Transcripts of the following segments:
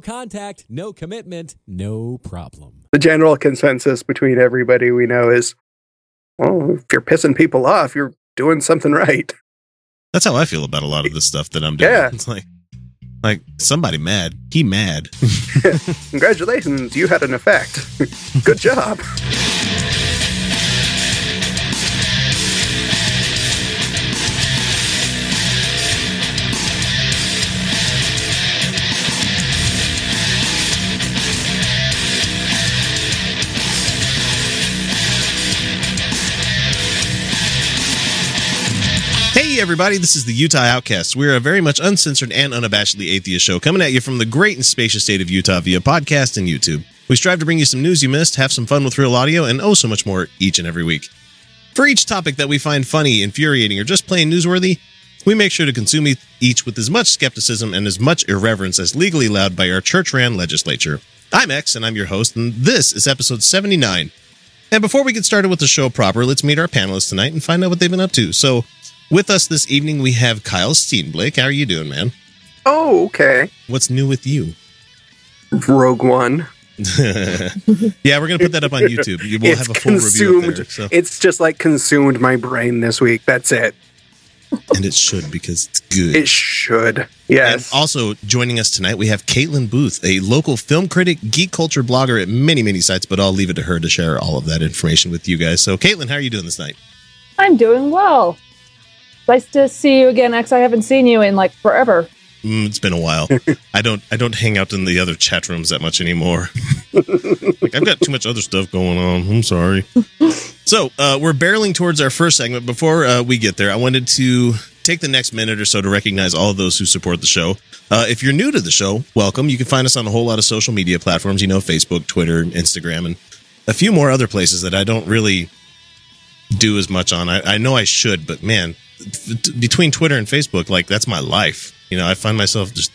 contact, no commitment, no problem. The general consensus between everybody we know is, well, if you're pissing people off, you're doing something right. That's how I feel about a lot of the stuff that I'm doing. Yeah. It's like, like somebody mad. He mad. Congratulations, you had an effect. Good job. Everybody, this is the Utah Outcasts. We're a very much uncensored and unabashedly atheist show coming at you from the great and spacious state of Utah via podcast and YouTube. We strive to bring you some news you missed, have some fun with real audio, and oh, so much more each and every week. For each topic that we find funny, infuriating, or just plain newsworthy, we make sure to consume each with as much skepticism and as much irreverence as legally allowed by our church ran legislature. I'm X, and I'm your host, and this is episode 79. And before we get started with the show proper, let's meet our panelists tonight and find out what they've been up to. So, with us this evening, we have Kyle Steenblake. How are you doing, man? Oh, okay. What's new with you? Rogue One. yeah, we're gonna put that up on YouTube. You will It's have a full review up there, so. It's just like consumed my brain this week. That's it. and it should because it's good. It should. and Yes. also joining us tonight, we have Caitlin Booth, a local film critic, geek culture blogger at many, many sites. But I'll leave it to her to share all of that information with you guys. So, Caitlin, how are you doing this night? I'm doing well. Nice to see you again, X. I haven't seen you in like forever. Mm, it's been a while. I don't I don't hang out in the other chat rooms that much anymore. like I've got too much other stuff going on. I'm sorry. so uh, we're barreling towards our first segment. Before uh, we get there, I wanted to take the next minute or so to recognize all of those who support the show. Uh, if you're new to the show, welcome. You can find us on a whole lot of social media platforms. You know, Facebook, Twitter, Instagram, and a few more other places that I don't really do as much on. I, I know I should, but man, f- between Twitter and Facebook, like that's my life. You know, I find myself just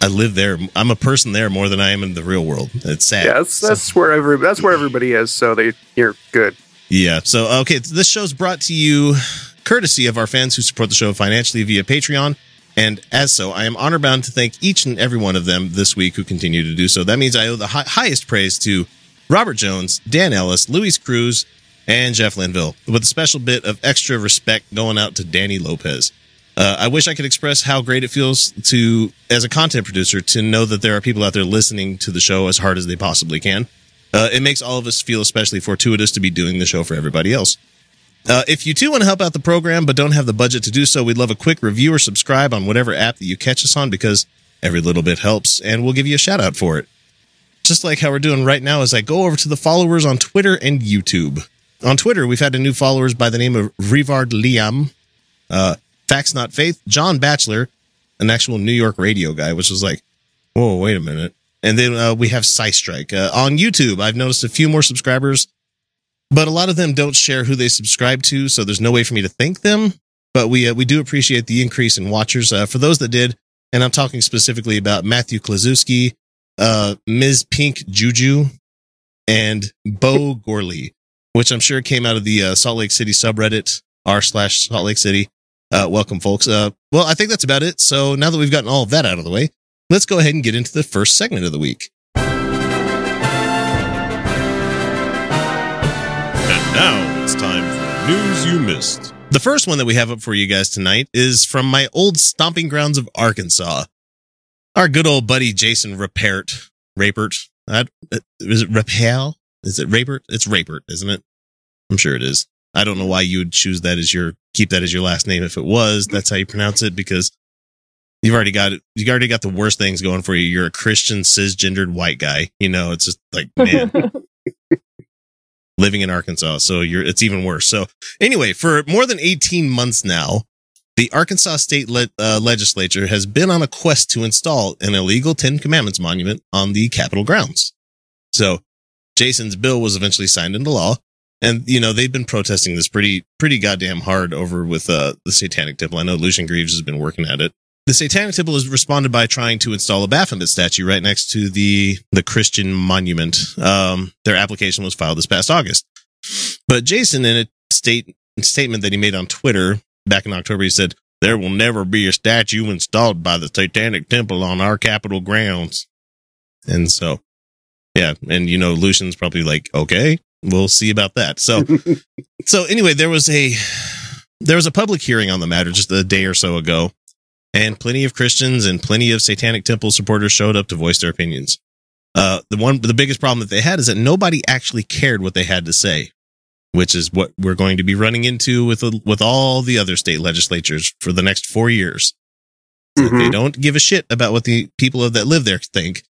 I live there. I'm a person there more than I am in the real world. It's sad. yeah, that's, that's where every that's where everybody is. So they you're good. Yeah. So, okay, this show's brought to you courtesy of our fans who support the show financially via Patreon. And as so, I am honor bound to thank each and every one of them this week who continue to do so. That means I owe the hi- highest praise to Robert Jones, Dan Ellis, Luis Cruz, and Jeff Linville, with a special bit of extra respect going out to Danny Lopez. Uh, I wish I could express how great it feels to, as a content producer, to know that there are people out there listening to the show as hard as they possibly can. Uh, it makes all of us feel especially fortuitous to be doing the show for everybody else. Uh, if you too want to help out the program but don't have the budget to do so, we'd love a quick review or subscribe on whatever app that you catch us on because every little bit helps and we'll give you a shout out for it. Just like how we're doing right now as I go over to the followers on Twitter and YouTube. On Twitter, we've had a new followers by the name of Rivard Liam, uh, Facts Not Faith, John Batchelor, an actual New York radio guy, which was like, whoa, wait a minute. And then uh, we have Strike Uh, on YouTube, I've noticed a few more subscribers, but a lot of them don't share who they subscribe to, so there's no way for me to thank them. But we uh, we do appreciate the increase in watchers. Uh, for those that did, and I'm talking specifically about Matthew Klazuski, uh, Ms. Pink Juju, and Bo Gorley, which I'm sure came out of the uh, Salt Lake City subreddit r slash Salt Lake City. Uh, welcome, folks. Uh, well, I think that's about it. So now that we've gotten all of that out of the way, let's go ahead and get into the first segment of the week. And now it's time for news you missed. The first one that we have up for you guys tonight is from my old stomping grounds of Arkansas. Our good old buddy Jason Rapert, Rapert, uh, is it Rapel? Is it Rapert? It's Rapert, isn't it? I'm sure it is. I don't know why you would choose that as your keep that as your last name if it was that's how you pronounce it because you've already got. You already got the worst things going for you. You're a Christian cisgendered white guy. You know, it's just like man, living in Arkansas, so you're it's even worse. So anyway, for more than 18 months now, The Arkansas state le- uh, legislature has been on a quest to install an illegal Ten Commandments monument on the Capitol grounds. So Jason's bill was eventually signed into law. And, you know, they've been protesting this pretty, pretty goddamn hard over with, uh, the Satanic Temple. I know Lucien Greaves has been working at it. The Satanic Temple has responded by trying to install a Baphomet statue right next to the, the Christian monument. Um, their application was filed this past August. But Jason, in a state, statement that he made on Twitter back in October, he said, there will never be a statue installed by the Satanic Temple on our Capitol grounds. And so, yeah. And, you know, Lucien's probably like, okay, we'll see about that. So, so anyway, there was a, there was a public hearing on the matter just a day or so ago and plenty of Christians and plenty of Satanic Temple supporters showed up to voice their opinions. Uh, the one, the biggest problem that they had is that nobody actually cared what they had to say, which is what we're going to be running into with with all the other state legislatures for the next four years. They Mhm. don't give a shit about what the people that live there think.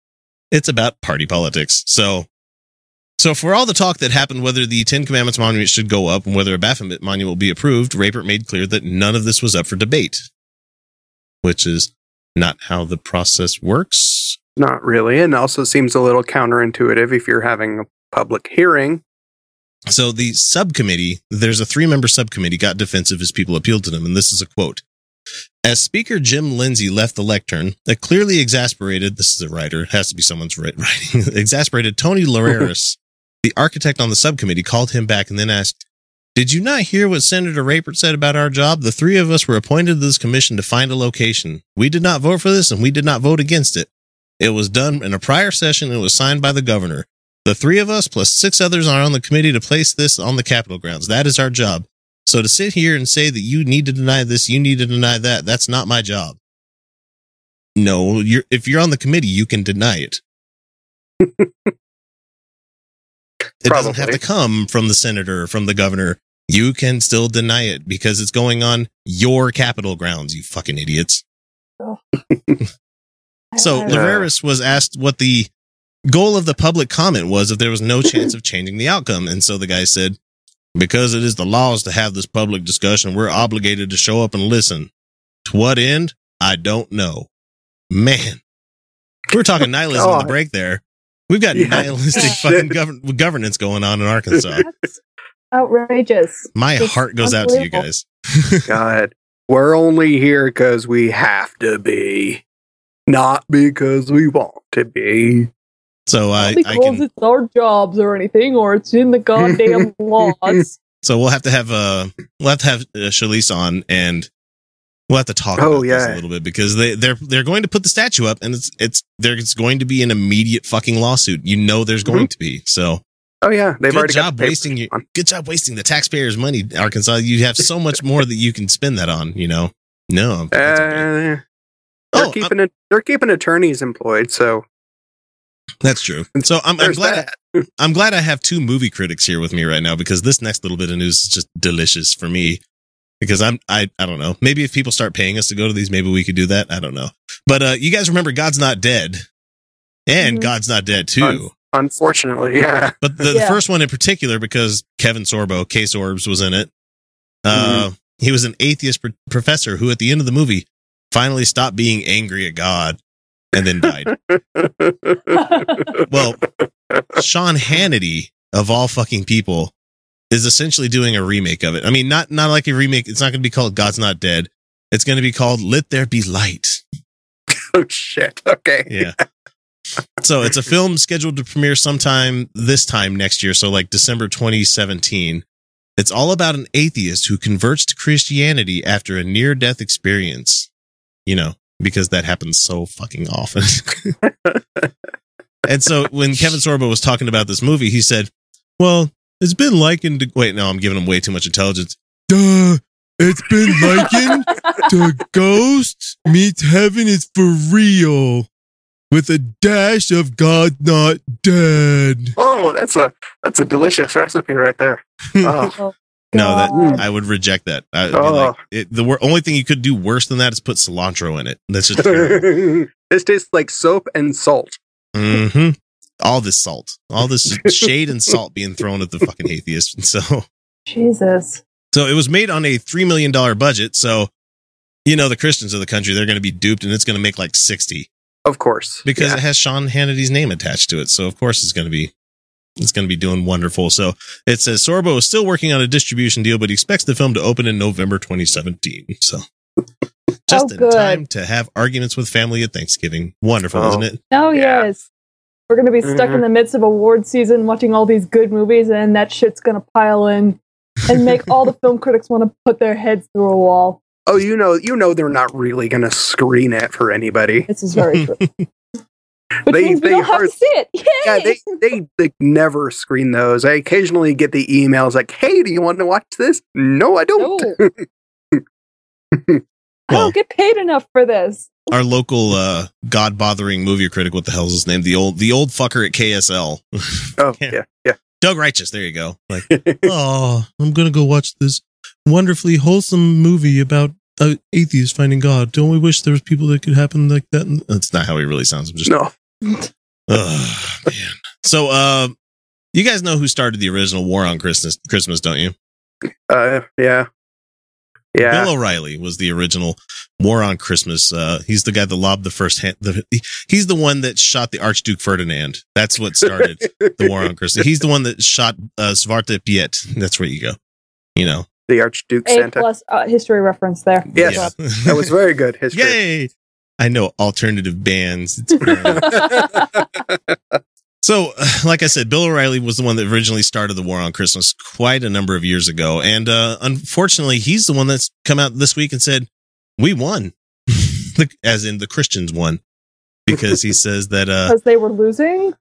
It's about party politics. So, so for all the talk that happened, whether the Ten Commandments monument should go up and whether a Baphomet monument will be approved, Rapert made clear that none of this was up for debate, which is not how the process works. Not really. And also seems a little counterintuitive if you're having a public hearing. So the subcommittee, there's a three member subcommittee, got defensive as people appealed to them. And this is a quote. As Speaker Jim Lindsay left the lectern, a clearly exasperated, this is a writer, it has to be someone's writ- writing, exasperated Tony Lareris, the architect on the subcommittee, called him back and then asked, Did you not hear what Senator Rapert said about our job? The three of us were appointed to this commission to find a location. We did not vote for this and we did not vote against it. It was done in a prior session and it was signed by the governor. The three of us plus six others are on the committee to place this on the Capitol grounds. That is our job. So to sit here and say that you need to deny this, you need to deny that, that's not my job. No, you're, if you're on the committee, you can deny it. it doesn't have to come from the senator or from the governor. You can still deny it because it's going on your capital grounds, you fucking idiots. So I- was asked what the goal of the public comment was if there was no chance of changing the outcome. And so the guy said, because it is the laws to have this public discussion, we're obligated to show up and listen. To what end? I don't know. Man, we are talking oh nihilism on the break there. We've got Yeah. nihilistic fucking govern- governance going on in Arkansas. That's outrageous. My It's heart goes out to you guys. God, we're only here because we have to be, not because we want to be. So I, Not I because can, it's our jobs or anything, or it's in the goddamn laws. So we'll have to have uh we'll have to have uh, Shalice on and we'll have to talk Oh, about this a little bit because they they're they're going to put the statue up and it's it's there's going to be an immediate fucking lawsuit. You know there's going to be. So Oh yeah, they've good already job got the wasting your good job wasting the taxpayers' money, Arkansas. You have so much more that you can spend that on, you know. No. that's okay. Uh, they're Oh, keeping it. They're keeping attorneys employed. So That's true. So I'm, I'm glad that. I'm glad I have two movie critics here with me right now because this next little bit of news is just delicious for me. Because I'm I I don't know. Maybe if people start paying us to go to these, maybe we could do that. I don't know. But uh you guys remember God's Not Dead. And Mhm. God's Not Dead too. Unfortunately, yeah. But the, the first one in particular, because Kevin Sorbo, Case Orbs, was in it. Uh, He was an atheist pr- professor who, at the end of the movie, finally stopped being angry at God and then died. well, Sean Hannity, of all fucking people, is essentially doing a remake of it. I mean, not not like a remake. It's not going to be called God's Not Dead. It's going to be called Let There Be Light. oh shit. Okay. Yeah. so it's a film scheduled to premiere sometime this time next year. So like December 2017. It's all about an atheist who converts to Christianity after a near death experience. You know, because that happens so fucking often. and so when Kevin Sorbo was talking about this movie, he said, well, it's been likened to, wait, no, I'm giving him way too much intelligence. Duh. It's been likened to Ghost meets Heaven is for real with a dash of God not dead. Oh, that's a that's a delicious recipe right there. Oh, No, that God. I would reject that. I Oh. like, it, the wor- only thing you could do worse than that is put cilantro in it. That's just this tastes like soap and salt. hmm All this salt, all this shade and salt being thrown at the fucking atheist. So, Jesus. so it was made on a three million dollar budget. So you know the Christians of the country they're going to be duped, and it's going to make like sixty Of course. because Yeah. it has Sean Hannity's name attached to it. So of course it's going to be it's going to be doing wonderful. So it says Sorbo is still working on a distribution deal, but he expects the film to open in November 2017. So just Oh, in time to have arguments with family at Thanksgiving. Wonderful, Oh. isn't it? Oh Yeah. yes. We're gonna be stuck Mhm. in the midst of award season watching all these good movies and that shit's gonna pile in and make all the film critics want to put their heads through a wall. Oh, you know, you know, they're not really going to screen it for anybody. This is very true. Which They- means we they don't have to see it. Yay! Yeah, they, they they never screen those. I occasionally get the emails like, "Hey, do you want to watch this?" No, I don't. No. I don't get paid enough for this. Our local uh god bothering movie critic, what the hell's his name? The old the old fucker at KSL. Oh, Yeah. yeah, yeah. Doug Righteous, there you go. Like, oh, I'm gonna go watch this wonderfully wholesome movie about uh, atheists finding God. Don't we wish there was people that could happen like that? That's not how he really sounds. I'm just, No, oh man. So, uh, you guys know who started the original War on Christmas? Christmas, don't you? uh, yeah, yeah. Bill O'Reilly was the original War on Christmas. Uh, he's the guy that lobbed the first hand. The, he's the one that shot the Archduke Ferdinand. That's what started the War on Christmas. He's the one that shot uh, Zwarte Piet. That's where you go. You know. the Archduke A Santa. plus uh, history reference there. Yes. Yeah. That was very good history. Yay! I know alternative bands. It's so, uh, like I said, Bill O'Reilly was the one that originally started the war on Christmas quite a number of years ago, and uh, unfortunately, he's the one that's come out this week and said we won, as in the Christians won, because he says that. Uh, Because they were losing.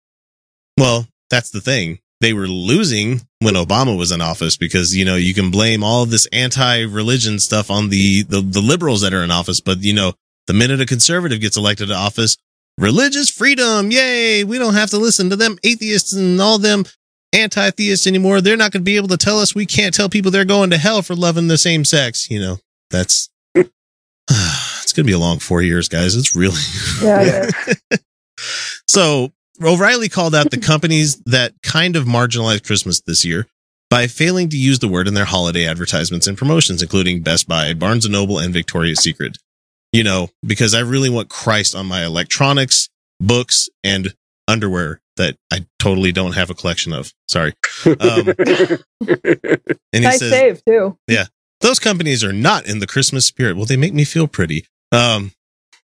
well, that's the thing. They were losing when Obama was in office because, you know, you can blame all of this anti-religion stuff on the, the, the liberals that are in office. But, you know, the minute a conservative gets elected to office, religious freedom. Yay. We don't have to listen to them atheists and all them anti-theists anymore. They're not going to be able to tell us we can't tell people they're going to hell for loving the same sex. You know, that's, it's going to be a long four years, guys. It's really, Yeah. Yeah. so O'Reilly called out the companies that kind of marginalized Christmas this year by failing to use the word in their holiday advertisements and promotions, including Best Buy, Barnes and Noble, and Victoria's Secret. You know, because I really want Christ on my electronics, books, and underwear that I totally don't have a collection of. Sorry. Um, and he nice says save too. Yeah, those companies are not in the Christmas spirit. Well, they make me feel pretty. Um,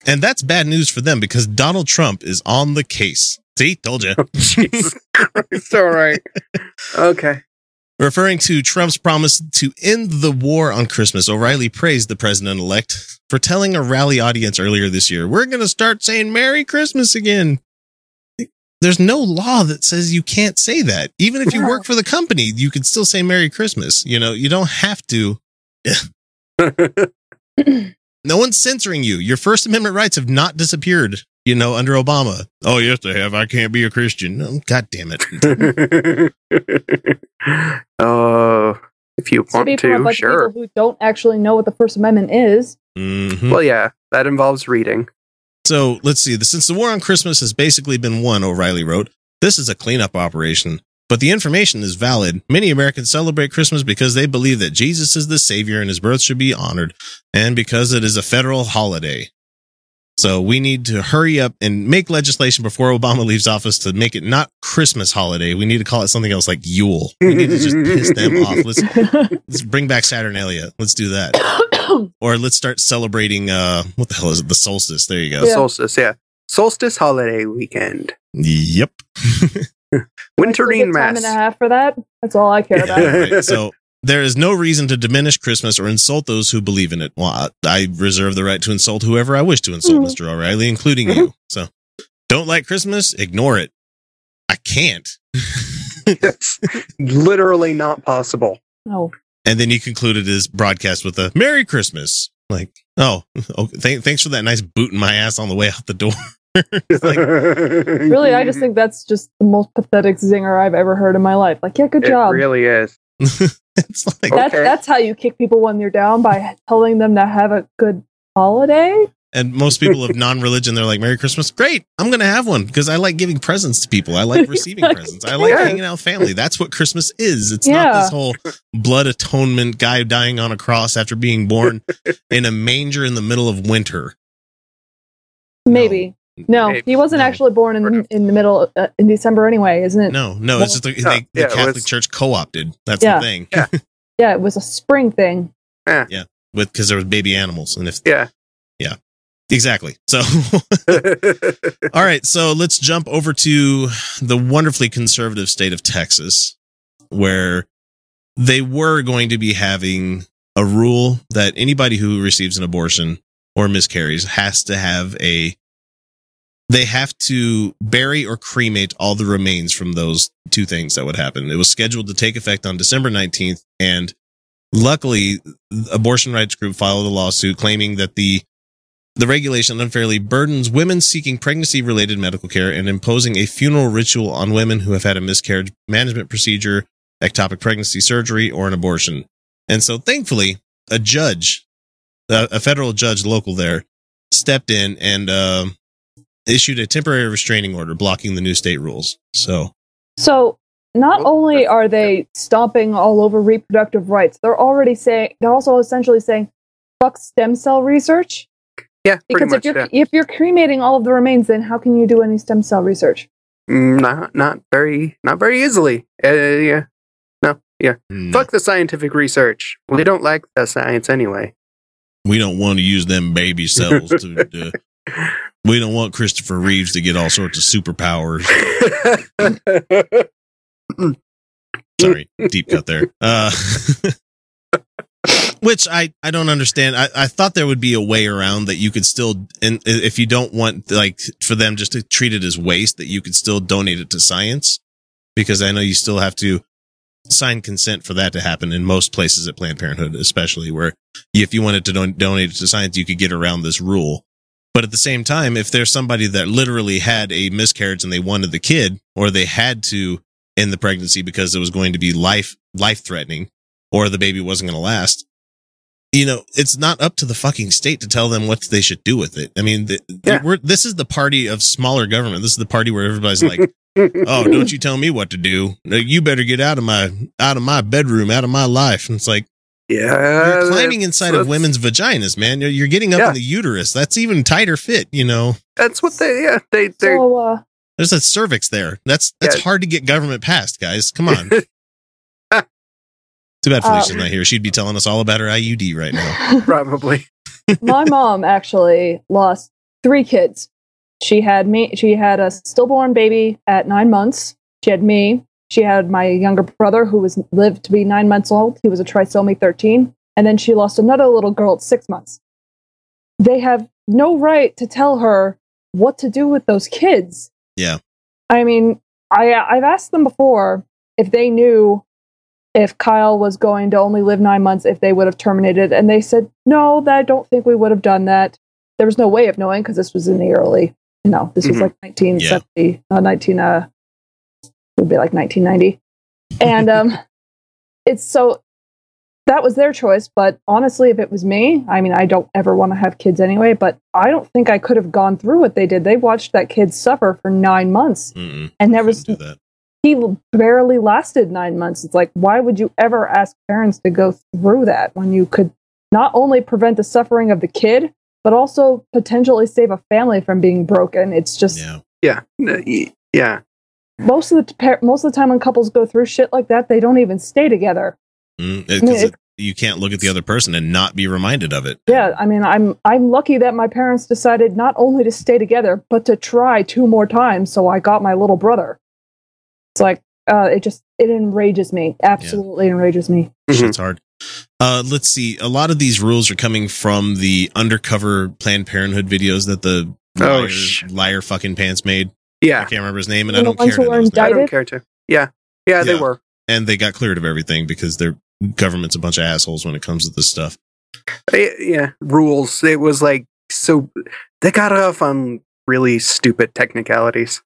and that's bad news for them because Donald Trump is on the case. See, told you. Jesus Christ! All right. Okay. Referring to Trump's promise to end the war on Christmas, O'Reilly praised the president elect for telling a rally audience earlier this year, We're going to start saying Merry Christmas again. There's no law that says you can't say that. Even if you work for the company, you can still say Merry Christmas. You know, you don't have to. No one's censoring you. Your First Amendment rights have not disappeared, you know, under Obama. Oh, yes, they have. I can't be a Christian. No, God damn it. uh, if you want Speaking a to, bunch sure. people who don't actually know what the First Amendment is. Mhm. Well, yeah, that involves reading. So let's see. Since the war on Christmas has basically been won, O'Reilly wrote, this is a cleanup operation. But the information is valid. Many Americans celebrate Christmas because they believe that Jesus is the Savior and his birth should be honored, and because it is a federal holiday. So we need to hurry up and make legislation before Obama leaves office to make it not Christmas holiday. We need to call it something else like Yule. We need to just piss them off. Let's, let's bring back Saturnalia. Let's do that. Or let's start celebrating, uh, what the hell is it? The solstice. There you go. Yeah. Solstice, yeah. Solstice holiday weekend. Yep. Winterine Time mass. and a half for that. That's all I care about. Right. So there is no reason to diminish Christmas or insult those who believe in it. Well, I, I reserve the right to insult whoever I wish to insult, Mhm. Mr. O'Reilly, including you. So don't like Christmas? Ignore it. I can't. It's literally not possible. No. And then you concluded his broadcast with a Merry Christmas. Like, oh, okay, th- thanks for that nice boot in my ass on the way out the door. Like, Really, I just think that's just the most pathetic zinger I've ever heard in my life. Like, yeah, good it job. really is. it's like, That's Okay. that's how you kick people when they're down by telling them to have a good holiday. And most people of non-religion, they're like, "Merry Christmas, great! I'm gonna have one because I like giving presents to people. I like receiving presents. I like Yeah. hanging out with family. That's what Christmas is. It's Yeah. not this whole blood atonement guy dying on a cross after being born in a manger in the middle of winter. Maybe. No, Maybe. he wasn't No. actually born in in the middle uh, in December anyway, isn't it? No, no, it's just the, No, they, the yeah, it Catholic was- Church co-opted. That's Yeah. the thing. Yeah. Yeah, it was a spring thing. Yeah. With because there was baby animals and if yeah, Yeah. exactly so all right so let's jump over to the wonderfully conservative state of texas where they were going to be having a rule that anybody who receives an abortion or miscarries has to have a they have to bury or cremate all the remains from those two things that would happen. It was scheduled to take effect on December 19th and luckily abortion rights group filed a lawsuit claiming that the the regulation unfairly burdens women seeking pregnancy related medical care and imposing a funeral ritual on women who have had a miscarriage management procedure, ectopic pregnancy surgery, or an abortion. And so thankfully, a judge, a, federal judge local there, stepped in and um issued a temporary restraining order blocking the new state rules. So So not Oh, only are they stomping all over reproductive rights, they're already saying they're also essentially saying fuck stem cell research. yeah, pretty Because much. if you're yeah. if you're cremating all of the remains, then how can you do any stem cell research? Mm, Not not very not very easily. Uh, yeah. No. Yeah. no, Fuck the scientific research. We don't like the science anyway. we don't want to use them baby cells to. Uh, we don't want Christopher Reeves to get all sorts of superpowers. Sorry, deep cut there. Uh, which I, I don't understand. I, I thought there would be a way around that you could still, and if you don't want like for them just to treat it as waste, that you could still donate it to science, because I know you still have to sign consent for that to happen in most places at Planned Parenthood, especially where if you wanted to don- donate it to science, you could get around this rule. But at the same time, if there's somebody that literally had a miscarriage and they wanted the kid, or they had to end the pregnancy because it was going to be life life threatening, or the baby wasn't going to last, you know, it's not up to the fucking state to tell them what they should do with it. I mean, the, Yeah. we're, this is the party of smaller government. This is the party where everybody's like, "Oh, don't you tell me what to do? You better get out of my out of my bedroom, out of my life." And it's like Yeah. you're climbing inside of women's vaginas, man. You're, you're getting up Yeah. in the uterus. That's even tighter fit. You know, That's what they. Yeah. They. They. So uh, there's a cervix there. That's that's Yeah. hard to get government passed, guys. Come on. Too bad Felicia's Um, not here. She'd be telling us all about her IUD right now. probably. my mom actually lost three kids. She had me. She had a stillborn baby at nine months. She had me. She had my younger brother, who was lived to be nine months old. He was a trisomy thirteen, and then she lost another little girl at six months. They have no right to tell her what to do with those kids. Yeah. I mean, I I've asked them before if they knew if Kyle was going to only live nine months, if they would have terminated. And they said, no, that I don't think we would have done that. There was no way of knowing because this was in the early, you know, this was Mhm. like 1970, uh, 19, uh, would be like 1990. And um, it's so that was their choice. But honestly, if it was me, I mean, I don't ever want to have kids anyway, but I don't think I could have gone through what they did. They watched that kid suffer for nine months Mm-mm, and there was couldn't do that. he barely lasted nine months. It's like, why would you ever ask parents to go through that when you could not only prevent the suffering of the kid, but also potentially save a family from being broken? It's just Yeah. Yeah. Yeah. Most of the par- most of the time when couples go through shit like that, they don't even stay together. Mm, I mean, 'cause it- it- you can't look at the other person and not be reminded of it. Yeah, I mean, I'm I'm lucky that my parents decided not only to stay together but to try two more times. So I got my little brother. It's like uh, it just it enrages me. Absolutely enrages me. Mhm. Shit's hard. Uh, let's see. A lot of these rules are coming from the undercover Planned Parenthood videos that the Oh, liar, sh- liar fucking pants made. I can't remember his name, and And I don't care. To were know his. I don't care to. Yeah. Yeah. They Yeah. were. And they got cleared of everything because their government's a bunch of assholes when it comes to this stuff. Eh, Yeah. Rules. It was like so. They got off on really stupid technicalities.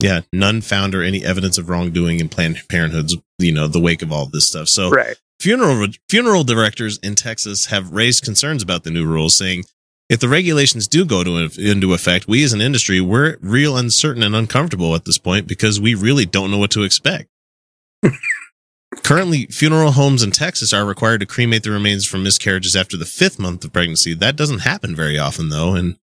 Yeah, none found or any evidence of wrongdoing in Planned Parenthood's, you know, the wake of all this stuff. So Right. funeral funeral directors in Texas have raised concerns about the new rules, saying if the regulations do go to into effect, we as an industry, we're real uncertain and uncomfortable at this point because we really don't know what to expect. Currently, funeral homes in Texas are required to cremate the remains from miscarriages after the fifth month of pregnancy. That doesn't happen very often, though, and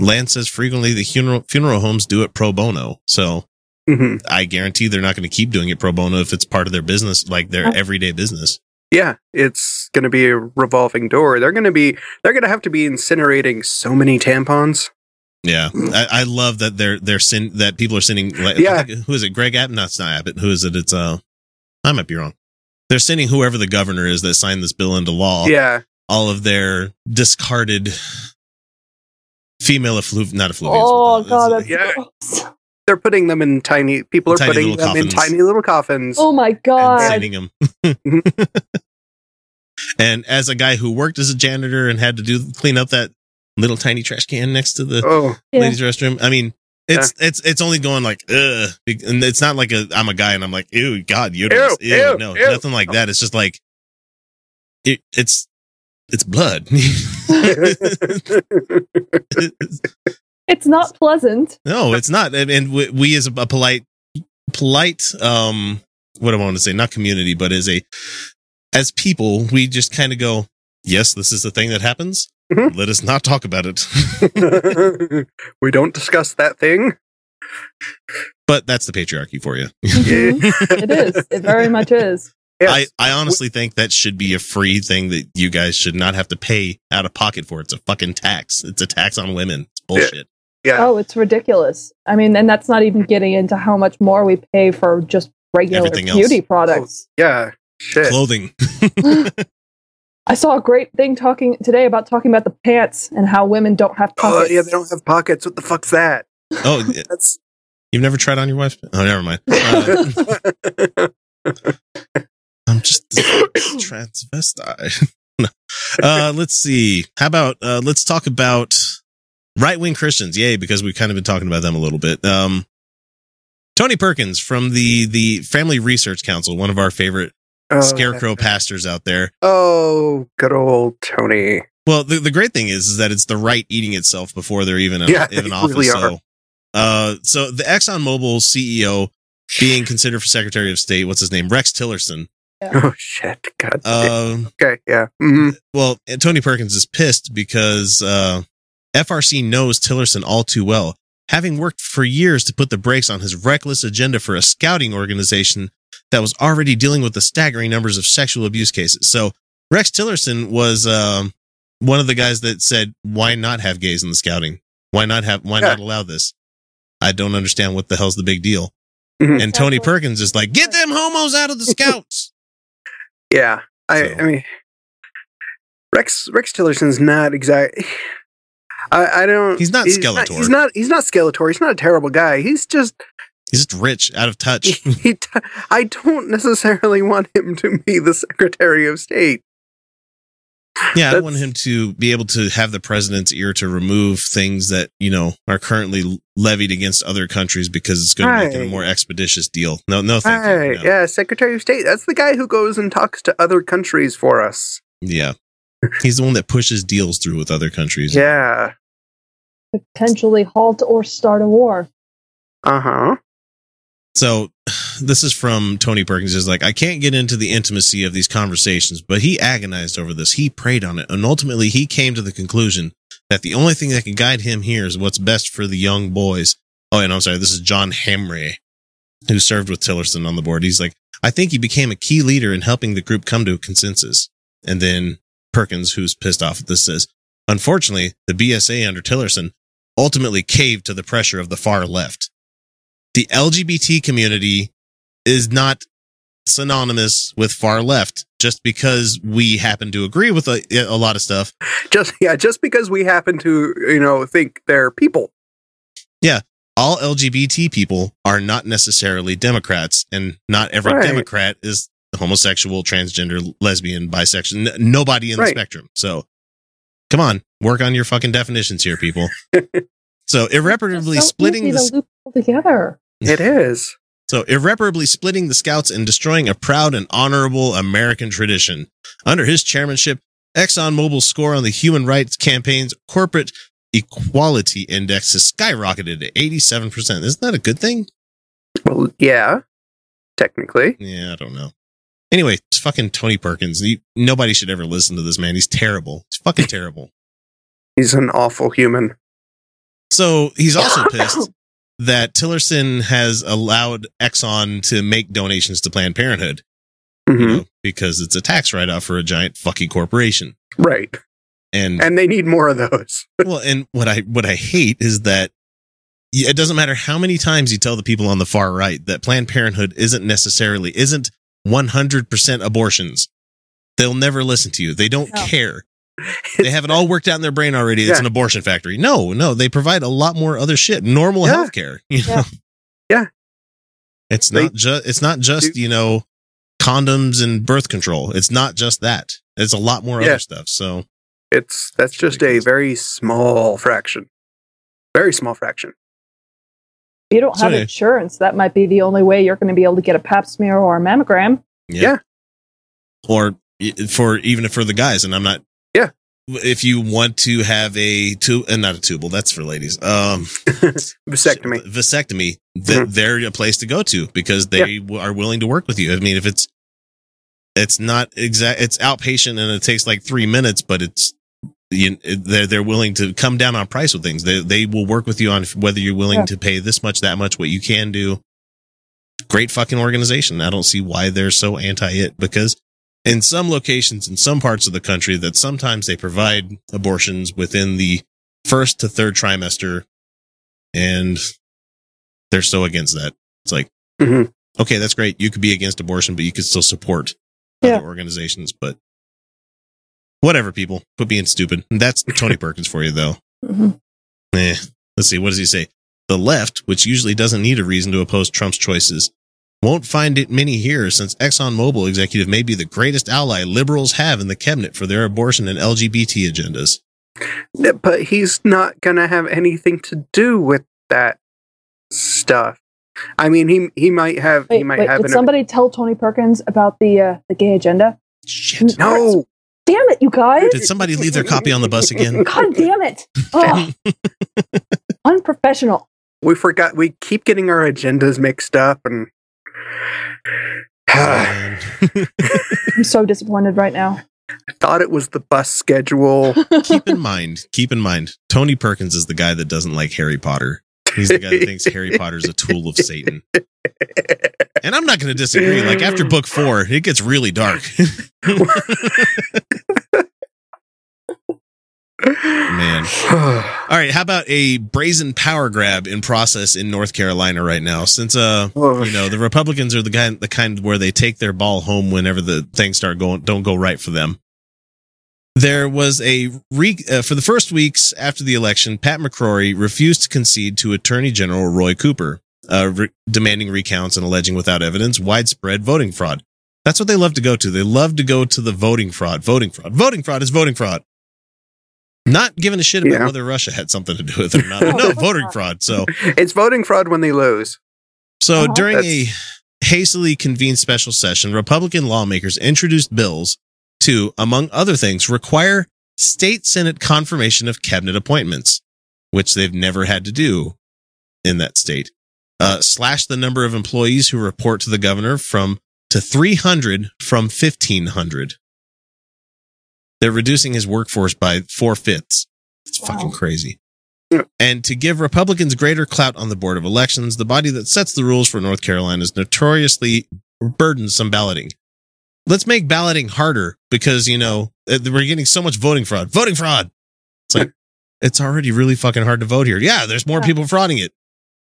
Lance says frequently the funeral funeral homes do it pro bono. So Mhm. I guarantee they're not going to keep doing it pro bono if it's part of their business, like their everyday business. Yeah, it's going to be a revolving door. They're going to be they're going to have to be incinerating so many tampons. Yeah, I, I love that they're they're sin that people are sending. Like, Yeah. Think- who is it? Greg Abbott? No, it's not Abbott. Who is it? It's uh, I might be wrong. They're sending whoever the governor is that signed this bill into law. Yeah. all of their discarded female effluv, not effluvians. Oh but, god, it's- that's yeah. gross. They're putting them in tiny people are Tiny putting little them in tiny little coffins. Oh my and god. sending them. and as a guy who worked as a janitor and had to do clean up that little tiny trash can next to the Oh, Yeah. ladies' restroom, I mean. It's it's it's only going like ugh, and it's not like a I'm a guy and I'm like ew God uterus Ew, ew, ew, no ew. nothing like that. It's just like it it's it's blood. It's not pleasant. No, it's not. And, and we, we as a, a polite, polite, um, what do I want to say? Not community, but as a, as people, we just kind of go, yes, this is the thing that happens. Mhm. Let us not talk about it. we don't discuss that thing. but that's the patriarchy for you. Mhm. it is. It very much is. Yes. I, I honestly think that should be a free thing that you guys should not have to pay out of pocket for. It's a fucking tax. It's a tax on women. It's bullshit. yeah. Oh, it's ridiculous. I mean, and that's not even getting into how much more we pay for just regular Everything else. beauty products. Yeah. Shit. Clothing. I saw a great thing talking today about talking about the pants and how women don't have pockets. Oh, pockets. yeah, they don't have pockets. What the fuck's that? oh, That's you've never tried on your wife? Oh, never mind. Uh, I'm just a transvestite. Uh, let's see. How about uh, let's talk about right wing Christians? Yay, because we've kind of been talking about them a little bit. Um, Tony Perkins from the the Family Research Council, one of our favorite oh, scarecrow pastors out there. Oh, good old Tony. Well, the, the great thing is, is that it's the right eating itself before they're even in, Yeah, in they office. really so, uh, so the ExxonMobil CEO being considered for Secretary of State, what's his name? Rex Tillerson. Oh shit. God. Um, okay. Yeah. hmm well, Tony Perkins is pissed because uh, FRC knows Tillerson all too well, having worked for years to put the brakes on his reckless agenda for a scouting organization that was already dealing with the staggering numbers of sexual abuse cases. So Rex Tillerson was um, one of the guys that said, "Why not have gays in the scouting? Why not have? Why Yeah. not allow this?" I don't understand what the hell's the big deal. Mhm. And Tony Perkins is like, "Get them homos out of the scouts." Yeah. I. So- I mean, Rex Rex Tillerson's not exactly. I, I don't. He's not He's Skeletor. he's not. He's not Skeletor. He's not a terrible guy. He's just. He's just rich, out of touch. He, t- I don't necessarily want him to be the Secretary of State. Yeah, I That's- want him to be able to have the president's ear to remove things that, you know, are currently levied against other countries because it's going to make it a more expeditious deal. No, no, thank Right. you. No. Yeah, Secretary of State. That's the guy who goes and talks to other countries for us. Yeah. He's the one that pushes deals through with other countries. Yeah. Potentially halt or start a war. Uh huh. So this is from Tony Perkins is like, I can't get into the intimacy of these conversations, but he agonized over this. He prayed on it. And ultimately he came to the conclusion that the only thing that can guide him here is what's best for the young boys. Oh, and I'm sorry. This is John Hamre, who served with Tillerson on the board. He's like, I think he became a key leader in helping the group come to a consensus. And then Perkins, who's pissed off at this, says, unfortunately, the BSA under Tillerson ultimately caved to the pressure of the far left the LGBT community is not synonymous with far left just because we happen to agree with a, a lot of stuff. Just yeah, just because we happen to you know think they're people. Yeah, all LGBT people are not necessarily Democrats, and not every Right. Democrat is homosexual, transgender, lesbian, bisexual. N- nobody in the spectrum. So, come on, work on your fucking definitions here, people. so irreparably It's so splitting easy the to loop all together. It is. So irreparably splitting the scouts and destroying a proud and honorable American tradition. Under his chairmanship, ExxonMobil's score on the Human Rights Campaign's Corporate Equality Index has skyrocketed to 87%. Isn't that a good thing? Well, yeah, technically. Yeah, I don't know. Anyway, it's fucking Tony Perkins. You, nobody should ever listen to this man. He's terrible. He's fucking terrible. He's an awful human. So he's also pissed that Tillerson has allowed Exxon to make donations to Planned Parenthood hmm you know, because it's a tax write off for a giant fucking corporation. Right. And And they need more of those. well, and what I what I hate is that it doesn't matter how many times you tell the people on the far right that Planned Parenthood isn't necessarily isn't 100% abortions. They'll never listen to you. They don't No. care. They have it all worked out in their brain already. It's Yeah. an abortion factory. No, no, they provide a lot more other shit. Normal Yeah. health care. You Yeah. know? Yeah. It's They- not just it's not just, you know, condoms and birth control. It's not just that. It's a lot more Yeah. other stuff. So It's that's just a Ridiculous. very small fraction. Very small fraction. If you don't have anyway. insurance, that might be the only way you're going to be able to get a pap smear or a mammogram. Yeah. Or for even for the guys, and I'm not. Yeah. If you want to have a tube, and not a tubal, that's for ladies. Um, Vasectomy. vasectomy. th- Mhm. They're a place to go to because they w are willing to work with you. I mean, if it's it's not exact, it's outpatient and it takes like three minutes, but it's you, they're they're willing to come down on price with things. They they will work with you on whether you're willing Yeah. to pay this much, that much, what you can do. Great fucking organization. I don't see why they're so anti it because in some locations in some parts of the country that sometimes they provide abortions within the first to third trimester and they're so against that. It's like, Mhm. okay, that's great. You could be against abortion, but you could still support Yeah. other organizations. But whatever, people, quit being stupid. That's Tony Perkins for you, though. hmm Eh. Let's see. What does he say? The left, which usually doesn't need a reason to oppose Trump's choices, won't find it many here since ExxonMobil executive may be the greatest ally liberals have in the cabinet for their abortion and LGBT agendas. But he's not gonna have anything to do with that stuff. I mean, he he might have he might wait, have did an somebody tell Tony Perkins about the uh, the gay agenda? Shit. no. Damn it, you guys! Did somebody leave their copy on the bus again? God damn it! Oh, unprofessional. We forgot. We keep getting our agendas mixed up, and Man. Ah. I'm so disappointed right now. I thought it was the bus schedule. keep in mind, keep in mind, Tony Perkins is the guy that doesn't like Harry Potter. He's the guy that thinks Harry Potter's a tool of Satan. And I'm not going to disagree. Like after book four, it gets really dark. Man. All right. How about a brazen power grab in process in North Carolina right now? Since, uh, you know, the Republicans are the kind, the kind where they take their ball home whenever the things start going, don't go right for them. There was a re, uh, for the first weeks after the election, Pat McCrory refused to concede to Attorney General Roy Cooper, uh, re- demanding recounts and alleging without evidence widespread voting fraud. That's what they love to go to. They love to go to the voting fraud, voting fraud, voting fraud is voting fraud. Not giving a shit about Yeah. whether Russia had something to do with it or not. No, voting fraud. So, it's voting fraud when they lose. so Uh-huh. during That's- a hastily convened special session, Republican lawmakers introduced bills to, among other things, require state Senate confirmation of cabinet appointments, which they've never had to do in that state. Uh, slash the number of employees who report to the governor from to 300 from 1500. They're reducing his workforce by four fifths. It's Wow. fucking crazy. Yeah. And to give Republicans greater clout on the Board of Elections, the body that sets the rules for North Carolina's notoriously burdensome balloting. Let's make balloting harder because, you know, uh, we're getting so much voting fraud. Voting fraud. It's like, it's already really fucking hard to vote here. Yeah, there's more Yeah. people frauding it.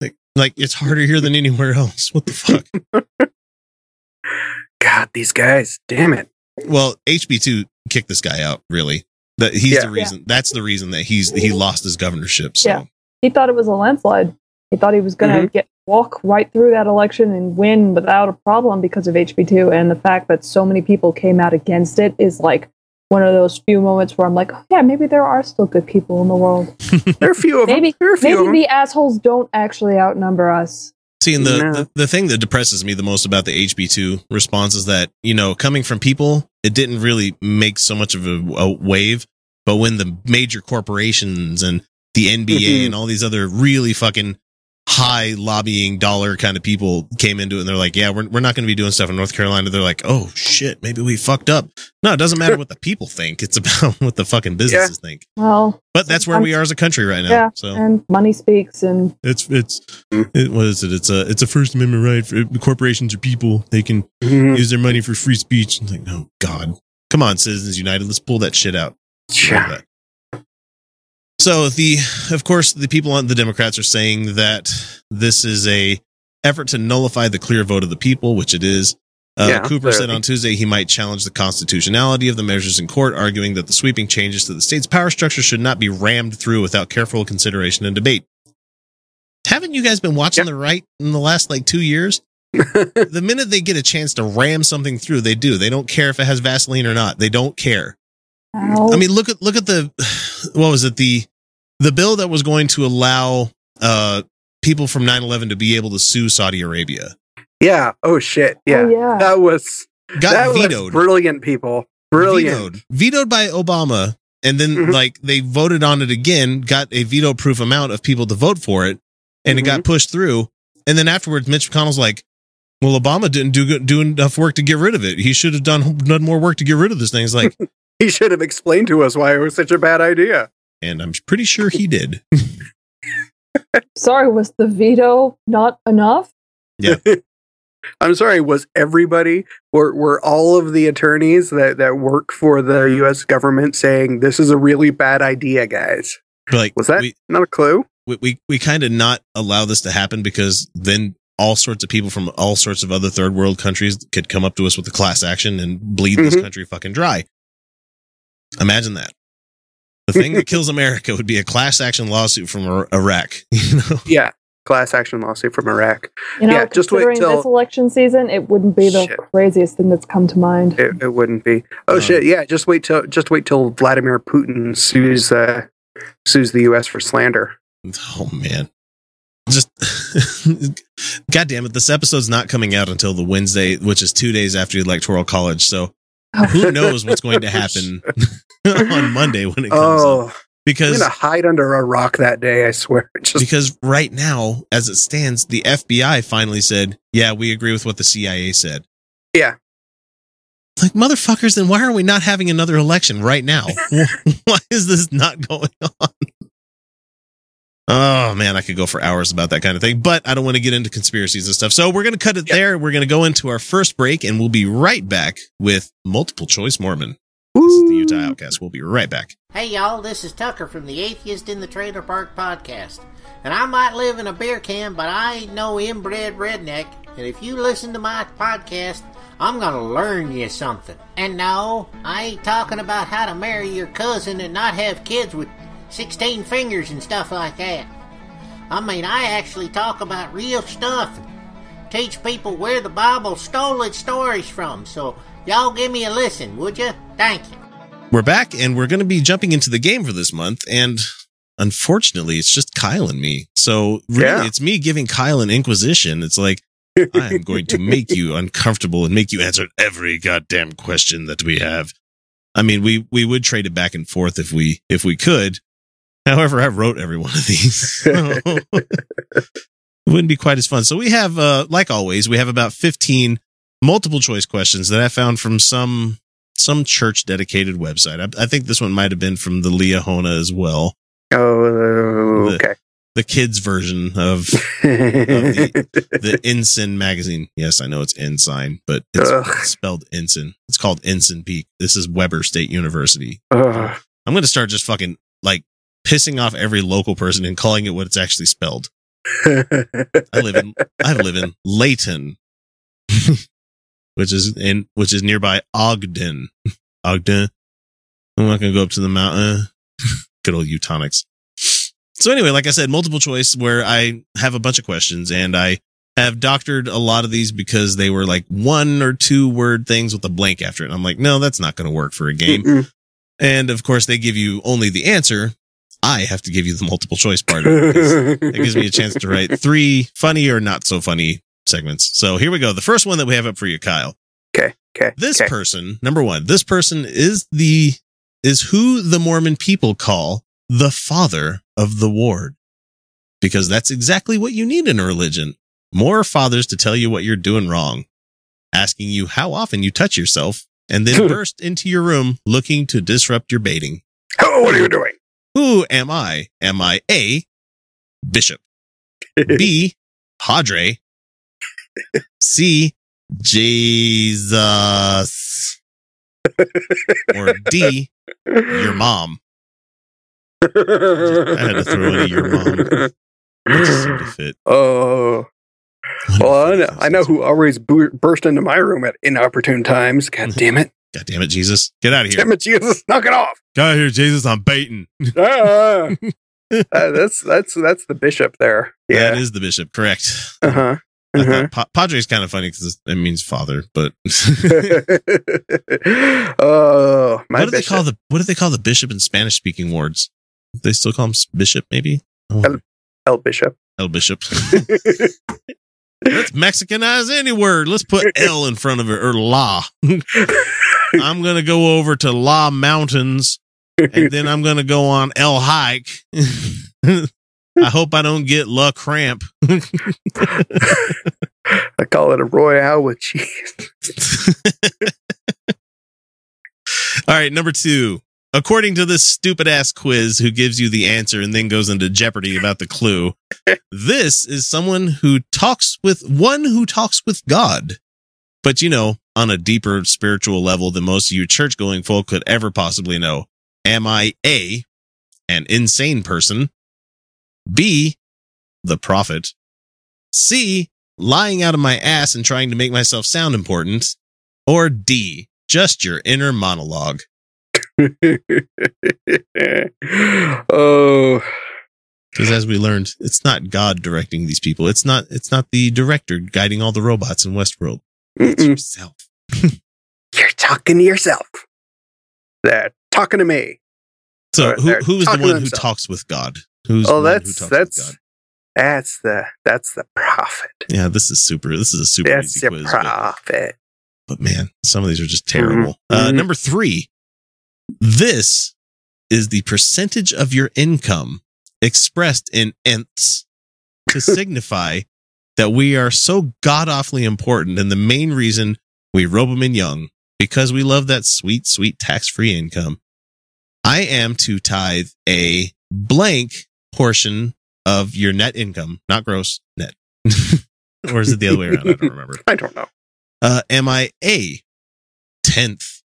Like, like it's harder here than anywhere else. What the fuck? God, these guys. Damn it. well, HB2 kicked this guy out, really. That he's Yeah. the reason. That's the reason that he's he lost his governorship. So Yeah. He thought it was a landslide. He thought he was going to Mm-hmm. get walk right through that election and win without a problem because of HB2. And the fact that so many people came out against it is like one of those few moments where I'm like, oh, yeah, maybe there are still good people in the world. There are a few of Maybe- them. There are a few of Maybe them. the assholes don't actually outnumber us. See, and the, No. the, the thing that depresses me the most about the HB2 response is that, you know, coming from people, it didn't really make so much of a, a wave. But when the major corporations and the NBA Mhm. and all these other really fucking high lobbying dollar kind of people came into it and they're like, yeah, we're, we're not going to be doing stuff in North Carolina. They're like, oh shit, maybe we fucked up. No, it doesn't matter what the people think. It's about what the fucking businesses think. Well, But that's where we are as a country right now. Yeah, So and money speaks, and it's, it's, Mm. it, what is it? It's a, it's a First Amendment right. For, corporations are people. They can Mhm. use their money for free speech. It's like, oh God, come on, Citizens United, let's pull that shit out. Yeah. Love that. So the, of course, the people on the Democrats are saying that this is a effort to nullify the clear vote of the people, which it is. Uh, Yeah, Cooper said on Tuesday he might challenge the constitutionality of the measures in court, arguing that the sweeping changes to the state's power structure should not be rammed through without careful consideration and debate. Haven't you guys been watching Yep. the right in the last like two years? the minute they get a chance to ram something through, they do. They don't care if it has Vaseline or not. They don't care. how I mean, look at look at the what was it the the bill that was going to allow uh people from 9/11 to be able to sue Saudi Arabia yeah. Oh shit. Yeah. Oh, yeah. That was got that vetoed. was brilliant, people. Brilliant. Vetoed. Vetoed by Obama, and then Mhm. like they voted on it again, got a veto proof amount of people to vote for it, and it Mm-hmm. got pushed through. And then afterwards, Mitch McConnell's like, "Well, Obama didn't do good, do enough work to get rid of it. He should have done done more work to get rid of this thing." It's like, He should have explained to us why it was such a bad idea. And I'm pretty sure he did. sorry, was the veto not enough? Yeah. I'm sorry, was everybody were were all of the attorneys that, that work for the US government saying this is a really bad idea, guys? Like, Was that we, not a clue? we we, we kind of not allow this to happen because then all sorts of people from all sorts of other third world countries could come up to us with a class action and bleed this Mhm. country fucking dry. Imagine that. The thing that kills America would be a class action lawsuit from Iraq. You know, Yeah. Class action lawsuit from Iraq. You know, Yeah, just wait till- this election season, it wouldn't be the Shit. craziest thing that's come to mind. It, it wouldn't be. Oh Um, shit! Yeah, just wait till just wait till Vladimir Putin sues uh, sues the U.S. for slander. oh man, just god damn it! This episode's not coming out until the Wednesday, which is two days after the electoral college. So who knows what's going to happen on Monday when it comes up? Oh, because I'm gonna hide under a rock that day. I swear. Just because right now, as it stands, the FBI finally said, "Yeah, we agree with what the CIA said." yeah. Like motherfuckers, then why are we not having another election right now? why is this not going on? Oh man, I could go for hours about that kind of thing, but I don't want to get into conspiracies and stuff. So we're going to cut it Yep. there. We're going to go into our first break and we'll be right back with multiple choice Mormon. This is the Utah Outcast. We'll be right back. Hey y'all, this is Tucker from the Atheist in the Trailer Park podcast. And I might live in a beer can, but I ain't no inbred redneck. And if you listen to my podcast, I'm gonna learn you something. And no, I ain't talking about how to marry your cousin and not have kids with 16 fingers and stuff like that. I mean, I actually talk about real stuff teach people where the Bible stole its stories from. So y'all give me a listen, would you? Thank you. We're back and we're going to be jumping into the game for this month. And unfortunately, it's just Kyle and me. So really, Yeah. it's me giving Kyle an inquisition. It's like, I am going to make you uncomfortable and make you answer every goddamn question that we have. I mean, we, we would trade it back and forth if we, if we could. However, I wrote every one of these. So it wouldn't be quite as fun. So we have, uh, like always, we have about 15 multiple choice questions that I found from some, some church dedicated website. I, I think this one might have been from the Liahona as well. Oh, The- okay. The kids version of the Ensign magazine. Yes, I know it's Ensign, but it's spelled Ensign. It's called Ensign Peak. This is Weber State University. Ugh. I'm going to start just fucking like pissing off every local person and calling it what it's actually spelled. I live in I live in Layton, which is in which is nearby Ogden. Ogden. I'm not going to go up to the mountain. Good old Utonics. So anyway, like I said, multiple choice where I have a bunch of questions and I have doctored a lot of these because they were like one or two word things with a blank after it. And I'm like, no, that's not going to work for a game. Mm-mm. And of course, they give you only the answer. I have to give you the multiple choice part. of it, It gives me a chance to write three funny or not so funny segments. So here we go. The first one that we have up for you, Kyle. Okay. Okay. This okay. person, number one, this person is the is who the Mormon people call the father of the ward. Because that's exactly what you need in a religion. More fathers to tell you what you're doing wrong, asking you how often you touch yourself, and then burst into your room looking to disrupt your baiting. Oh, what are you doing? Who am I? Am I A, Bishop, B, Padre, C, Jesus, or D, your mom? I had to throw in a your mom. It just seemed to fit. Oh, well, I know, I know who always bu- burst into my room at inopportune times. God damn it. God damn it, Jesus. Get out of here. Damn it, Jesus. Knock it off. Get out of here, Jesus. I'm baiting. Ah. Uh, that's that's that's the bishop there. Yeah. is the bishop, correct. Uh Uh-huh. Thought mm-hmm. pa- Padre's kind of funny because it means father, but oh, my what do they call the what do they call the bishop in Spanish speaking wards? They still call him bishop, maybe. Oh, El- El Bishop. El Bishop. Let's Mexicanize any word. Let's put L in front of it or La. I'm gonna go over to La Mountains and then I'm gonna go on El Hike. I hope I don't get La Cramp. I call it a royale with cheese. All right, number two. According to this stupid ass quiz who gives you the answer and then goes into jeopardy about the clue, this is someone who talks with one who talks with God. But you know, on a deeper spiritual level than most of you church going folk could ever possibly know. Am I A, an insane person? B, the prophet? C, lying out of my ass and trying to make myself sound important? Or D, just your inner monologue? oh, Because as we learned, it's not God directing these people. It's not. It's not the director guiding all the robots in Westworld. It's mm-mm. yourself. you're talking to yourself. They're talking to me. So Or who who is the one who talks with God? Who's Oh, that's that's that's the that's the prophet. Yeah, this is super. This is a super That's easy quiz. But, prophet. but man, some of these are just terrible. Mhm. Uh, Mhm. number three. This is the percentage of your income expressed in nths to signify that we are so god awfully important and the main reason we robe them in young because we love that sweet, sweet tax free income. I am to tithe a blank portion of your net income, not gross, net. or is it the other way around? I don't remember. I don't know. Uh, am I A, tenth?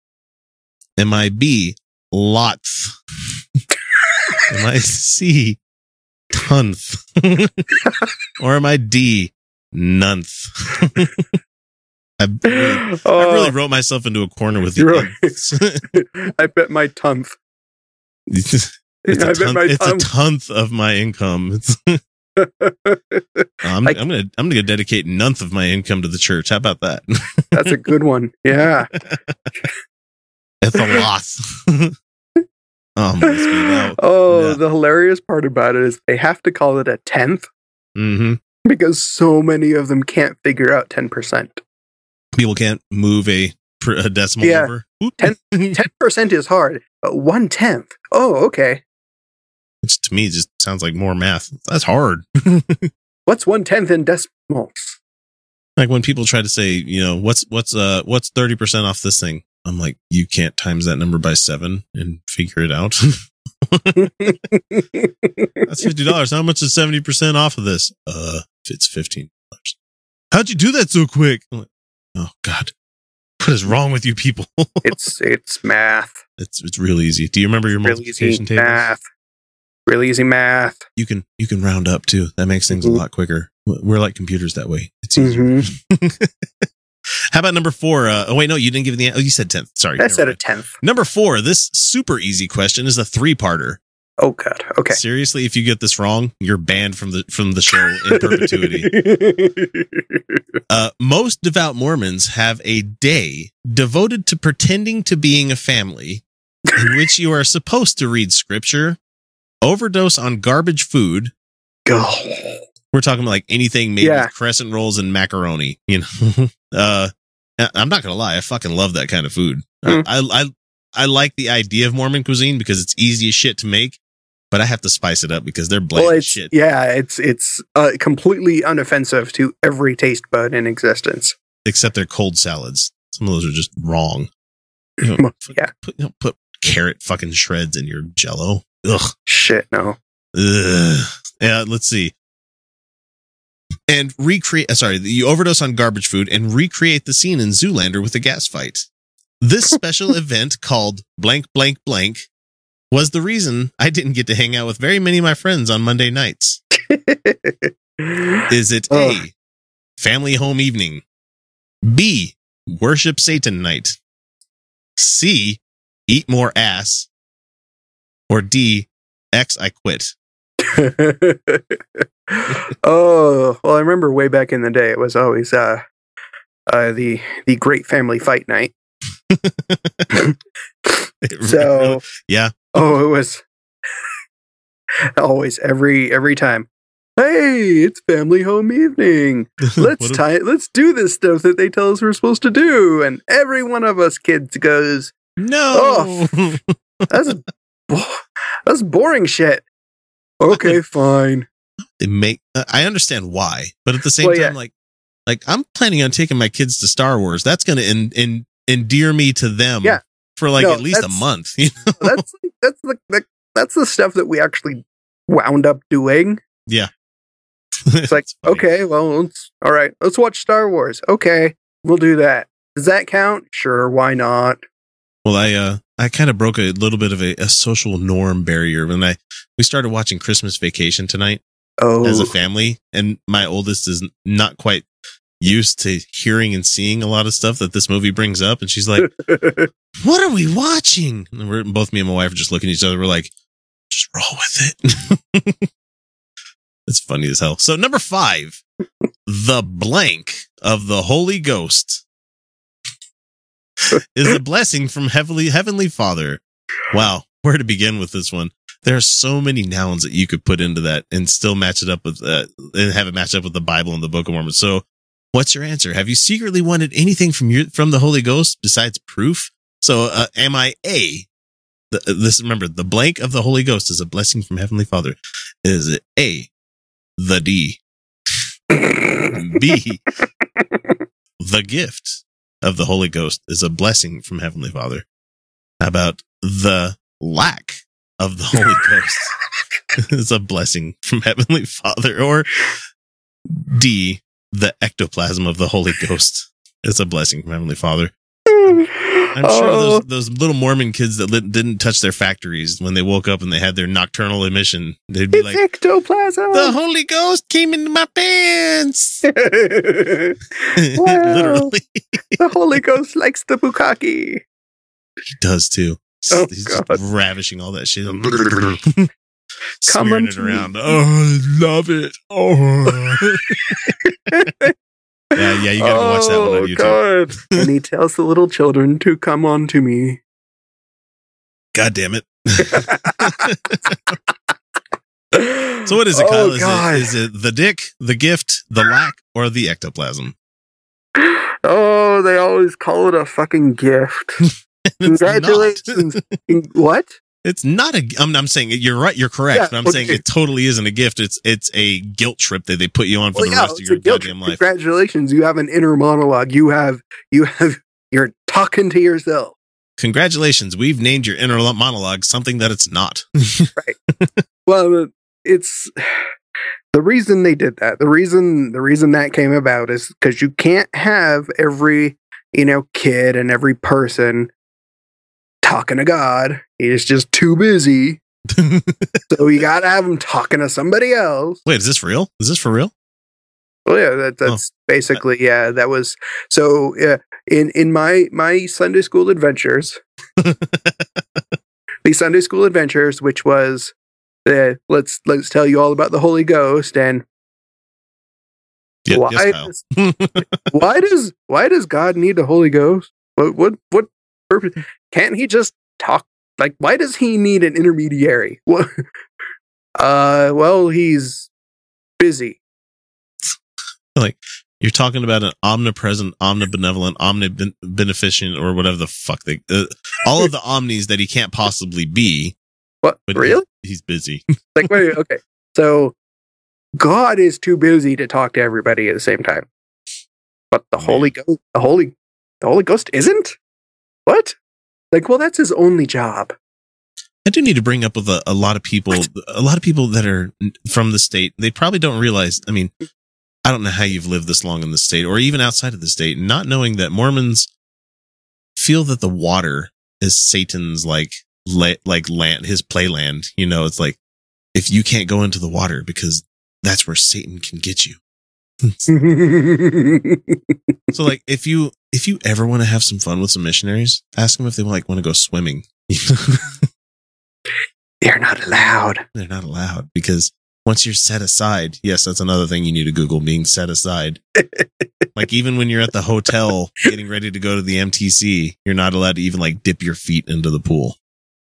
Am I B, lots? am I C, tonth? or am I D, nonth? I really, I really wrote myself into a corner with the right. I bet my tonth. It's, a my it's a tonth of my income. I'm, I'm gonna I'm gonna dedicate nonth of my income to the church. How about that? That's a good one. Yeah. It's a loss. oh, my. Oh, Yeah. the hilarious part about it is they have to call it a tenth hmm because so many of them can't figure out ten percent. People can't move a, a decimal Yeah. over. Oop. Ten- Ten percent is hard, but one tenth. Oh, okay. Which to me just sounds like more math. That's hard. What's one tenth in decimals? like when people try to say, you know, what's what's uh what's thirty percent off this thing? I'm like, you can't times that number by seven and figure it out. That's fifty dollars. How much is seventy percent off of this? Uh, it's fifteen dollars. How'd you do that so quick? Like, oh God, what is wrong with you people? it's it's math. it's it's real easy. Do you remember your multiplication easy tables? math. Really easy math. You can you can round up too. That makes things Mhm. a lot quicker. We're like computers that way. It's easier. Mhm. How about number four? Uh, oh wait, no, you didn't give the. Oh, you said tenth. Sorry. I said a tenth. Number four. This super easy question is a three-parter. Oh god. Okay. Seriously, if you get this wrong, you're banned from the from the show in perpetuity. Uh, most devout Mormons have a day devoted to pretending to being a family in which you are supposed to read scripture, overdose on garbage food. Oh, We're talking like anything made Yeah. with crescent rolls and macaroni. You know, uh, I'm not gonna lie, I fucking love that kind of food. Mm. I, I I like the idea of Mormon cuisine because it's easy as shit to make, but I have to spice it up because they're bland well, shit. yeah, it's it's uh, completely unoffensive to every taste bud in existence. Except their cold salads. Some of those are just wrong. You know, Yeah. put, you know, put carrot fucking shreds in your Jello. Ugh. Shit, no. Ugh. Yeah, let's see. And recreate, uh, sorry, you overdose on garbage food and recreate the scene in Zoolander with a gas fight. This special event called blank, blank, blank was the reason I didn't get to hang out with very many of my friends on Monday nights. Is it A, family home evening? B, worship Satan night? C, eat more ass? Or D, X, I quit? oh well, I remember way back in the day, it was always uh, uh the the great family fight night. So Yeah. oh, it was always every every time. Hey, it's family home evening. Let's a- tie. Let's do this stuff that they tell us we're supposed to do, and every one of us kids goes, No. "That's bo- that's boring shit." Okay, fine. it make uh, I understand why, but at the same Well, time, yeah. like, like I'm planning on taking my kids to Star Wars. That's going to en- en- endear me to them. Yeah. For like No, at least a month. You know? that's that's the, the that's the stuff that we actually wound up doing. Yeah. It's like, okay, well, let's, all right, let's watch Star Wars. Okay, we'll do that. Does that count? Sure, why not? Well, I uh I kind of broke a little bit of a, a social norm barrier when I we started watching Christmas Vacation tonight Oh, as a family, and my oldest is not quite used to hearing and seeing a lot of stuff that this movie brings up, and she's like, "What are we watching?" And we're both me and my wife are just looking at each other. We're like, "Just roll with it." it's funny as hell. So number five, the blank of the Holy Ghost is a blessing from heavenly heavenly Father. Wow, where to begin with this one? There are so many nouns that you could put into that and still match it up with uh, and have it match up with the Bible and the Book of Mormon. So, what's your answer? Have you secretly wanted anything from your from the Holy Ghost besides proof? So, uh, am I A? The, uh, this remember the blank of the Holy Ghost is a blessing from Heavenly Father. Is it A? The D. B. the gift of the Holy Ghost is a blessing from Heavenly Father. How about the lack of the Holy Ghost is a blessing from Heavenly Father? Or D, the ectoplasm of the Holy Ghost is a blessing from Heavenly Father? I'm sure Oh, those, those little Mormon kids that lit, didn't touch their factories when they woke up and they had their nocturnal emission, they'd be it's like, ectoplasm. the Holy Ghost came into my pants. Literally. the Holy Ghost likes the bukkake. he does too. Oh, He's God. just ravishing all that shit. Come Smearing it unto me. around. Oh, I love it. Oh. Yeah, yeah, you gotta go watch that one on Oh, YouTube. God. and he tells the little children to come on to me. God damn it. So what is it, Kyle? Oh, Is it, is it the dick, the gift, the lack, or the ectoplasm? Oh, they always call it a fucking gift. It's not. Congratulations. what? It's not a. I'm, I'm saying you're right. You're correct. Yeah, but I'm okay. saying it totally isn't a gift. It's it's a guilt trip that they put you on for Well, the yeah, rest of your goddamn life. Congratulations, you have an inner monologue. You have you have you're talking to yourself. Congratulations, we've named your inner monologue something that it's not. Right. Well, uh, it's the reason they did that. The reason the reason that came about is because you can't have every you know kid and every person talking to God. He's just too busy. so you got to have him talking to somebody else. Wait, is this real? Is this for real? Well, yeah, that, Oh. that's basically yeah. That was so. Yeah, in in my my Sunday school adventures, the Sunday school adventures, which was uh, let's let's tell you all about the Holy Ghost and Yeah, why yes, does, why does why does God need the Holy Ghost? What what what purpose? Can't he just talk? Like, why does he need an intermediary? What Uh, well, he's busy. Like, you're talking about an omnipresent, omnibenevolent, omnibeneficent, or whatever the fuck they, uh, all of the omnis that he can't possibly be. What? But really? He's, he's busy. Like, wait, okay. So, God is too busy to talk to everybody at the same time, but the Holy Ghost, the Holy, the Holy Ghost isn't. What? Like, well, that's his only job. I do need to bring up with a, a lot of people, a lot of people that are from the state. They probably don't realize. I mean, I don't know how you've lived this long in the state or even outside of the state, not knowing that Mormons feel that the water is Satan's like, la- like land, his playland. You know, it's like if you can't go into the water because that's where Satan can get you. So like if you if you ever want to have some fun with some missionaries, ask them if they like want to go swimming. They're not allowed. They're not allowed because once you're set aside, yes, that's another thing you need to Google being set aside. like even when you're at the hotel getting ready to go to the MTC, you're not allowed to even like dip your feet into the pool.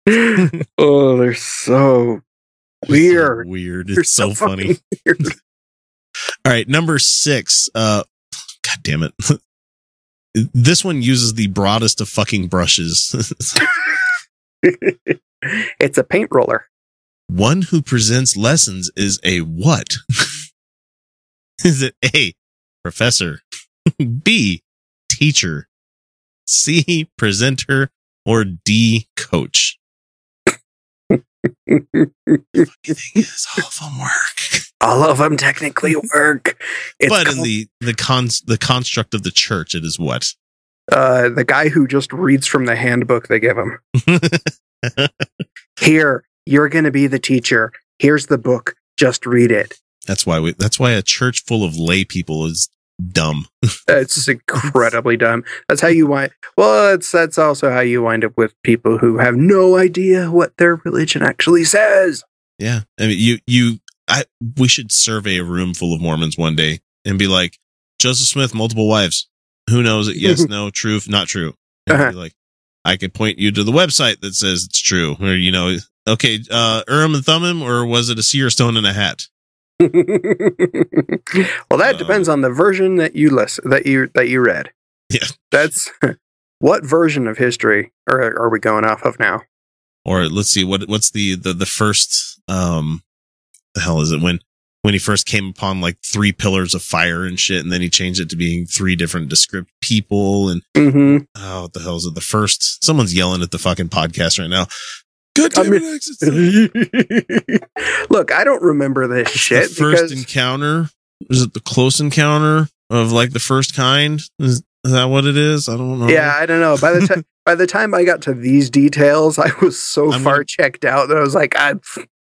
oh, they're so It's so weird. weird. They're It's so, so funny. All right, number six. Uh, God damn it. this one uses the broadest of fucking brushes. it's a paint roller. one who presents lessons is a what? is it A, professor, B, teacher, C, presenter, or D, coach? It's all of them work. All of them technically work. It's but in called- the the cons the construct of the church, it is what? uh, the guy who just reads from the handbook they give him. Here, you're going to be the teacher. Here's the book. Just read it. That's why we. That's why a church full of lay people is dumb. It's just incredibly dumb. That's how you wind. Well, that's that's also how you wind up with people who have no idea what their religion actually says. Yeah, I mean, you you. I we should survey a room full of Mormons one day and be like, Joseph Smith, multiple wives. Who knows it? Yes, no, true, not true. And Uh-huh. be like, I could point you to the website that says it's true, or you know, okay, uh, Urim and Thummim, or was it a seer stone in a hat? well, that Uh, depends on the version that you listen that you that you read. Yeah. That's what version of history are are we going off of now? Or let's see, what what's the the the first um, the hell is it when when he first came upon like three pillars of fire and shit, and then he changed it to being three different descript people and hmm oh, what the hell is it? The first someone's yelling at the fucking podcast right now. Good I damn mean- it, X, it's the- Look, I don't remember this shit the first because encounter. Is it the close encounter of like the first kind? Is, is that what it is? I don't know. yeah, I don't know. By the time by the time I got to these details, I was so I'm far gonna- checked out that I was like, I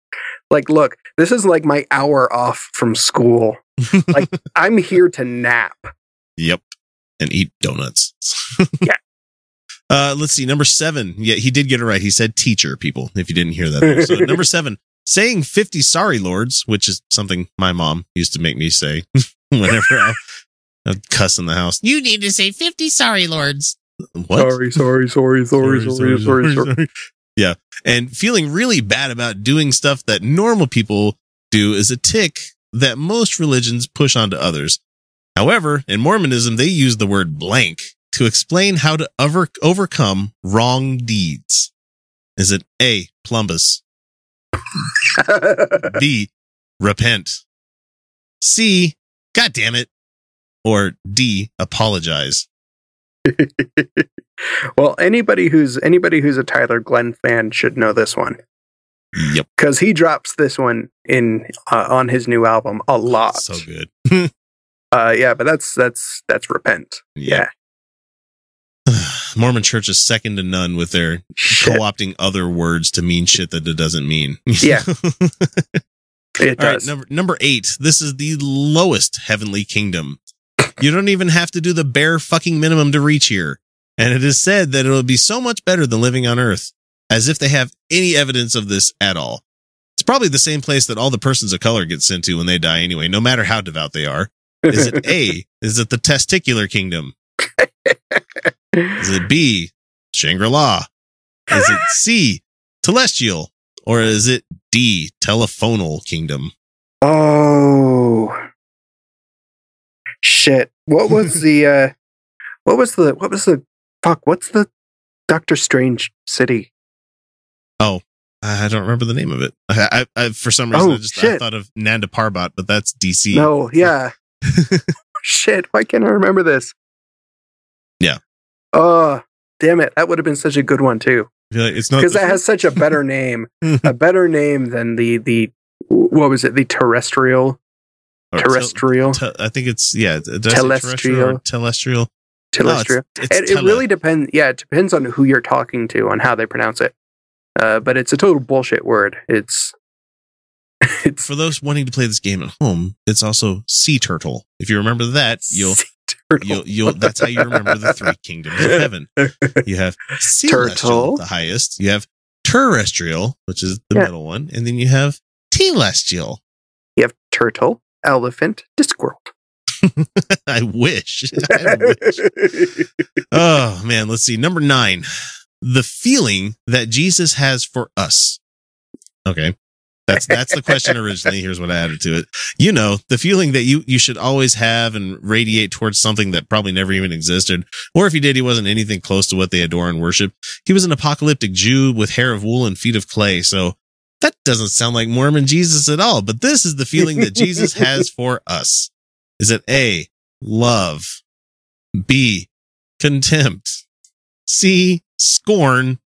like, look, this is like my hour off from school. Like, I'm here to nap. Yep. And eat donuts. Yeah. Uh, let's see. Number seven. Yeah, he did get it right. He said teacher, people, if you didn't hear that. So number seven, saying 50 sorry lords, which is something my mom used to make me say whenever I, I'd cuss in the house. You need to say 50 sorry lords. What? Sorry, sorry, sorry, sorry, sorry, sorry, sorry. Yeah. And feeling really bad about doing stuff that normal people do is a tick that most religions push onto others. However, in Mormonism, they use the word blank to explain how to over- overcome wrong deeds. Is it A, plumbus, B, repent, C, God damn it, or D, apologize? well, anybody who's anybody who's a Tyler Glenn fan should know this one Yep. because he drops this one in uh, on his new album a lot. So good. Uh, yeah, but that's that's that's repent. Yeah, Mormon church is second to none with their co-opting other words to mean shit that it doesn't mean. Yeah. it All right, does. number number eight. This is the lowest heavenly kingdom. You don't even have to do the bare fucking minimum to reach here. And it is said that it will be so much better than living on earth, as if they have any evidence of this at all. It's probably the same place that all the persons of color get sent to when they die anyway, no matter how devout they are. Is it A? Is it the testicular kingdom? Is it B? Shangri La? Is it C? Celestial? Or is it D, telephonal kingdom? Oh shit! What was the? uh What was the? What was the? Fuck! What's the Doctor Strange city? Oh, I don't remember the name of it. I, I, I for some reason Oh, I just I thought of Nanda Parbat, but that's DC. No, yeah. shit! Why can't I remember this? Yeah. Oh, damn it! That would have been such a good one too, like it's not because that has such a better name, a better name than the the what was it? The terrestrial, or terrestrial, te- I think it's yeah. say terrestrial telestial. terrestrial. No, it's, it, it's it tele. really depends. Yeah, it depends on who you're talking to on how they pronounce it. Uh, but it's a total bullshit word. It's it's for those wanting to play this game at home. It's also sea turtle. If you remember that, you'll. You'll you'll. That's how you remember the three kingdoms of heaven. You have celestial, Turtle. the highest. You have terrestrial, which is the Yeah. middle one, and then you have telestial. You have turtle, elephant, Discworld. I wish. I wish. Oh man, let's see. Number nine, the feeling that Jesus has for us. Okay. That's that's the question originally. Here's what I added to it. You know, the feeling that you you should always have and radiate towards something that probably never even existed, or if he did, he wasn't anything close to what they adore and worship. He was an apocalyptic Jew with hair of wool and feet of clay. So that doesn't sound like Mormon Jesus at all. But this is the feeling that Jesus has for us. Is it A, love, B, contempt, C, scorn,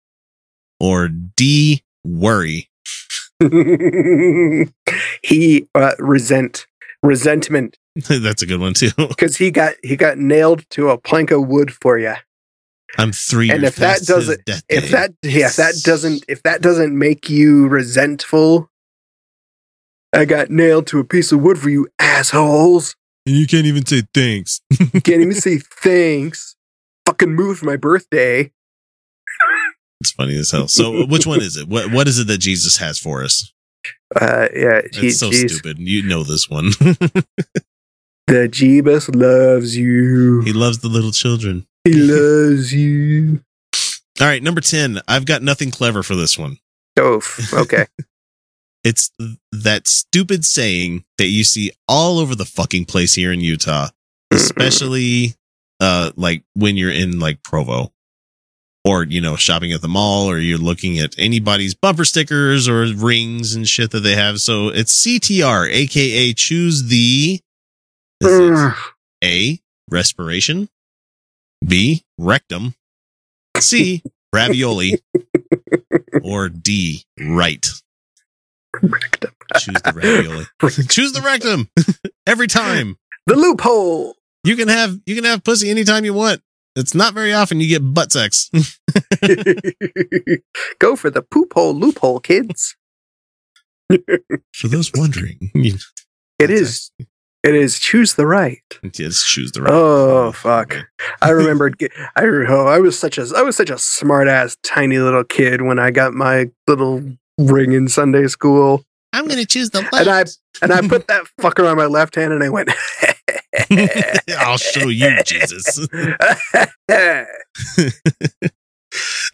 or D, worry? he uh, resent resentment That's a good one too. because he got he got nailed to a plank of wood for you. I'm three And if that doesn't- If that yeah, if that doesn't if that doesn't make you resentful, I got nailed to a piece of wood for you assholes. And you can't even say thanks. Can't even say thanks. Fucking moved my birthday. It's funny as hell. So which one is it? What what is it that Jesus has for us? Uh, yeah, he, It's so geez. stupid. You know this one. The Jeebus loves you. he loves the little children. He loves you. All right, number 10. I've got nothing clever for this one. Oh, okay. It's that stupid saying that you see all over the fucking place here in Utah, especially uh like when you're in like Provo or you know shopping at the mall or you're looking at anybody's bumper stickers or rings and shit that they have. So it's CTR, aka choose the is. A respiration, B rectum, C ravioli, or D right. Rectum. Choose the ravioli. Choose the rectum every time. the loophole. You can have you can have pussy anytime you want. It's not very often you get butt sex. Go for the poop hole loophole, kids. For those wondering, It is. It is. Choose the right. just choose the right. Oh fuck! I remembered. I oh, I was such a I was such a smart ass tiny little kid when I got my little ring in Sunday school, I'm gonna choose the left. and I and I put that fucker on my left hand, and I went. I'll show you, Jesus.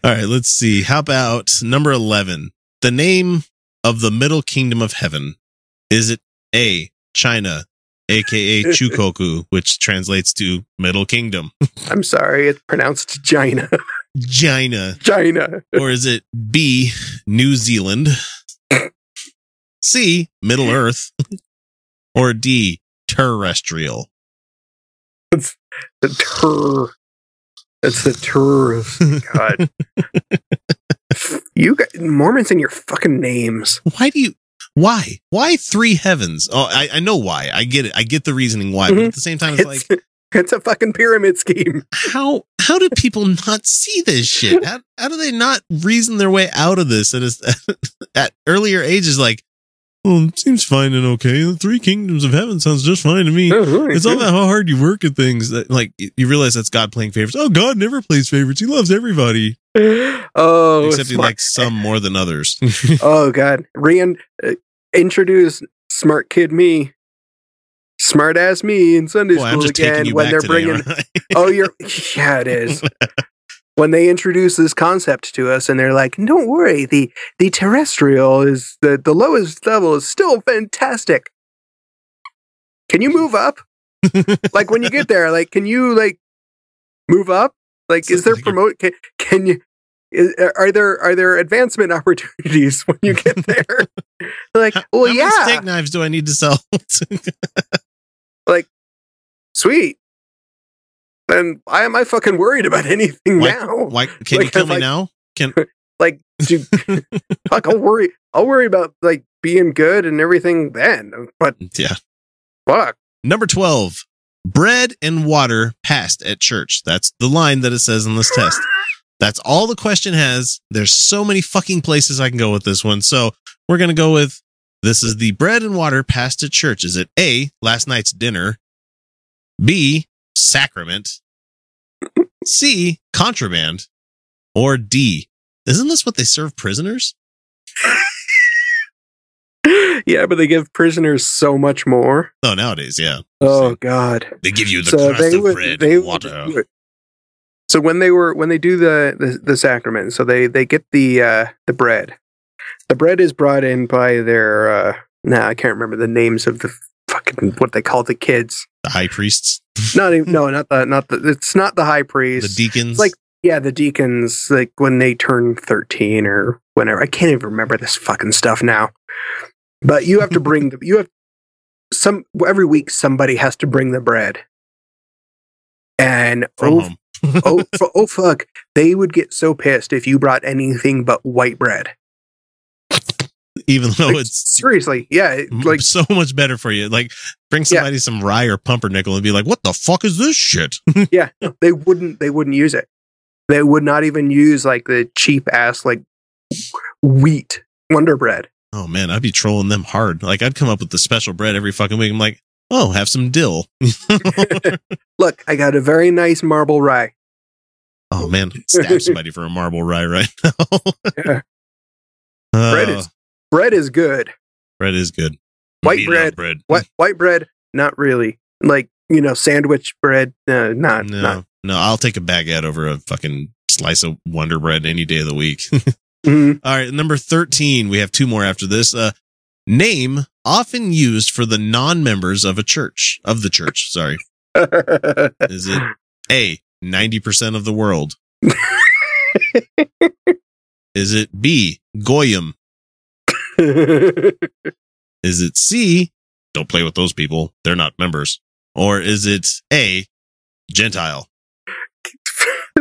All right, let's see. How about number 11? The name of the middle kingdom of heaven. Is it A, China, aka Chukoku, which translates to middle kingdom? I'm sorry, it's pronounced China. China. China. Or is it B, New Zealand? C, Middle Earth? Or D, terrestrial? It's the tur. It's the tourist. God. you got Mormons in your fucking names. Why do you why? Why three heavens? Oh, I, I know why. I get it. I get the reasoning why, but Mhm. at the same time, it's, It's, like it's a fucking pyramid scheme. how how do people not see this shit? How how do they not reason their way out of this at a, at earlier ages? Like, well, it seems fine and okay. The three kingdoms of heaven sounds just fine to me. It's all about how hard you work at things. That, like you realize that's God playing favorites. Oh, God never plays favorites. He loves everybody, oh, except he smart- likes some more than others. Oh God, Rian, uh, introduce smart kid me, smart ass me in Sunday Boy, school again when they're today, bringing. Oh, you're yeah, it is. When they introduce this concept to us and they're like, "Don't worry, the the terrestrial is the the lowest level is still fantastic." Can you move up? like when you get there, like can you like move up? Like So is there promote can, can you is, are there are there advancement opportunities when you get there? like, well, How many yeah, steak knives do I need to sell? Like, sweet. Then why am I fucking worried about anything Why- now? Why can you Like, kill me like- now? Can Like, dude, fuck, I'll worry. I'll worry about like being good and everything then. But yeah. fuck, Number 12. Bread and water passed at church. That's the line that it says in this test. That's all the question has. There's so many fucking places I can go with this one. So we're going to go with this is the bread and water passed at church. Is it A, last night's dinner? B, sacrament? C, contraband? Or D, isn't this what they serve prisoners? yeah, but they give prisoners so much more. Oh, nowadays, yeah. Oh God. They give you the so crust of would bread and water. So when they were when they do the, the the sacrament, so they they get the uh the bread. The bread is brought in by their uh nah, I can't remember the names of the what they call the kids. The high priests, Not even no, not the not the it's not the high priest. the deacons. like yeah, the deacons like when they turn 13 or whenever. I can't even remember this fucking stuff now. But you have to bring the you have some every week somebody has to bring the bread. And oh, oh, oh fuck! They would get so pissed if you brought anything but white bread. Even though Like, it's seriously, yeah, it- like so much better for you. Like, bring Yeah. somebody some rye or pumpernickel and be like, "What the fuck is this shit?" yeah, they wouldn't. They wouldn't use it. They would not even use like the cheap ass like wheat Wonder Bread. oh man, I'd be trolling them hard. Like, I'd come up with the special bread every fucking week. I'm like, "Oh, have some dill." Look, I got a very nice marble rye. oh man, stab somebody for a marble rye right now. Yeah. Oh, Bread is bread is good. bread is good. White bread. bread. What white bread? Not really. Like you know, sandwich bread. Uh, not No, not. no, I'll take a baguette over a fucking slice of Wonder Bread any day of the week. Mhm. All right, number 13. We have two more after this. Uh, name often used for the non-members of a church, of the church, sorry. Is it A, 90% of the world? Is it B, Goyim? Is it C, don't play with those people, they're not members? Or is it A, Gentile?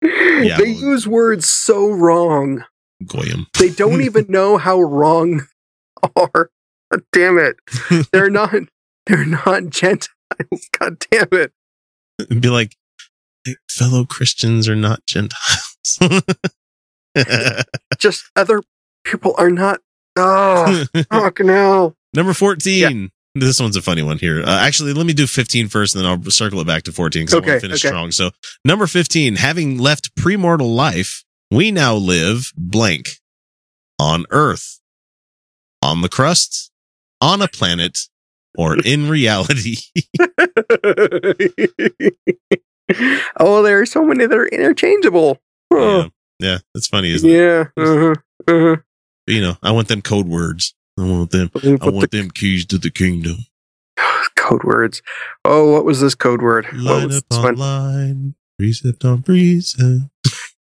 they well- use words so wrong. Goyim. They don't even know how wrong are. God damn it. They're not they're not Gentiles. God damn it. It'd be like, fellow Christians are not Gentiles. Just other people are not Oh fucking hell. Number 14. This one's a funny one here. Uh, actually, let me do 15 first, and then I'll circle it back to 14 because I want to finish okay. strong. So, number 15, having left premortal life, we now live blank on Earth, on the crust, on a planet, or in reality. oh, there are so many that are interchangeable. yeah, Oh, yeah, it's funny, isn't it? yeah. Uh-huh. Uh-huh. You know, I want them code words. I want them. I What want them keys to the kingdom. code words? Oh, what was this code word? What Line was upon line, precept on precept.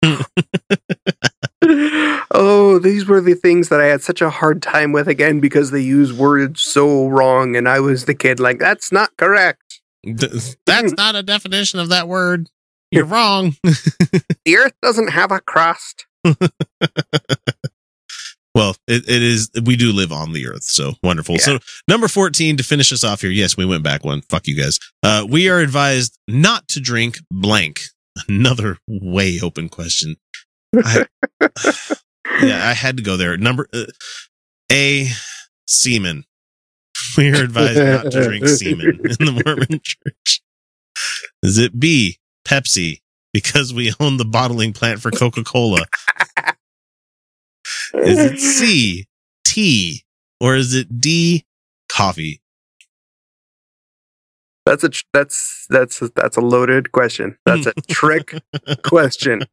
oh, these were the things that I had such a hard time with again because they use words so wrong, and I was the kid like, that's not correct. Th- That's not a definition of that word. You're wrong. The earth doesn't have a crust. well, it, it is. We do live on the earth, so wonderful. Yeah. So number fourteen to finish us off here. Yes, we went back one. Fuck you guys. Uh, we are advised not to drink blank. Another way open question. I, yeah, I had to go there. Number uh, A, semen. We are advised not to drink semen in the Mormon church. Is it B, Pepsi, because we own the bottling plant for Coca Cola? Is it C, tea, or is it D, coffee? That's a that's that's that's a loaded question. That's a trick question.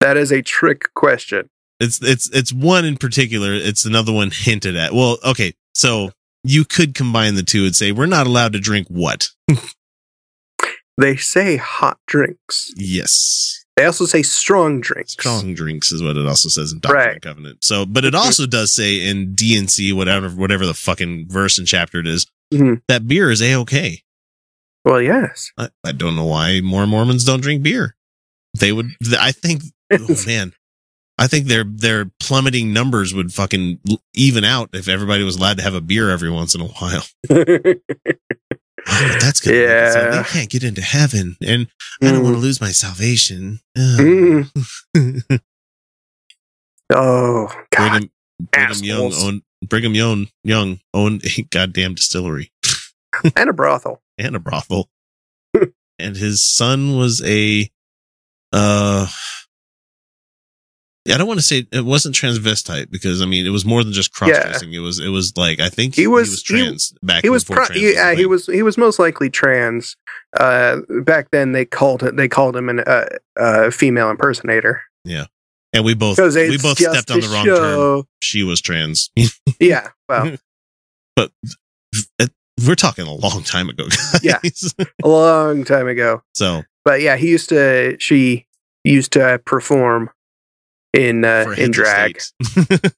That is a trick question. It's it's it's one in particular. It's another one hinted at. Well, okay, so you could combine the two and say we're not allowed to drink what? They say hot drinks. Yes, They also say strong drinks. strong drinks is what it also says in Doctrine and Right. Covenant. So, but it also does say in D&C whatever whatever the fucking verse and chapter it is Mhm. that beer is a okay. Well, yes. I, I don't know why more Mormons don't drink beer. They would. I think. Oh man, I think their their plummeting numbers would fucking even out if everybody was allowed to have a beer every once in a while. Oh, that's good. Yeah. they can't get into heaven, and I don't want to lose my salvation. Ugh. Mm. Oh God! Brigham, Brigham Young owned Brigham Young Young owned a goddamn distillery And a brothel. and a brothel, and his son was a uh. I don't want to say it wasn't transvestite because I mean it was more than just cross dressing. It was it was like I think He was- he- trans back. He was, pro- trans yeah, a he was he was most likely trans. Uh, back then they called it they called him an uh, uh, female impersonator Yeah, and we both we both stepped on the wrong term. She was trans. Yeah, well, but we're talking a long time ago, guys. Yeah. a long time ago. so But yeah, he used to. She used to perform in uh, in drag.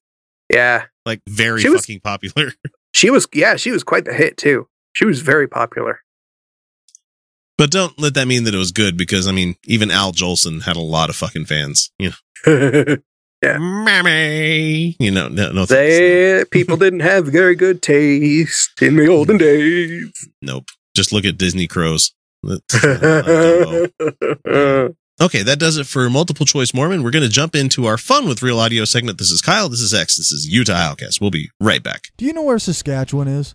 Yeah, like very She was- fucking popular. she was. Yeah, she was quite the hit too. She was very popular. But don't let that mean that it was good because I mean, even Al Jolson had a lot of fucking fans. You know, Yeah. Mammy. You know, no, no, they people didn't have very good taste in the olden days. nope. Just look at Disney Crows. Uh. Okay, that does it for multiple choice Mormon. We're going to jump into our fun with real audio segment. This is Kyle. This is X. This is Utah Outcast. We'll be right back. Do you know where Saskatchewan is?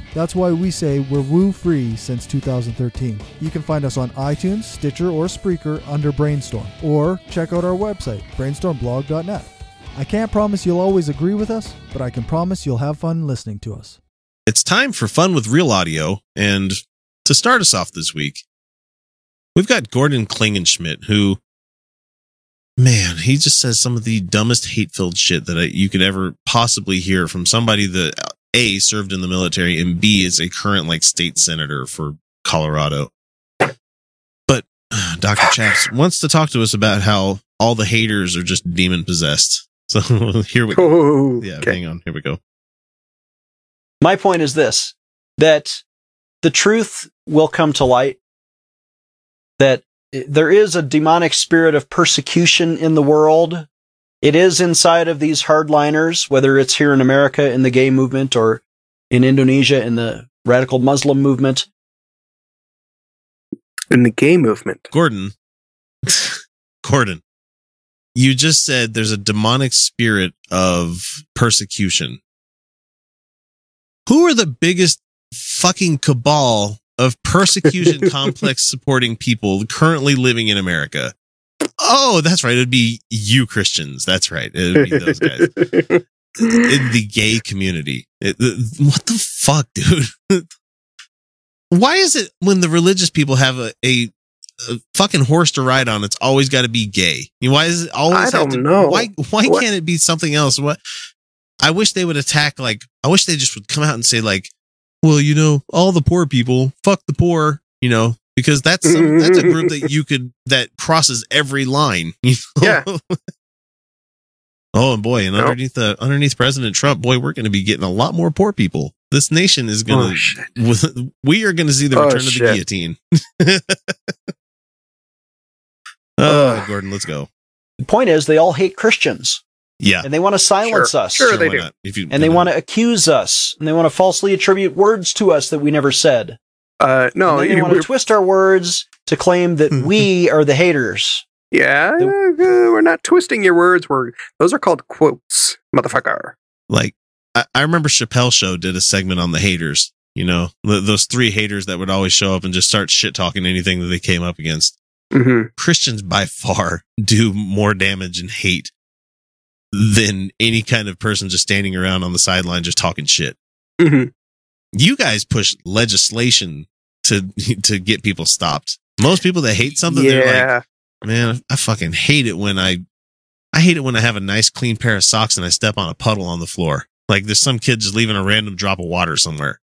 That's why we say we're woo free since 2013. You can find us on iTunes, Stitcher, or Spreaker under Brainstorm, or check out our website, brainstormblog.net. I can't promise you'll always agree with us, but I can promise you'll have fun listening to us. It's time for fun with real audio. And to start us off this week, we've got Gordon Klingenschmitt, who, man, he just says some of the dumbest hate filled shit that I, you could ever possibly hear from somebody that A, served in the military, and B, is a current like state senator for Colorado. But uh, Dr. Chaps wants to talk to us about how all the haters are just demon possessed. So here we go. Oh, Yeah, okay. hang on. Here we go. My point is this that the truth will come to light, that there is a demonic spirit of persecution in the world. It is inside of these hardliners, whether it's here in America in the gay movement or in Indonesia in the radical Muslim movement. In the gay movement. Gordon, Gordon, you just said there's a demonic spirit of persecution. Who are the biggest fucking cabal of persecution complex supporting people currently living in America? Oh, that's right. It'd be you Christians. That's right. It'd be those guys in the gay community. It- it- what the fuck, dude? Why is it when the religious people have a, a, a fucking horse to ride on, it's always got to be gay? Why is it always? I don't to- know. Why? Why What- can't it be something else? What? I wish they would attack. Like, I wish they just would come out and say, like, well, you know, all the poor people, fuck the poor, you know, because that's some, that's a group that you could that crosses every line. You know? Yeah. Oh, and boy, and Nope. underneath the underneath President Trump, boy, we're going to be getting a lot more poor people. This nation is going Oh, to, we are going to see the Oh, return of the guillotine. oh, Gordon, let's go. The point is, they all hate Christians Yeah, and they want to silence Sure. us. Sure. they do. not? If you And they want to accuse us and they want to falsely attribute words to us that we never said. Uh, no, and then you- want to twist our words to claim that we are the haters. yeah, the- uh, we're not twisting your words. We're those are called quotes, motherfucker. Like I, I remember Chappelle Show did a segment on the haters. You know, th- those three haters that would always show up and just start shit talking anything that they came up against. hmm Christians by far do more damage and hate than any kind of person just standing around on the sideline just talking shit. hmm You guys push legislation to to get people stopped. Most people that hate something, they're like, Yeah, man, I fucking hate it when I, I hate it when I have a nice clean pair of socks and I step on a puddle on the floor. Like there's some kid just leaving a random drop of water somewhere.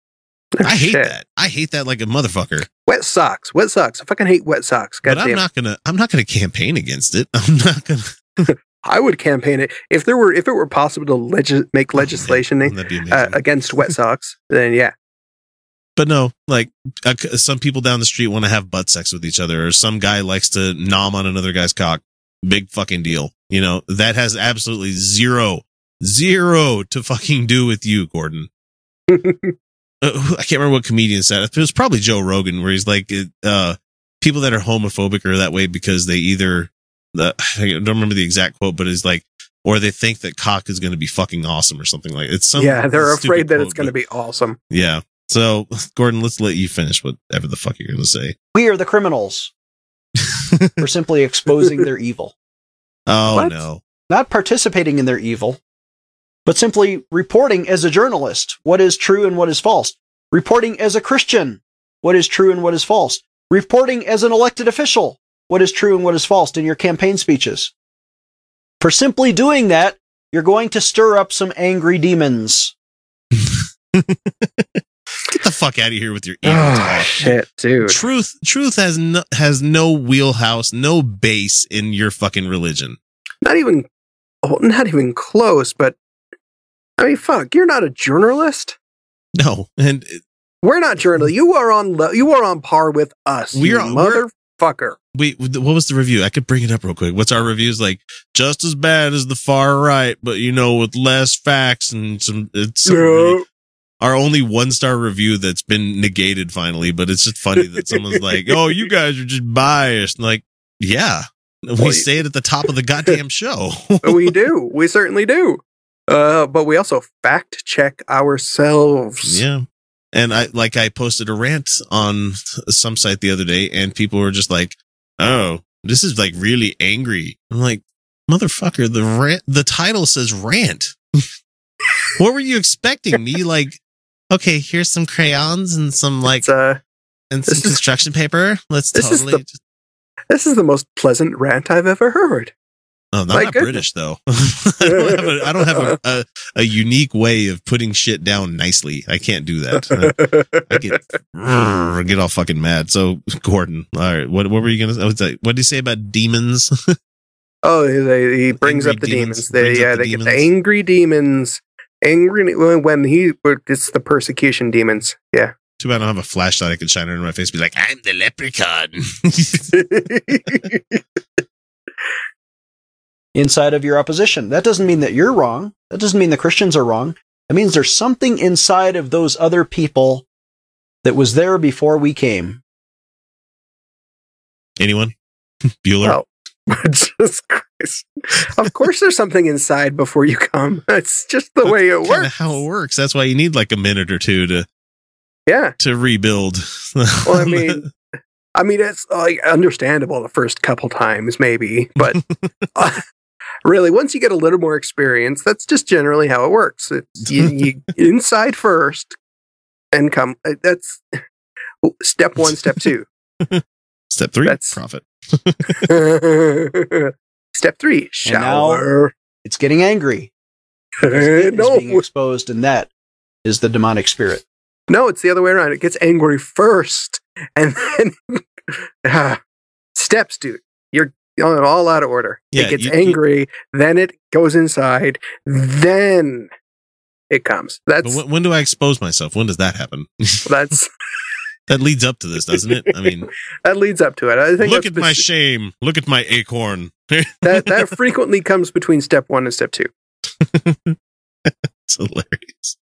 I hate Shit. that. I hate that like a motherfucker. Wet socks, wet socks. I fucking hate wet socks. God but I'm not gonna. I'm not gonna campaign against it. I'm not gonna. I would campaign it if there were if it were possible to legis- make legislation That'd uh, against wet socks. Then yeah, but no, like uh, some people down the street want to have butt sex with each other, or some guy likes to nom on another guy's cock. Big fucking deal. You know that has absolutely zero, zero to fucking do with you, Gordon. uh, I can't remember what comedian said it. It was probably Joe Rogan, where he's like, uh, people that are homophobic are that way because they either, uh, I don't remember the exact quote, but it's like, or they think that cock is going to be fucking awesome or something like it's some yeah, they're afraid that quote, it's going to be awesome. yeah. So Gordon, let's let you finish whatever the fuck you're going to say. We are the criminals for simply exposing their evil, Oh What? no. not participating in their evil, but simply reporting as a journalist what is true and what is false, reporting as a Christian what is true and what is false, reporting as an elected official what is true and what is false in your campaign speeches. For simply doing that, you're going to stir up some angry demons. Get the fuck out of here with your evil Oh talk. shit, dude. Truth, truth has no, has no wheelhouse, no base in your fucking religion. Not even, not even close. But I mean, fuck, you're not a journalist. No, and We're not journalists. You are on. le- You are on par with us. You we're- motherfucker. wait, what was the review? I could bring it up real quick. What's our reviews like? Just as bad as the far right, but you know, with less facts and some. It's some really- our only one star review that's been negated finally, but it's just funny that someone's like, "Oh, you guys are just biased." Like, yeah, we Well, say it at the top of the goddamn show. we do. We certainly do. Uh, but we also fact check ourselves. yeah, and I like I posted a rant on some site the other day, and people were just like, "Oh, this is like really angry." I'm like, "Motherfucker, the rant, the title says rant." what were you expecting? Me like, okay, here's some crayons and some like uh, and some this is- construction paper. Let's this is totally. the- this is the most pleasant rant I've ever heard. oh, I'm my not goodness. British though. I don't have, a, I don't have a, a, a unique way of putting shit down nicely. I can't do that. I get I get all fucking mad. So Gordon, all right, what what were you gonna? say? What did he say about demons? oh, they, he brings Angry up the demons. demons. They, Brings up yeah, the they get the angry demons. Angry when- when he it's the persecution demons. Yeah. Too bad I don't have a flashlight I can shine it in my face. Be like, I'm the leprechaun. inside of your opposition. That doesn't mean that you're wrong. That doesn't mean the Christians are wrong. That means there's something inside of those other people that was there before we came. Anyone? Bueller. Jesus Christ. Of course, there's something inside before you come. That's just the way it works. How it works. That's why you need like a minute or two to Yeah. to rebuild. Well, I mean, I mean, it's like understandable the first couple times, maybe, but uh, really, once you get a little more experience, that's just generally how it works. It's, you, you inside first, and come. uh, That's step one, step two. Step three, that's- profit. step three, And now- shower. It's getting angry. It is no, being exposed, and that is the demonic spirit. no, it's the other way around. It gets angry first, and then Ah, steps, dude. You're all out of order. Yeah, it gets you- you- angry, then it goes inside, then it comes. But That's when, when do I expose myself? When does that happen? that's that leads up to this, doesn't it? I mean, that leads up to it. I think look at my shame. Look at my acorn. that that frequently comes between step one and step two. It's hilarious.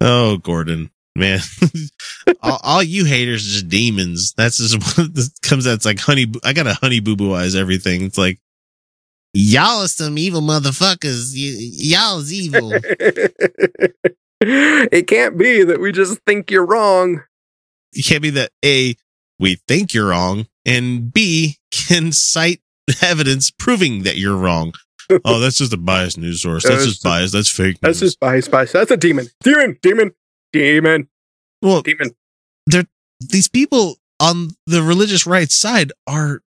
Oh, Gordon. man. all, all you haters are just demons. That's just what comes out. It's like honey. I got a honey boo boo eyes everything. It's like y'all are some evil motherfuckers. Y- y'all is evil. it can't be that we just think you're wrong. It can't be that A, we think you're wrong, and B, can cite evidence proving that you're wrong. Oh, that's just a biased news source. That's just biased. That's fake news. That's just biased. bias. That's a demon. Demon, demon, demon, well, demon. They're, these people on the religious right side are,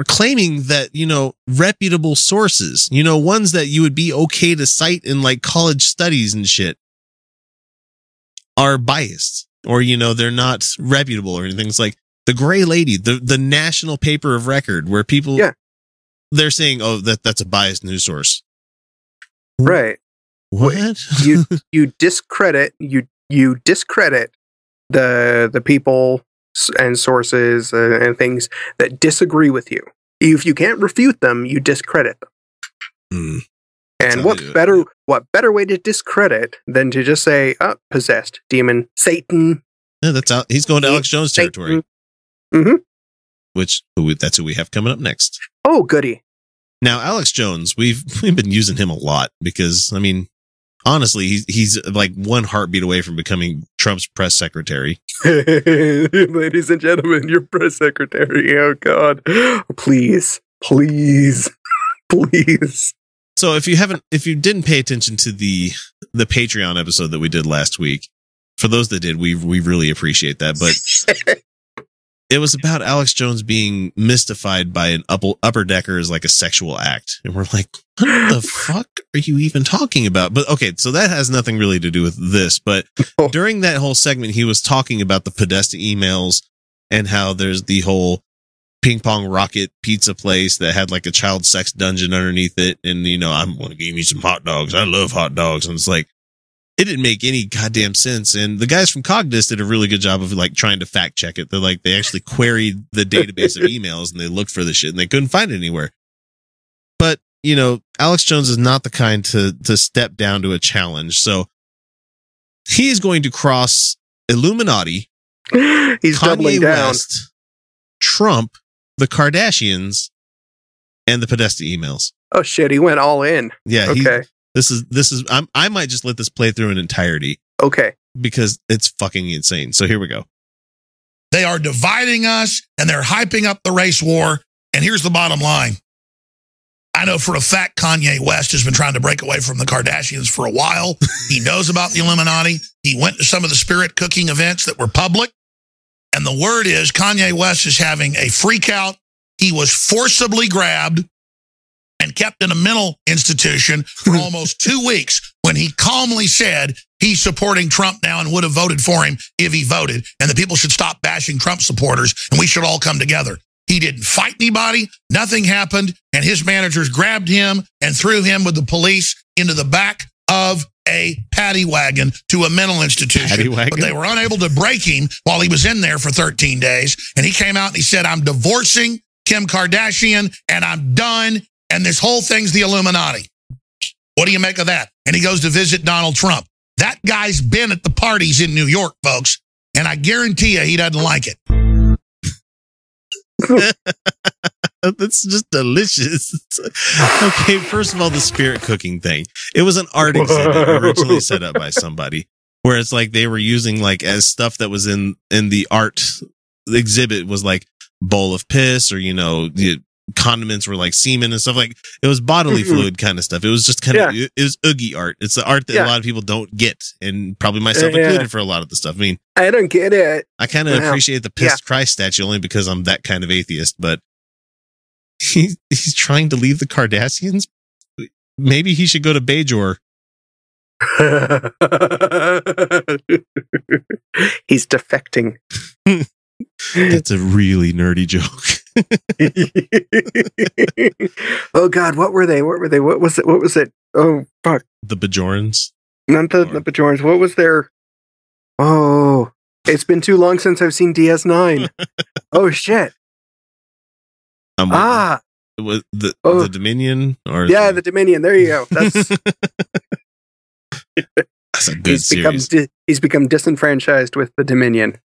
are claiming that, you know, reputable sources, you know, ones that you would be okay to cite in like college studies and shit are biased or, you know, they're not reputable or anything. It's like the gray lady, the, the national paper of record where people, Yeah. they're saying, oh, that, that's a biased news source. Right. What? You you discredit you you discredit the the people and sources uh, and things that disagree with you. If you can't refute them, you discredit them. Hmm. And what do it. better what better way to discredit than to just say, "Oh, possessed, demon, Satan, Yeah, that's out. He's going to Alex Jones Satan." territory, Mhm. which that's who we have coming up next. Oh, goody. Now, Alex Jones, we've we've been using him a lot because I mean, honestly, he's he's like one heartbeat away from becoming Trump's press secretary. Ladies and gentlemen, your press secretary. Oh God, please, please, please. So if you haven't, if you didn't pay attention to the the Patreon episode that we did last week, for those that did, we we really appreciate that. But it was about Alex Jones being mystified by an upper upper decker as like a sexual act, and we're like, what the fuck are you even talking about? But okay, so that has nothing really to do with this. But Oh. during that whole segment, he was talking about the Podesta emails and how there's the whole ping pong rocket pizza place that had like a child sex dungeon underneath it. And, you know, I'm going to give me some hot dogs. I love hot dogs. And it's like, it didn't make any goddamn sense. And the guys from Cogdis did a really good job of like trying to fact check it. They're like, they actually queried the database of emails and they looked for the shit and they couldn't find it anywhere. But, you know, Alex Jones is not the kind to, to step down to a challenge. So he is going to cross Illuminati, He's doubling Kanye down. West, Trump, the Kardashians, and the Podesta emails. Oh shit, he went all in. Yeah, he, Okay, this is this is. I'm, I might just let this play through in entirety okay. because it's fucking insane. So here we go. They are dividing us and they're hyping up the race war. And here's the bottom line. I know for a fact Kanye West has been trying to break away from the Kardashians for a while. he knows about the Illuminati. He went to some of the spirit cooking events that were public. And the word is Kanye West is having a freak out. He was forcibly grabbed and kept in a mental institution for almost two weeks when he calmly said he's supporting Trump now and would have voted for him if he voted. And the people should stop bashing Trump supporters and we should all come together. He didn't fight anybody. Nothing happened. And his managers grabbed him and threw him with the police into the back of a paddy wagon to a mental institution. But they were unable to break him while he was in there for 13 days. And he came out and he said, I'm divorcing Kim Kardashian and I'm done. And this whole thing's the Illuminati. What do you make of that? And he goes to visit Donald Trump. That guy's been at the parties in New York, folks. And I guarantee you he doesn't like it. That's just delicious. okay, first of all, the spirit cooking thing. It was an art exhibit originally set up by somebody, where it's like they were using like as stuff that was in in the art exhibit was like bowl of piss or you know the condiments were like semen and stuff like it was bodily Mhm. fluid kind of stuff. It was just kind of it was oogie art. It's the art that Yeah. a lot of people don't get, and probably myself Yeah. included for a lot of the stuff. I mean, I don't get it. I kind of Wow. appreciate the pissed Christ statue only because I'm that kind of atheist, but he, he's trying to leave the Kardashians. Maybe he should go to Bajor. He's defecting. That's a really nerdy joke. oh God, what were they? What were they? What was it? What was it? Oh fuck! the Bajorans. Not the the Bajorans. What was their? Oh, it's been too long since I've seen DS9. oh shit! Um, Ah, was the Oh. the Dominion or yeah, the Dominion. There you go. That's That's a good he's become series. di- he's become disenfranchised with the Dominion,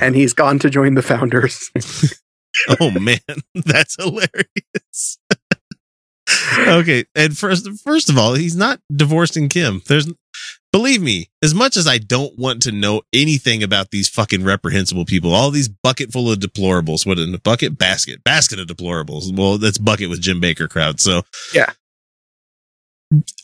and he's gone to join the founders. oh man, that's hilarious. okay, and first, first of all, he's not divorcing Kim. There's, believe me, as much as I don't want to know anything about these fucking reprehensible people, all these bucket full of deplorables. What in a bucket basket, basket of deplorables. Well, that's bucket with Jim Bakker crowd. So Yeah.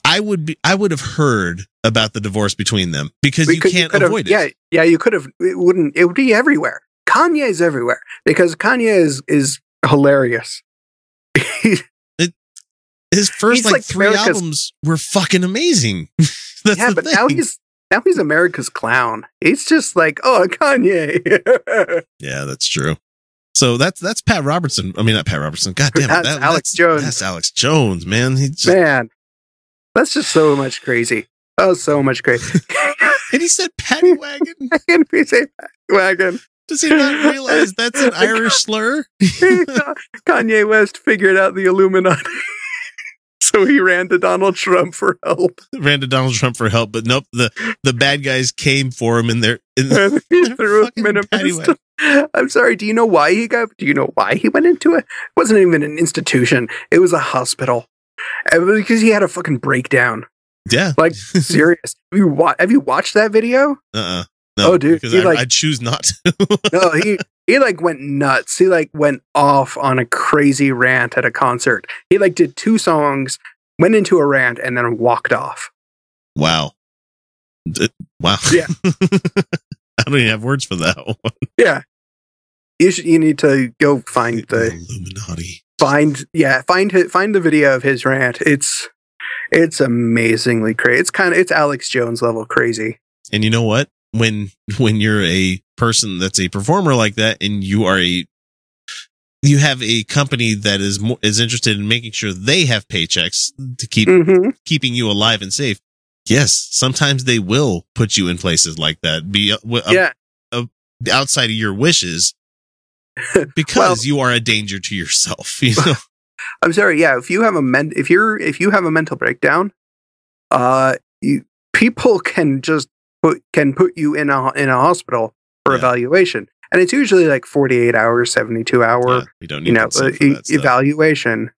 I would be, I would have heard about the divorce between them because you Because can't could've- avoid it. Yeah, yeah, you could have. It wouldn't. It would be everywhere. Kanye's everywhere because Kanye is is hilarious. it, His first like, like three America's- albums were fucking amazing. That's yeah, but now he's now he's America's clown. He's just like, oh, Kanye. Yeah, that's true. So that's that's Pat Robertson. I mean, not Pat Robertson. God damn it, That's that, Alex that's, Jones. That's Alex Jones, man. He just, Man, that's just so much crazy. Oh, so much crazy. and he said Paddy Wagon. and we say wagon. Does he not realize that's an Irish slur? Kanye West figured out the Illuminati. So he ran to Donald Trump for help. Ran to Donald Trump for help, but nope. The the bad guys came for him in their. In And he threw him in a pistol. I'm sorry. Do you know why he got? Do you know why he went into it? It wasn't even an institution. It was a hospital. Because he had a fucking breakdown. yeah. Like serious. Have you wa- Have you watched that video? Uh. uh No, Oh, dude, Because I, like- I choose not to. No, he he like went nuts. He like went off on a crazy rant at a concert. He like did two songs, went into a rant, and then walked off. wow. D- Wow. Yeah. I don't even have words for that one. Yeah. You should, you need to go find the Illuminati. find yeah find find the video of his rant. It's it's amazingly crazy. It's kind of it's Alex Jones level crazy. And you know what? When when you're a person that's a performer like that, and you are a you have a company that is more, is interested in making sure they have paychecks to keep hmm keeping you alive and safe. Yes, sometimes they will put you in places like that, be uh, uh, yeah, outside of your wishes, because Well- you are a danger to yourself. You know, I'm sorry. Yeah, if you have a men if you're if you have a mental breakdown, uh, you people can just put can put you in a in a hospital for Yeah. evaluation, and it's usually like 48 hours, 72 hour, Yeah, you don't need you know, uh, e- evaluation.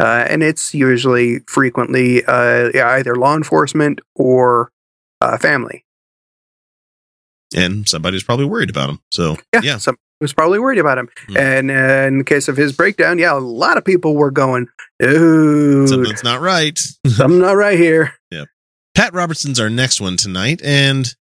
Uh, and it's usually frequently uh, either law enforcement or uh, family. and somebody's probably worried about him. So Yeah, yeah, some was probably worried about him. Hmm. And uh, in the case of his breakdown, yeah, a lot of people were going, "Dude, something's not right. something not right here." Pat Robertson's our next one tonight, and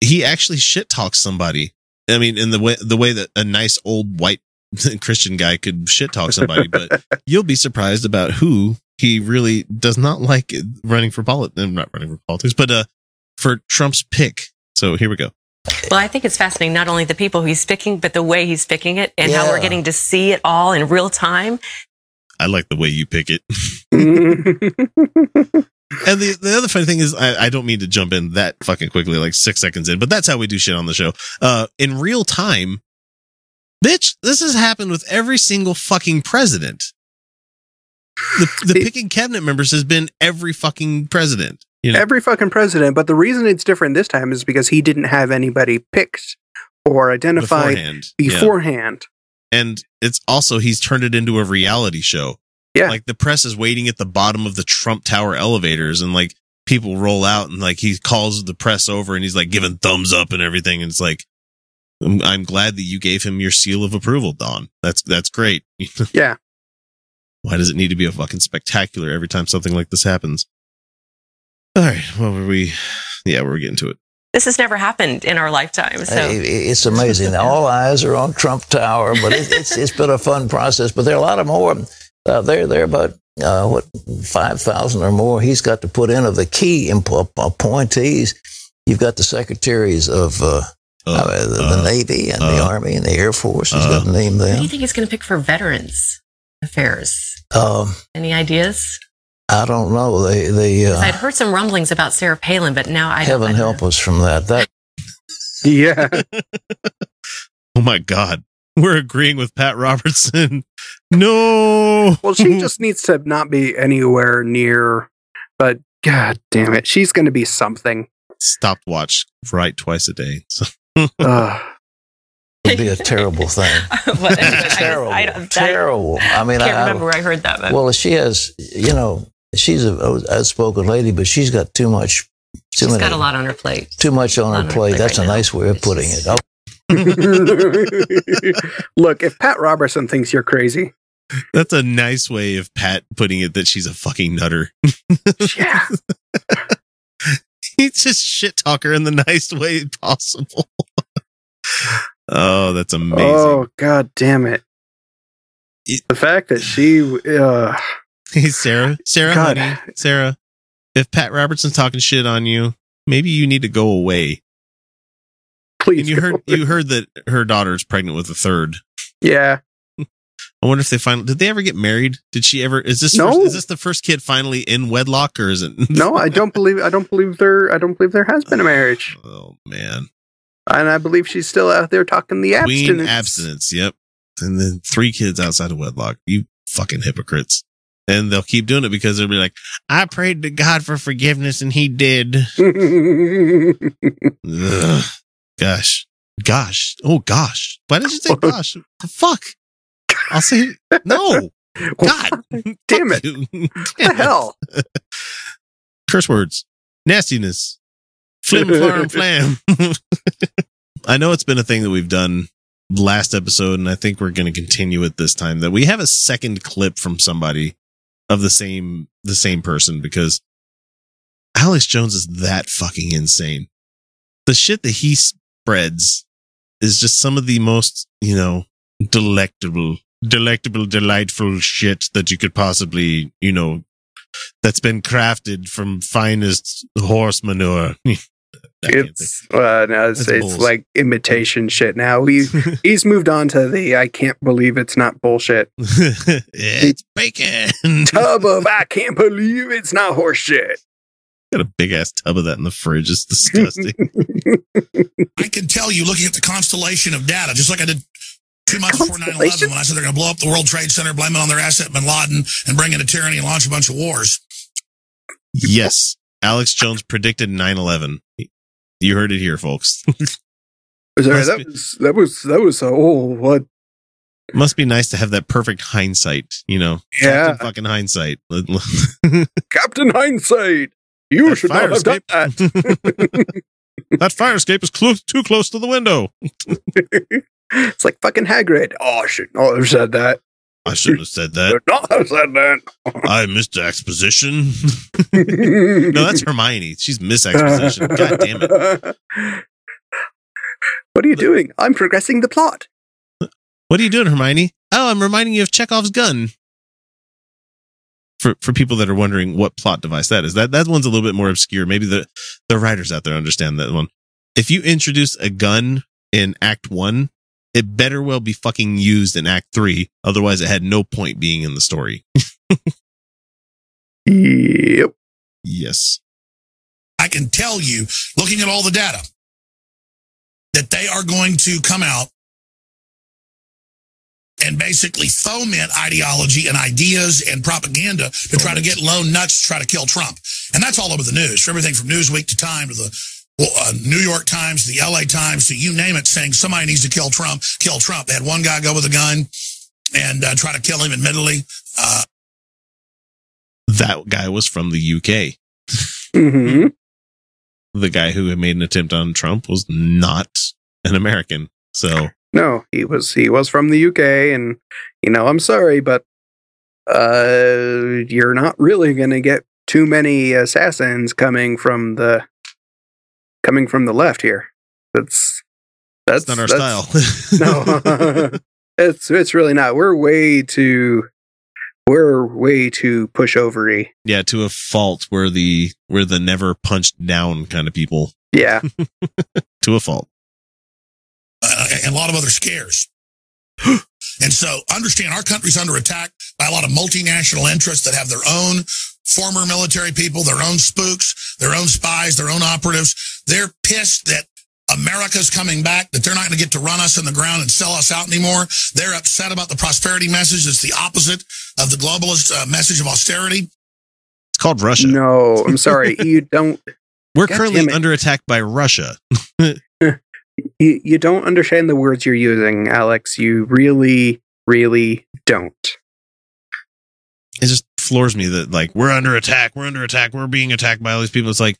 he actually shit talks somebody. I mean, in the way the way that a nice old white Christian guy could shit talk somebody, but you'll be surprised about who he really does not like running for politics. Not running for politics, but uh, for Trump's pick. So here we go. Well, I think it's fascinating not only the people he's picking, but the way he's picking it and how we're getting to see it all in real time. I like the way you pick it. And the, the other funny thing is, I, I don't mean to jump in that fucking quickly, like six seconds in, but that's how we do shit on the show. Uh, in real time, bitch, this has happened with every single fucking president. The, the picking cabinet members has been every fucking president. You know, Every fucking president, but the reason it's different this time is because he didn't have anybody picked or identified beforehand. Yeah. beforehand. And it's also, he's turned it into a reality show. Yeah. Like the press is waiting at the bottom of the Trump Tower elevators and like people roll out and like he calls the press over and he's like giving thumbs up and everything. And it's like, I'm, I'm glad that you gave him your seal of approval, Don. That's, that's great. Yeah. Why does it need to be a fucking spectacular every time something like this happens? All right. Well, were we, yeah, we're getting to it. This has never happened in our lifetime. So Hey, It's amazing. All eyes are on Trump Tower, but it, it's it's been a fun process. But there are a lot of more. Uh, there there are about uh, what five thousand or more. He's got to put in of the key appointees. You've got the secretaries of uh, uh, the, the uh, Navy and the uh, Army and the Air Force. He's uh. got to name who do you think he's going to pick for Veterans Affairs? Um, Any ideas? I don't know. They they uh, I'd heard some rumblings about Sarah Palin, but now I don't heaven I help know. us from that. That Yeah. Oh my God. We're agreeing with Pat Robertson. No. well, she just needs to not be anywhere near, but god damn it, she's going to be something. stopwatch right twice a day. So Ugh. would be a terrible thing. What- I- terrible, I, don't- I terrible. I mean, can't I, remember where I heard that. But well, she has, you know, she's a outspoken lady, but she's got too much, too she's many, got a lot on her plate. too much on on her her plate. plate That's right a now. nice way of It's putting just- it. Look, if Pat Robertson thinks you're crazy, that's a nice way of Pat putting it that she's a fucking nutter. yeah, He's just shit talker in the nice way possible. oh, that's amazing. Oh god damn it! It- The fact that she, uh, Hey, Sarah, Sarah, God. honey, Sarah, if Pat Robertson's talking shit on you, maybe you need to go away. Please, And you heard you heard that her daughter's pregnant with a third. yeah, I wonder if they finally did they ever get married? Did she ever? Is this No. first, is this the first kid finally in wedlock or is it? no, I don't believe, I don't believe there, I don't believe there has been a oh, marriage, Oh man, and I believe she's still out there talking the queen abstinence. abstinence. Yep, and then three kids outside of wedlock. You fucking hypocrites. And they'll keep doing it because they'll be like, "I prayed to God for forgiveness, and He did." Gosh. Gosh. Oh, gosh. Why did you say gosh? the fuck? I'll say no. God. Damn it! Damn the hell? Curse words. Nastiness. Flim, flam flam. I know it's been a thing that we've done last episode, and I think we're going to continue it this time. That we have a second clip from somebody of the same the same person because Alex Jones is that fucking insane. The shit that he spreads is just some of the most, you know, delectable, delectable, delightful shit that you could possibly, you know, that's been crafted from finest horse manure. It's uh, no, it's, it's like imitation shit now. He think. he's moved on to the I can't believe it's not bullshit. it's bacon. Tub of I can't believe it's not horse shit. Got a big ass tub of that in the fridge. It's disgusting. I can tell you looking at the constellation of data, just like I did two months before 9 11 when I said they're going to blow up the World Trade Center, blame it on their asset bin Laden, and bring in a tyranny and launch a bunch of wars. yes. Alex Jones predicted 9 11. You heard it here, folks. Sorry, that was that was that was uh, oh what Must be nice to have that perfect hindsight, you know? Yeah. Captain fucking hindsight. Captain Hindsight. You That should fire not have done that. that fire escape is clo- too close to the window. it's like fucking Hagrid. Oh, I should not have said that. I shouldn't have said that. Should not have said that. I missed exposition. no, that's Hermione. She's Miss Exposition. God damn it. What are you doing? I'm progressing the plot. What are you doing, Hermione? Oh, I'm reminding you of Chekhov's gun. For for people that are wondering what plot device that is, that that one's a little bit more obscure. Maybe the the writers out there understand that one. If you introduce a gun in Act One, it better well be fucking used in Act Three. Otherwise, it had no point being in the story. Yep. yes. I can tell you, looking at all the data, that they are going to come out and basically foment ideology and ideas and propaganda to try to get lone nuts to try to kill Trump. And that's all over the news, from everything from Newsweek to Time to the well, uh, New York Times, the LA Times, to you name it, saying somebody needs to kill Trump, kill Trump. They had one guy go with a gun and uh, try to kill him admittedly. Uh, That guy was from the UK. hmm The guy who had made an attempt on Trump was not an American. So No, he was he was from the UK, and you know I'm sorry, but uh, you're not really gonna get too many assassins coming from the coming from the left here. That's that's, that's not our that's- style. no, it's it's really not. We're way too we're way too pushovery. yeah, to a fault. We're the we're the never punched down kind of people. Yeah, To a fault. And a lot of other scares. and so understand our country's under attack by a lot of multinational interests that have their own former military people, their own spooks, their own spies, their own operatives. They're pissed that America's coming back, that they're not going to get to run us in the ground and sell us out anymore. They're upset about the prosperity message. It's the opposite of the globalist uh, message of austerity. It's called Russia. no, I'm sorry. you don't We're God currently under attack by Russia. You, you don't understand the words you're using, Alex. You really, really don't. It just floors me that like we're under attack, we're under attack, we're being attacked by all these people. It's like,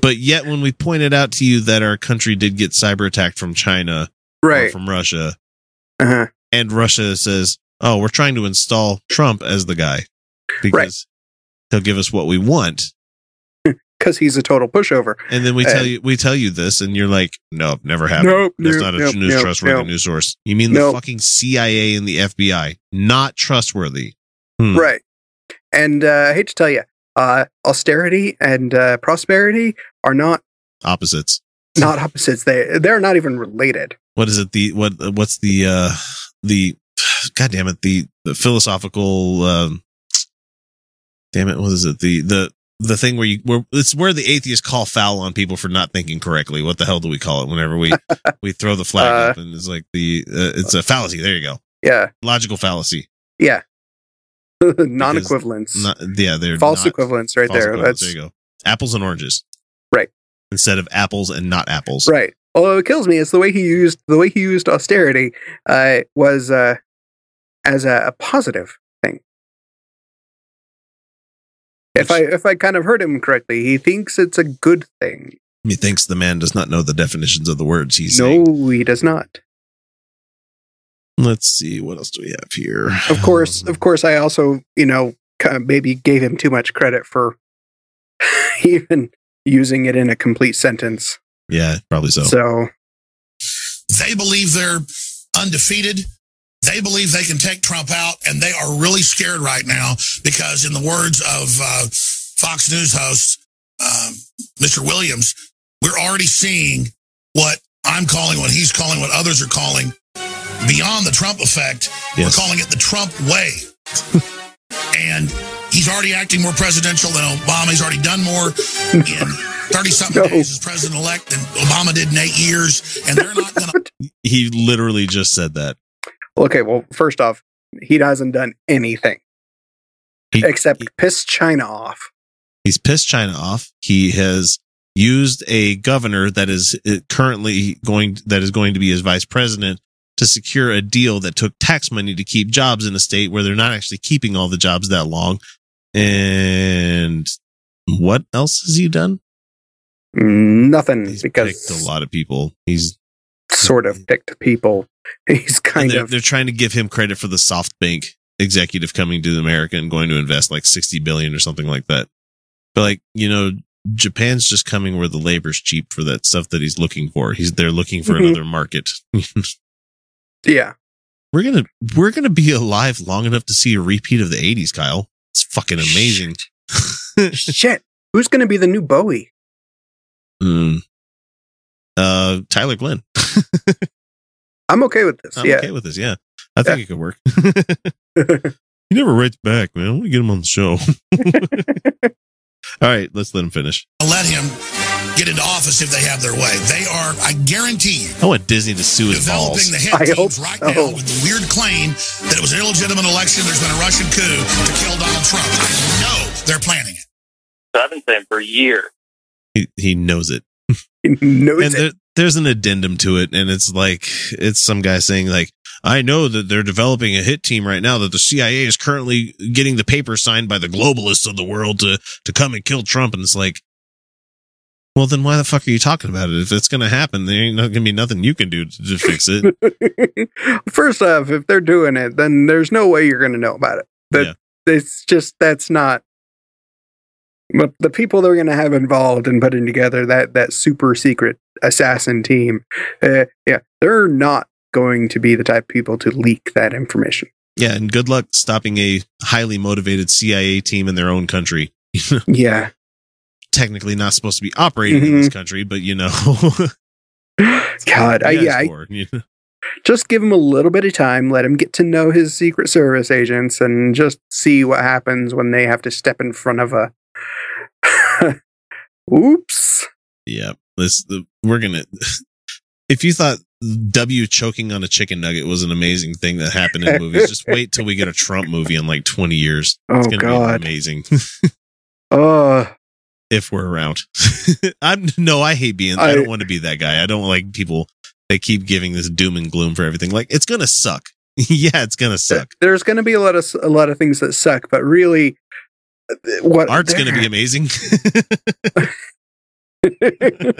but yet when we pointed out to you that our country did get cyber attacked from China or Right. from Russia, Uh-huh. and Russia says, "Oh, we're trying to install Trump as the guy because he'll give us what we want." Because he's a total pushover. And then we tell you we tell you this, and you're like, "Nope, never happened. Nope, That's nope, not a nope, news nope, trustworthy news source. You mean the fucking CIA and the FBI? Not trustworthy." Hmm. Right. And uh, I hate to tell you, uh, austerity and uh, prosperity are not Opposites. not opposites. They they're not even related. what is it the what what's the uh the god damn it the, the philosophical um damn it what is it the the the thing where you where it's where the atheists call foul on people for not thinking correctly what the hell do we call it whenever we we throw the flag Uh, up and it's like the uh, it's a fallacy there you go Yeah. logical fallacy Yeah. Non-equivalence. yeah they're False equivalence right false there. equivalents. That's there you go apples and oranges Right. instead of apples and not apples right. Although it kills me, it's the way he used the way he used austerity uh, was uh, as a, a positive If I if I kind of heard him correctly, he thinks it's a good thing. he thinks the man does not know the definitions of the words he's saying no, he does not. Let's see what else do we have here. Of course, um, of course, I also, you know, kind of maybe gave him too much credit for even using it in a complete sentence. Yeah, probably so. So, They believe they're undefeated. They believe they can take Trump out, and they are really scared right now because, in the words of uh, Fox News host um, Mr. Williams, we're already seeing what I'm calling, what he's calling, what others are calling beyond the Trump effect. Yes. We're calling it the Trump way. and he's already acting more presidential than Obama. He's already done more in 30 something No. days as president elect than Obama did in eight years. And they're not going to he literally just said that. Okay, well, first off, he hasn't done anything He- except he- piss China off. He's pissed China off. He has used a governor that is uh, currently going that is going to be his vice president to secure a deal that took tax money to keep jobs in a state where they're not actually keeping all the jobs that long. And what else has he done? Nothing He's because a lot of people. He's sort of picked people. He's kind they're, of they're trying to give him credit for the SoftBank executive coming to America and going to invest like 60 billion or something like that. But like, you know, Japan's just coming where the labor's cheap for that stuff that he's looking for. He's they're looking for Mhm. another market. yeah. we're going to we're going to be alive long enough to see a repeat of the 80s, Kyle. It's fucking amazing. Shit, who's going to be the new Bowie? Mm. Uh Tyler Glenn. I'm okay with this. I'm yeah. okay with this. Yeah. I think it could work. he never writes back, man. I want to get him on the show. All right, let's let him finish. let him get into office if they have their way. They are, I guarantee you, I want Disney to sue his developing balls. the hit I hope teams right so. now with the weird claim that it was an illegitimate election. There's been a Russian coup to kill Donald Trump. I know they're planning it. I've been saying for years. He, he knows it. Knows and there, there's an addendum to it, and it's like it's some guy saying like, "I know that they're developing a hit team right now. That the CIA is currently getting the papers signed by the globalists of the world to to come and kill Trump." And it's like, well, then why the fuck are you talking about it? If it's going to happen, there ain't going to be nothing you can do to, to fix it. First off, if they're doing it, then there's no way you're going to know about it. That Yeah. it's just that's not. But the people they're going to have involved in putting together that that super secret assassin team, uh, yeah, they're not going to be the type of people to leak that information. yeah, and good luck stopping a highly motivated CIA team in their own country. Yeah, Technically not supposed to be operating in this country, but you know, God, I, yeah, I, for you know? just give him a little bit of time, let him get to know his Secret Service agents, and just see what happens when they have to step in front of a. Oops. Yeah, this the, we're gonna. If you thought W choking on a chicken nugget was an amazing thing that happened in movies, just wait till we get a Trump movie in like twenty years. Oh, It's gonna God. be amazing. Uh, if we're around. I'm no, I hate being. I, I- don't want to be that guy. I don't like people that keep giving this doom and gloom for everything. Like it's gonna suck. yeah, it's gonna suck. There's going to be a lot of a lot of things that suck, but really, what Art's gonna be amazing.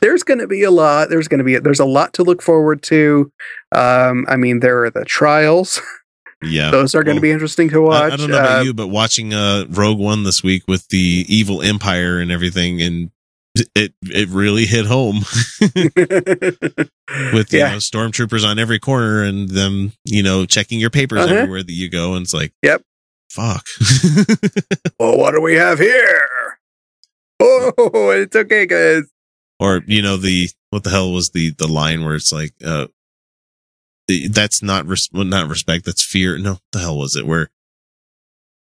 there's going to be a lot. There's going to be there's a lot to look forward to. Um, I mean, there are the trials; yeah, those are going to be interesting to watch. I, I don't know about Uh, you, but watching uh Rogue One this week with the evil empire and everything, and it it really hit home with you Yeah. know stormtroopers on every corner and them you know checking your papers Uh-huh. everywhere that you go, and it's like, Yep. Fuck. well, what do we have here? Oh, it's okay, guys. or you know the what the hell was the the line where it's like uh the- that's not res- well, not respect that's fear no what the hell was it where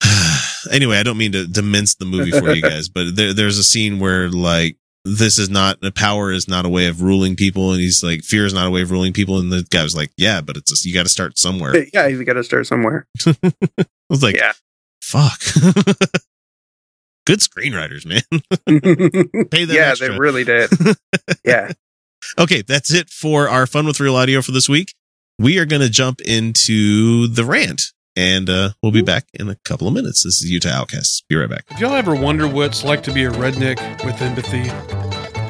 anyway i don't mean to, to mince the movie for you guys but there, there's a scene where like this is not the power is not a way of ruling people and he's like fear is not a way of ruling people and the guy was like yeah but it's just, you got to start somewhere Yeah, you got to start somewhere. I was like Yeah. fuck good screenwriters man Pay them yeah, extra. they really did. Yeah. Okay, that's it for our fun with real audio for this week. We are going to jump into the rant, and uh, we'll be back in a couple of minutes. This is Utah Outcasts. Be right back. If y'all ever wonder what it's like to be a redneck with empathy,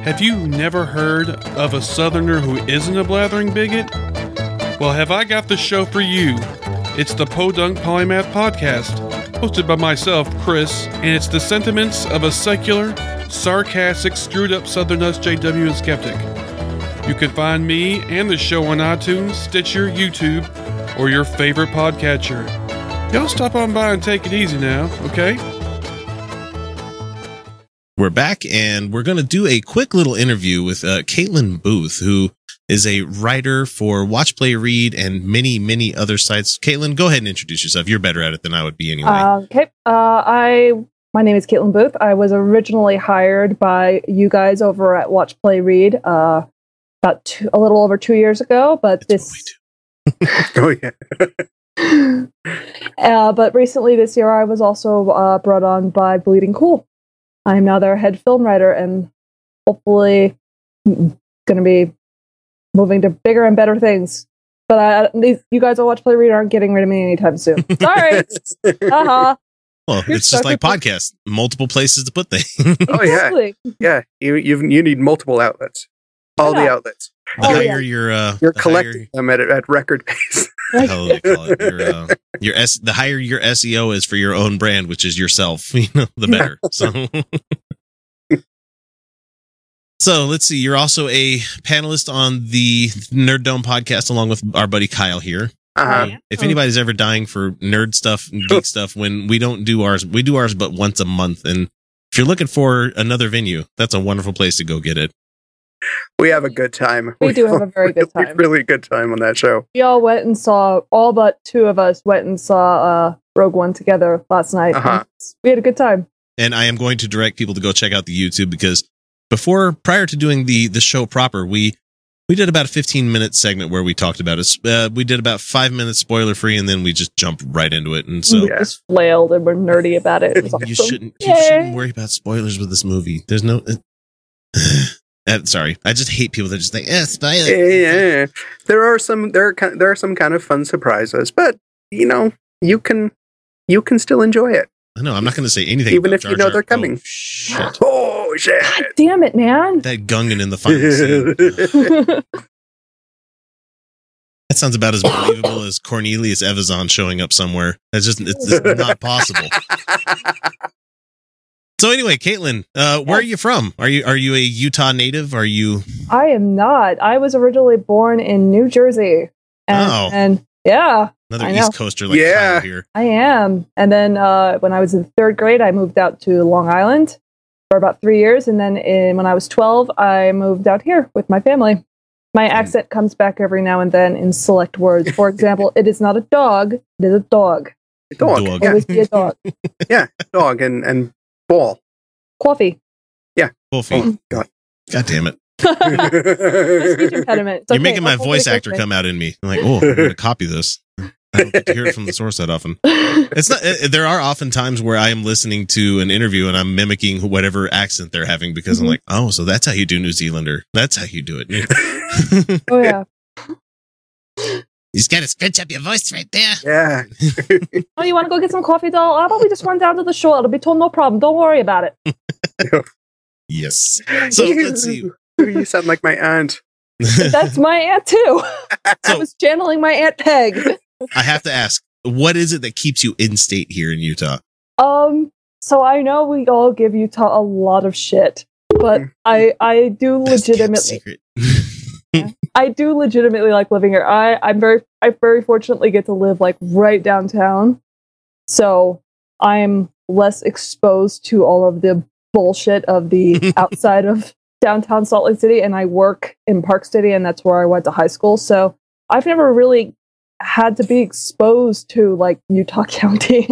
have you never heard of a southerner who isn't a blathering bigot? Well, have I got the show for you? It's the Podunk Polymath Podcast, hosted by myself, Chris, and it's the sentiments of a secular, sarcastic, screwed up Southern SJW and skeptic. You can find me and the show on iTunes, Stitcher, YouTube, or your favorite podcatcher. Y'all stop on by and take it easy now, okay? We're back, and we're going to do a quick little interview with uh, Caitlin Booth, who is a writer for Watch Play Read and many, many other sites. Caitlin, go ahead and introduce yourself. You're better at it than I would be anyway. Uh, okay. Uh, I my name is Caitlin Booth. I was originally hired by you guys over at Watch Play Read uh, about two, a little over two years ago, but this. oh yeah. uh, but recently this year, I was also uh, brought on by Bleeding Cool. I am now their head film writer, and hopefully, going to be moving to bigger and better things. But uh, these, you guys on Watch Play Read aren't getting rid of me anytime soon. Sorry. uh-huh. well, you're it's just like with- podcasts, multiple places to put things. Oh yeah. Exactly. Yeah. You you you need multiple outlets. All the outlets. the Oh, higher yeah. your uh, You're the higher- collecting them at at record pace. the they call it? Your, uh, your S, the higher your SEO is for your own brand, which is yourself, you know, the better. So, so let's see. You're also a panelist on the Nerd Dome podcast, along with our buddy Kyle here. Uh-huh. Oh, If anybody's ever dying for nerd stuff geek stuff, when we don't do ours, we do ours but once a month. And if you're looking for another venue, that's a wonderful place to go get it. We have a good time. We do have a very good really, time. Really good time on that show. we all went and saw all but two of us went and saw uh Rogue One together last night. Uh-huh. We had a good time. and I am going to direct people to go check out the YouTube because before prior to doing the the show proper, we we did about a 15 minute segment where we talked about it. Uh, we did about five minutes spoiler free, and then we just jumped right into it. And so we just flailed and we're nerdy about it. It awesome. you shouldn't you shouldn't worry about spoilers with this movie. There's no. Uh, sorry, I just hate people that just think, eh, spoiler. Yeah. There are some there are there are some kind of fun surprises, but you know, you can you can still enjoy it. I know I'm not going to say anything, Even about if you Jar know Jar- they're coming. Oh, shit, Oh shit. God damn it, man. that Gungan in the final scene. That sounds about as believable as Cornelius Evazan showing up somewhere. That's just it's, it's not possible. So anyway, Caitlin, uh, where are you from? Are you are you a Utah native? Are you I am not. I was originally born in New Jersey. And, Oh. and yeah, another I know. East Coaster like Yeah. Here? I am. And then uh, when I was in third grade, I moved out to Long Island for about three years. And then in, when I was 12, I moved out here with my family. My accent comes back every now and then in select words. For example, it is not a dog, it is a dog. Dog. Dog. Yeah, Always be a dog. yeah, dog and and ball. Coffee. Wolfie. Oh god. God damn it. Speech impediment. It's You're okay. making my I'll voice actor come out in me. I'm like, oh, I'm gonna copy this. I don't get to hear it from the source that often. It's not. uh, There are often times where I am listening to an interview and I'm mimicking whatever accent they're having because I'm Mhm. like, oh, so that's how you do New Zealander. That's how you do it. Oh yeah. You just got to scrunch up your voice right there. Yeah. Oh, you want to go get some coffee, doll? How about we just run down to the shore? It'll be told no problem. Don't worry about it. Yes. So let's see. you sound like my aunt. That's my aunt too. I was channeling my aunt Peg. I have to ask, what is it that keeps you in state here in Utah? Um, so I know we all give Utah a lot of shit, but I I do legitimately I do legitimately like living here. I I'm very I very fortunately get to live like right downtown, so I'm less exposed to all of the bullshit of the outside of downtown Salt Lake City, and I work in Park City, and that's where I went to high school. So I've never really had to be exposed to like Utah County.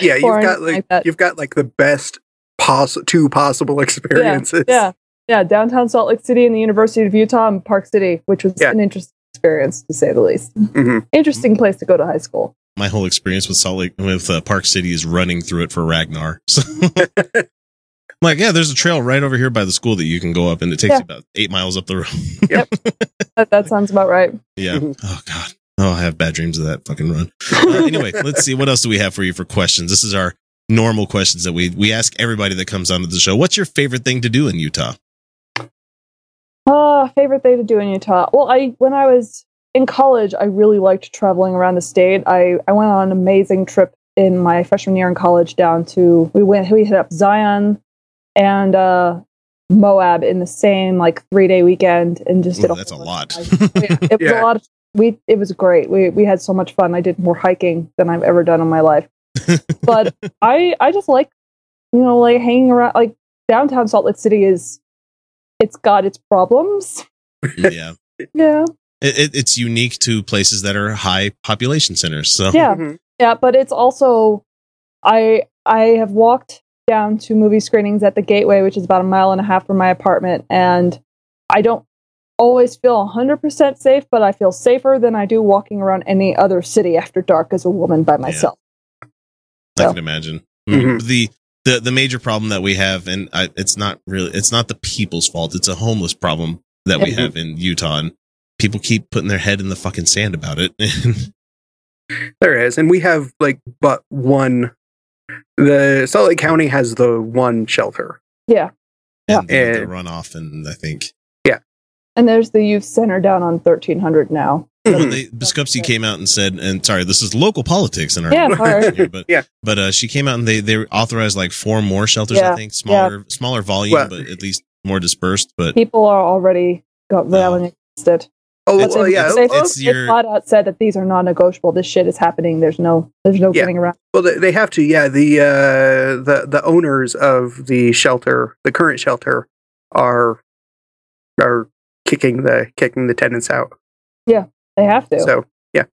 Yeah, you've got like, like you've got like the best poss- two possible experiences. Yeah, yeah, yeah. Downtown Salt Lake City and the University of Utah and Park City, which was an interesting experience to say the least. Mhm. Interesting place to go to high school. My whole experience with Salt Lake, with uh, Park City is running through it for Ragnar. So I'm like, yeah, there's a trail right over here by the school that you can go up and it takes Yeah. you about eight miles up the road. That, that sounds about right. Yeah. Oh God. Oh, I have bad dreams of that fucking run. Uh, anyway, let's see what else do we have for you for questions. This is our normal questions that we we ask everybody that comes onto the show. What's your favorite thing to do in Utah? Uh, favorite thing to do in Utah? Well, I when I was in college, I really liked traveling around the state. I I went on an amazing trip in my freshman year in college down to we went we hit up Zion and uh Moab in the same like three day weekend and just did a that's a lot. it was a lot of we it was great we we had so much fun i did more hiking than i've ever done in my life but i i just like you know like hanging around like downtown salt lake city is it's got its problems. Yeah. yeah. It, it, it's unique to places that are high population centers. So. Yeah. Yeah but it's also i i have walked down to movie screenings at the gateway which is about a mile and a half from my apartment and i don't always feel 100% safe but i feel safer than i do walking around any other city after dark as a woman by myself. I can imagine. Mm-hmm. the the the major problem that we have, and I, it's not really it's not the people's fault. It's a homeless problem that we have in Utah, and people keep putting their head in the fucking sand about it. There is, and we have like but one. The Salt Lake County has the one shelter. yeah and the, the runoff, and I think Yeah. and there's the youth center down on 1300 now well, they, Biskupski came out and said, and sorry, this is local politics in our Yeah, here, but yeah, but uh, she came out and they they authorized like four more shelters. Yeah, I think smaller smaller volume, Well- but at least more dispersed. But people are already got railing against it Oh, But well, they- yeah. they, it's they your- flat out said that these are non-negotiable this shit is happening there's no there's no Yeah. getting around Well, they, they have to. Yeah, the uh, the the owners of the shelter, the current shelter, are are kicking the kicking the tenants out. yeah they have to So yeah,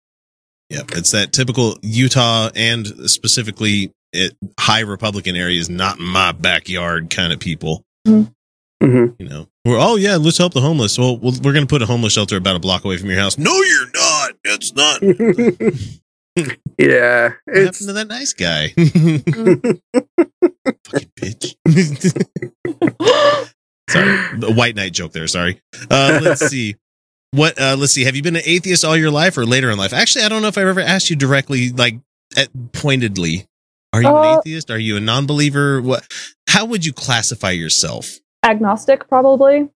Yeah, it's that typical Utah and specifically it, high Republican areas, not my backyard kind of people. Mm-hmm. You know, we're oh yeah, let's help the homeless. Well, we'll we're going to put a homeless shelter about a block away from your house. No, you're not. It's not. yeah, What happened to that nice guy? Fucking bitch. sorry, the white knight joke there. Sorry. Uh, let's see. What? Uh, let's see. Have you been an atheist all your life or later in life? Actually, I don't know if I've ever asked you directly, like at, pointedly. Are you an Uh, atheist? Are you a non-believer? What? How would you classify yourself? agnostic probably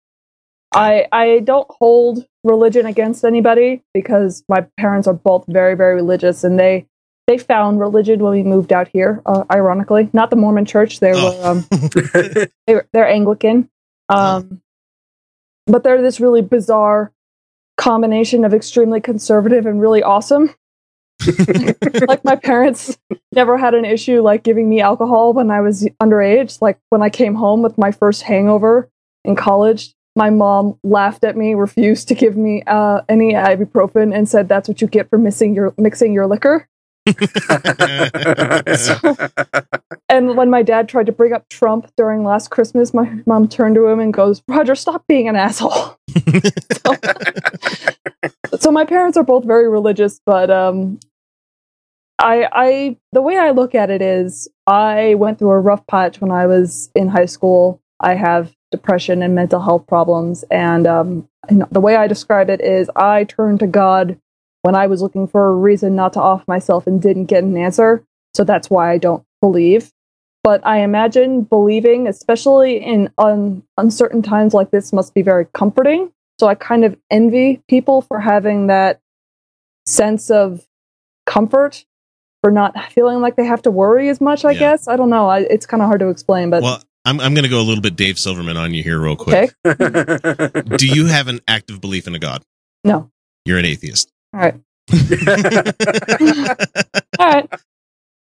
i i don't hold religion against anybody because my parents are both very very religious and they they found religion when we moved out here uh, ironically not the mormon church they Oh. were um they they're anglican um but they're this really bizarre combination of extremely conservative and really awesome like my parents never had an issue like giving me alcohol when I was underage. Like when I came home with my first hangover in college, my mom laughed at me, refused to give me uh, any ibuprofen, and said that's what you get for missing your mixing your liquor. And when my dad tried to bring up Trump during last Christmas, my mom turned to him and goes, "Roger, stop being an asshole." so, so my parents are both very religious, but um, I, I, the way I look at it is, I went through a rough patch when I was in high school. I have depression and mental health problems, and, um, and the way I describe it is, I turned to God when I was looking for a reason not to off myself and didn't get an answer. So that's why I don't believe. But I imagine believing, especially in un- uncertain times like this, must be very comforting. So I kind of envy people for having that sense of comfort, for not feeling like they have to worry as much. I Yeah. guess I don't know. I, it's kind of hard to explain, but Well, I'm, I'm going to go a little bit Dave Silverman on you here, real quick. okay. Do you have an active belief in a God? No. You're an atheist. All right. All right.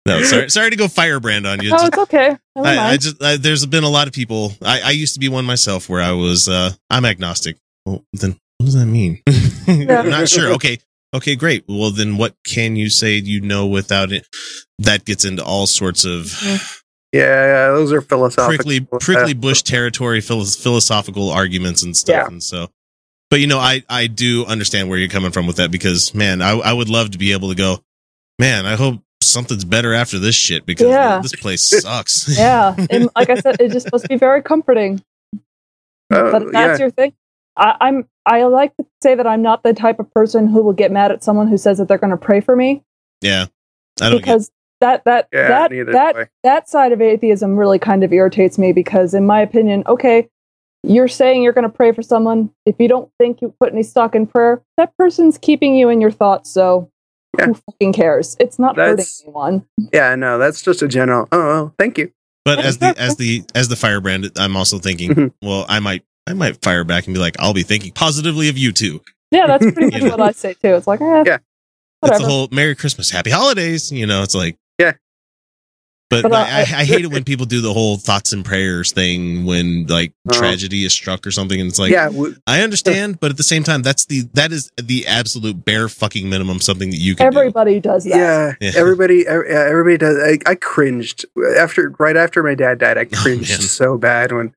No, sorry, sorry to go firebrand on you. Oh, it's okay. I, I just I, there's been a lot of people. I, I used to be one myself where I was uh I'm agnostic. Well, then what does that mean? I'm not sure. Okay, okay, great. Well, then what can you say you know without it? That gets into all sorts of Yeah, those are philosophical. prickly prickly bush territory, philosophical arguments and stuff. Yeah. And so, but you know, I I do understand where you're coming from with that because man, I I would love to be able to go. Man, I hope something's better after this shit because Yeah. this place sucks. yeah, and like I said, it just must be very comforting. Oh, but that's yeah. your thing. I, I'm. I like to say that I'm not the type of person who will get mad at someone who says that they're going to pray for me yeah, I don't get because that that Yeah, that that I. that side of atheism really kind of irritates me because, in my opinion, okay, you're saying you're going to pray for someone. If you don't think you put any stock in prayer, that person's keeping you in your thoughts. So who fucking cares? It's not That's- hurting anyone. Yeah, no, that's just a general. Oh, thank you. But as the as the as the firebrand, I'm also thinking, Mm-hmm. well, I might I might fire back and be like, I'll be thinking positively of you too. Yeah, that's pretty much what I say too. It's like, eh, Yeah. It's the whole Merry Christmas, Happy Holidays. You know, it's like Yeah. But, But, uh, I, I, I hate it when people do the whole thoughts and prayers thing when like Oh. tragedy is struck or something, and it's like, yeah, w- I understand, but at the same time, that's the that is the absolute bare fucking minimum something that you can do. Everybody does that. yeah, Yeah. Everybody, everybody does. I, I cringed after right after my dad died. I cringed man. so bad when.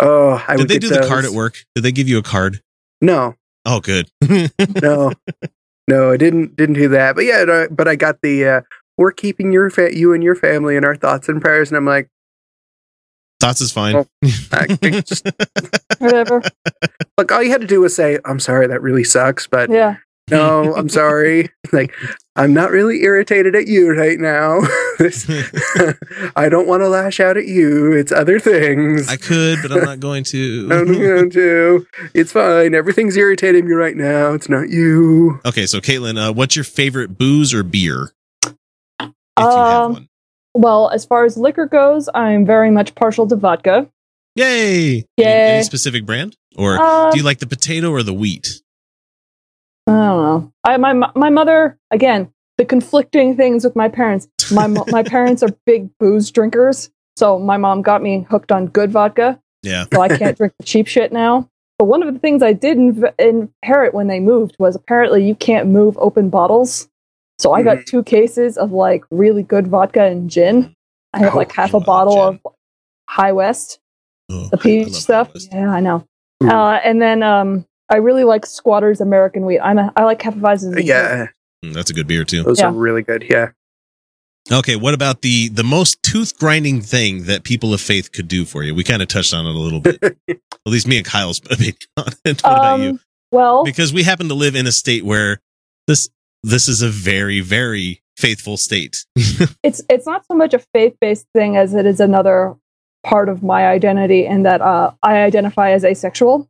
Oh, I Did would they get do the card at work? Did they give you a card? No, Oh, good. no, no, I didn't didn't do that. But yeah, but I got the. uh We're keeping your fa- you and your family in our thoughts and prayers, and I'm like, Thoughts is fine. I, just, Whatever. look, all you had to do was say, "I'm sorry, that really sucks," but Yeah. no, I'm sorry. like, I'm not really irritated at you right now. I don't want to lash out at you. It's other things. I could, but I'm not going to. I'm not going to. It's fine. Everything's irritating me right now. It's not you. Okay, so Caitlin, uh, what's your favorite booze or beer? If you have Um. Well, as far as liquor goes, I'm very much partial to vodka. Yay! Yay. any specific brand, or Uh, do you like the potato or the wheat? I don't know. I my my mother again the conflicting things with my parents. My my parents are big booze drinkers, so my mom got me hooked on good vodka. Yeah. So I can't drink the cheap shit now. But one of the things I did inv- inherit when they moved was apparently you can't move open bottles. So I got two cases of like really good vodka and gin. I have Oh, like half a bottle gin. of High West, Oh, the peach stuff. Yeah, I know. Uh, and then um, I really like Squatter's American Wheat. I'm a, I like Hefeweizens. and Yeah, Mm, that's a good beer too. those Yeah. are really good. Yeah. Okay, what about the the most tooth grinding thing that people of faith could do for you? We kind of touched on it a little bit. At least me and Kyle's opinion on it. What about you? Um, Well, Because we happen to live in a state where this this is a very very faithful state. it's it's not so much a faith based thing as it is another part of my identity in that uh, I identify as asexual.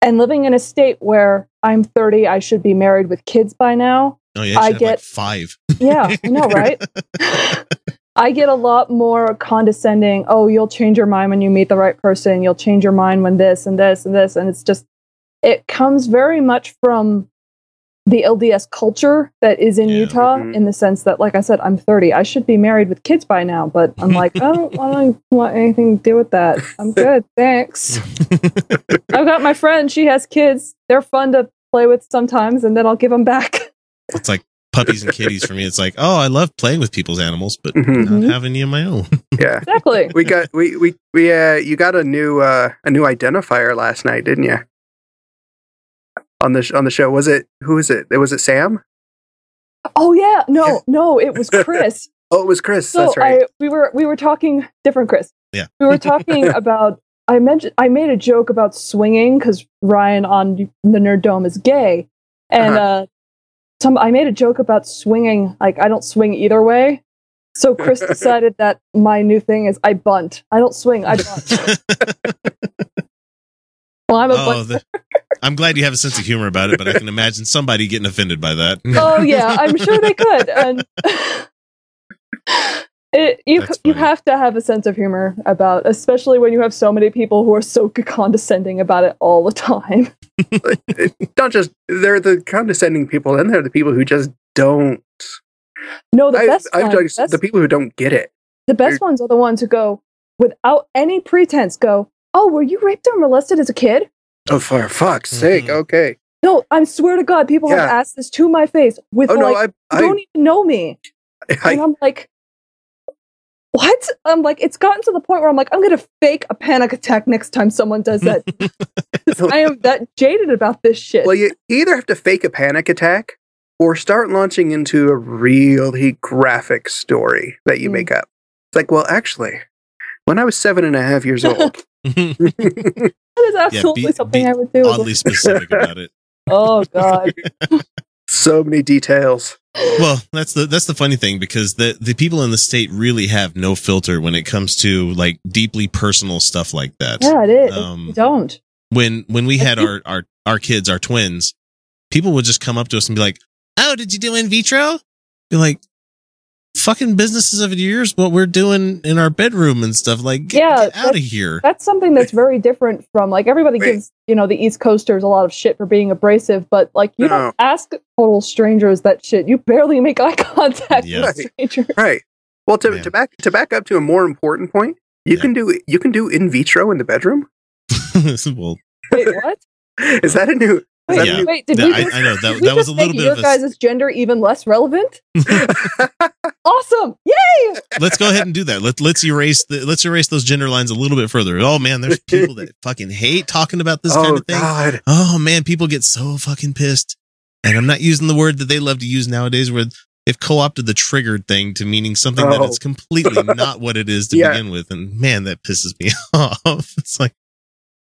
And living in a state where I'm 30, I should be married with kids by now. Oh yeah, I should have, like get- five. Yeah, I know, right? I get a lot more condescending. Oh, you'll change your mind when you meet the right person. You'll change your mind when this and this and this. And it's just, it comes very much from the LDS culture that is in Yeah. Utah Mhm. in the sense that, like I said, I'm 30. I should be married with kids by now, but I'm like, I don't want to want anything to do with that. I'm good. Thanks. I've got my friend. She has kids. They're fun to play with sometimes, and then I'll give them back. It's like puppies and kitties for me. It's like, oh, I love playing with people's animals, but Mhm. not having any of my own. Yeah. exactly. We got we we we uh you got a new uh a new identifier last night, didn't you? On the sh- on the show, was it who was it? Was it Sam? Oh yeah, no, no, it was Chris. Oh, it was Chris. so That's right. I, we were we were talking different Chris. Yeah. We were talking about. I mentioned I made a joke about swinging because Ryan on the Nerd Dome is gay, and Uh-huh. uh, some I made a joke about swinging. Like I don't swing either way. So Chris decided that my new thing is I bunt. I don't swing. I bunt. Well, I'm a Oh, the, I'm glad you have a sense of humor about it, but I can imagine somebody getting offended by that. oh yeah, I'm sure they could. And it, you you have to have a sense of humor about, especially when you have so many people who are so condescending about it all the time. Not just they're the condescending people, and they're the people who just don't. No, the I, best I've ones, noticed best- the people who don't get it. the best ones are the ones who go without any pretense. Go, oh, were you raped or molested as a kid? Oh, for fuck's mm-hmm. sake! Okay. No, I swear to God, people have asked this to my face with Oh, no, like, I- I- don't even know me, I- and I'm like, what? I'm like, it's gotten to the point where I'm like, I'm gonna fake a panic attack next time someone does that. I am that jaded about this shit. Well, you either have to fake a panic attack or start launching into a really graphic story that you hmm. make up. It's like, well, actually, when I was seven and a half years old, that is absolutely be- something be I would do. Oddly specific about it. Oh God. so many details. Well, that's the that's the funny thing because the the people in the state really have no filter when it comes to like deeply personal stuff like that. yeah, it is. Um, don't. when when we had our our our kids, our twins, people would just come up to us and be like, "Oh, did you do in vitro?" Be like, "Fucking businesses of yours, what we're doing in our bedroom and stuff. Like, get, Yeah, out of that's- here." That's something that's very different from like everybody gives you know the East Coasters a lot of shit for being abrasive, but like you don't ask total strangers that shit. You barely make eye contact Yeah. with strangers. Right. Well, to, to back to back up to a more important point, you can do you can do in vitro in the bedroom. well, Wait, what? Is that a new? Is Wait, Yeah. wait, did Yeah, we I- just, I know, that- did that was just a little make bit your of a- guys' gender even less relevant? awesome! Yay! let's go ahead and do that. Let let's erase the let's erase those gender lines a little bit further. Oh man, there's people that fucking hate talking about this oh kind of thing. God! Oh man, people get so fucking pissed. And I'm not using the word that they love to use nowadays where they've co-opted the triggered thing to meaning something that Oh. is completely not what it is to Yeah. begin with. And man, that pisses me off. It's like,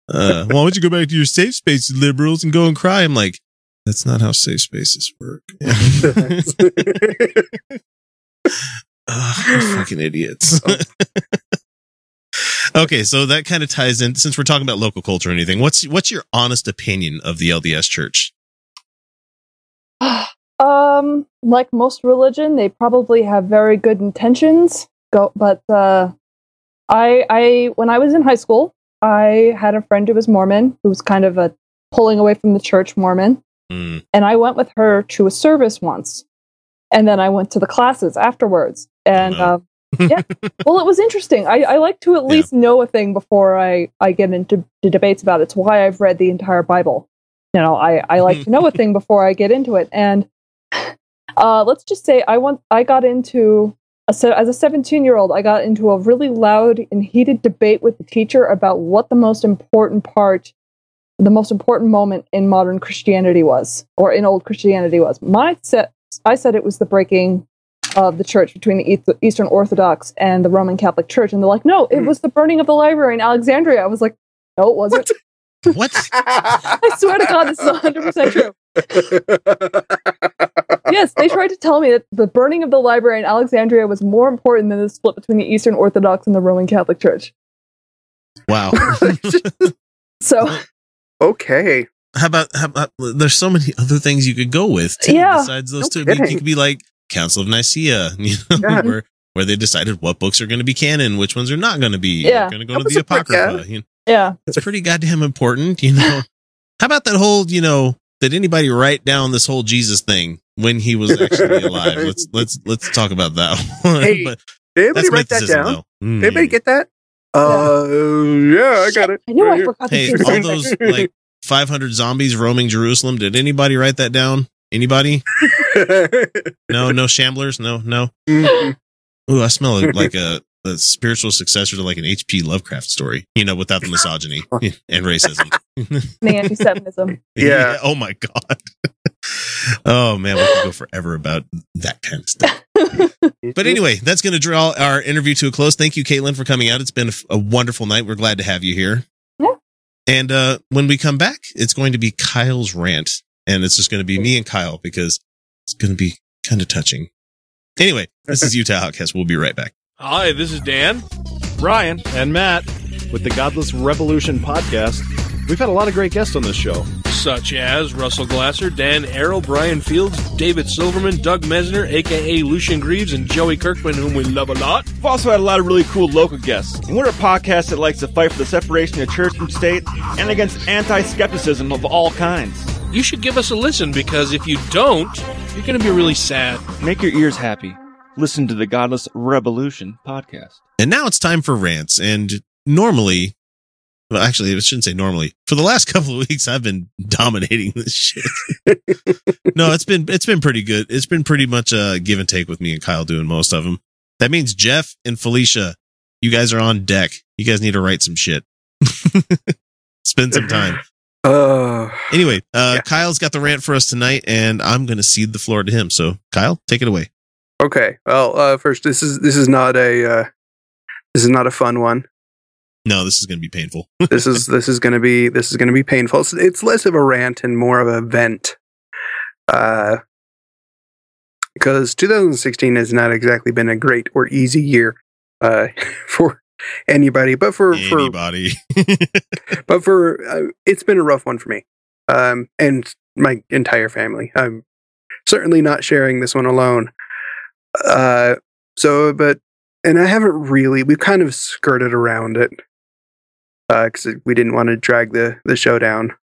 uh, why don't you go back to your safe space, liberals, and go and cry? I'm like, that's not how safe spaces work. Ugh, you fucking idiots. okay, so that kind of ties in since we're talking about local culture or anything. What's what's your honest opinion of the LDS church? Um, like most religion, they probably have very good intentions. Go, but uh, I, I, when I was in high school, I had a friend who was Mormon, who was kind of a pulling away from the church Mormon, Mm. and I went with her to a service once, and then I went to the classes afterwards, and uh, yeah, well, it was interesting. I, I like to at least know a thing before I, I get into the debates about it. It's why I've read the entire Bible. You know, I, I like to know a thing before I get into it. And uh, let's just say I want I got into se- as a 17 year old, I got into a really loud and heated debate with the teacher about what the most important part, the most important moment in modern Christianity was, or in old Christianity was. My set, I said it was the breaking of the church between the Eastern Orthodox and the Roman Catholic Church, and they're like, no, it hmm. was the burning of the library in Alexandria. I was like, no, it wasn't. What? I swear to God, this is 100% true. yes, they tried to tell me that the burning of the library in Alexandria was more important than the split between the Eastern Orthodox and the Roman Catholic Church. Wow. So, okay. How about how about there's so many other things you could go with too Yeah. besides those No two. I mean, kidding. you could be like Council of Nicaea, you know, Yeah. where where they decided what books are going to be canon, which ones are not going to be. Yeah. going to go That to the a pretty- apocrypha. yeah. You know, yeah. it's pretty goddamn important, you know. How about that whole, you know, did anybody write down this whole Jesus thing when he was actually alive? let's let's let's talk about that one. Hey, but Did anybody write that down? Mm. Did anybody get that? Uh, yeah, I got it. I knew Right here. forgot Hey, to all those like 500 zombies roaming Jerusalem. Did anybody write that down? Anybody? No, no shamblers. No, no. Mhm. Ooh, I smell like a, a spiritual successor to like an H.P. Lovecraft story. You know, without the misogyny and racism. the anti Semitism. Yeah. Oh my god. Oh man, we could go forever about that kind of stuff. But anyway, that's going to draw our interview to a close. Thank you, Caitlin, for coming out. It's been a, a wonderful night. We're glad to have you here. Yeah. And uh, when we come back, it's going to be Kyle's rant, and it's just going to be me and Kyle because it's going to be kind of touching. Anyway, this is Utah Outcast. We'll be right back. Hi, this is Dan. Ryan and Matt with the Godless Revolution podcast. We've had a lot of great guests on this show. Such as Russell Glasser, Dan Arel, Brian Fields, David Silverman, Doug Mesner, aka Lucien Greaves, and Joey Kirkman, whom we love a lot. We've also had a lot of really cool local guests. And we're a podcast that likes to fight for the separation of church and state and against anti skepticism of all kinds. You should give us a listen because if you don't, you're going to be really sad. Make your ears happy. Listen to the Godless Revolution podcast. And now it's time for rants. And normally, well, actually, I shouldn't say normally. For the last couple of weeks, I've been dominating this shit. no, it's been it's been pretty good. It's been pretty much a give and take with me and Kyle doing most of them. That means Jeff and Felicia, you guys are on deck. You guys need to write some shit. Spend some time. Uh, Anyway, uh, Kyle's got the rant for us tonight, and I'm going to cede the floor to him. So, Kyle, take it away. okay. Well, uh, first, this is this is not a uh, this is not a fun one. No, this is going to be painful. this is this is going to be this is going to be painful. It's, it's less of a rant and more of a vent. Uh, because 2016 has not exactly been a great or easy year uh, for anybody, but for for Anybody. but for uh, it's been a rough one for me um, and my entire family. I'm certainly not sharing this one alone. Uh, so, but and I haven't really. We've kind of skirted around it because we didn't want to drag the the show down,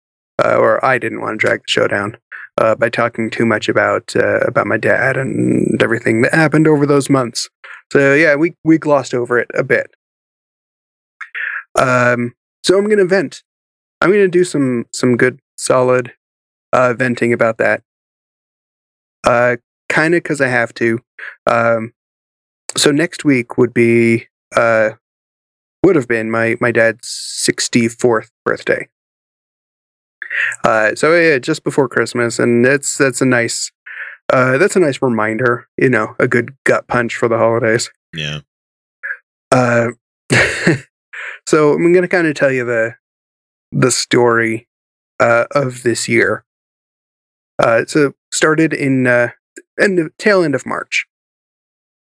uh, or I didn't want to drag the show down uh, by talking too much about uh, about my dad and everything that happened over those months. So yeah, we we glossed over it a bit. Um, so I'm gonna vent. I'm gonna do some some good solid uh, venting about that. Uh, kind of because I have to. Um, so next week would be uh, would have been my my dad's 64th birthday. Uh, so yeah, just before Christmas, and that's that's a nice uh, that's a nice reminder. You know, a good gut punch for the holidays. Yeah. Uh, so I'm going to kind of tell you the the story uh, of this year. Uh, so started in uh, end of, tail end of March,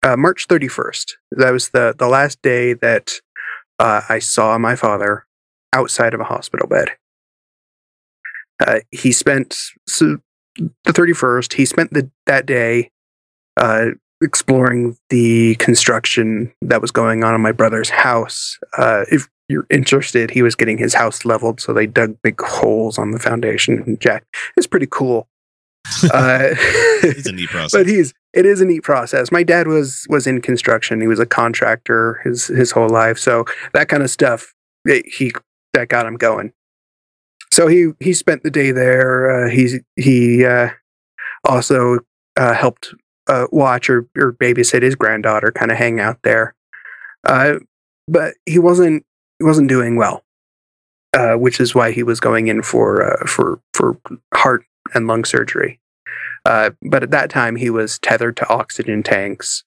uh, March 31st. That was the the last day that uh, I saw my father outside of a hospital bed. Uh, he spent so the 31st. He spent the that day uh, exploring the construction that was going on in my brother's house. Uh, if you're interested, he was getting his house leveled, so they dug big holes on the foundation. And Jack, it's pretty cool. Uh, It's a neat process. but he's it is a neat process. My dad was was in construction. He was a contractor his his whole life, so that kind of stuff it, he that got him going. So he he spent the day there. Uh, he he uh, also uh, helped uh, watch or, or babysit his granddaughter, kind of hang out there. Uh, but he wasn't he wasn't doing well, uh, which is why he was going in for uh, for for heart and lung surgery. Uh, but at that time, he was tethered to oxygen tanks,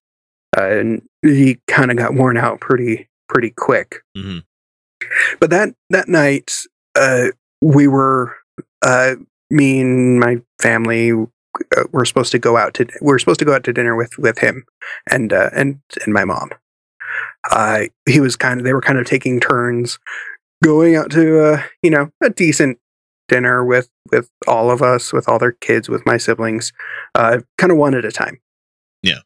uh, and he kind of got worn out pretty pretty quick. Mhm. But that that night, uh, we were uh, me and my family uh, were supposed to go out to we were supposed to go out to dinner with with him and uh, and and my mom. Uh, he was kind of they were kind of taking turns going out to uh, you know a decent dinner with with all of us with all their kids with my siblings uh, kind of one at a time. Yeah.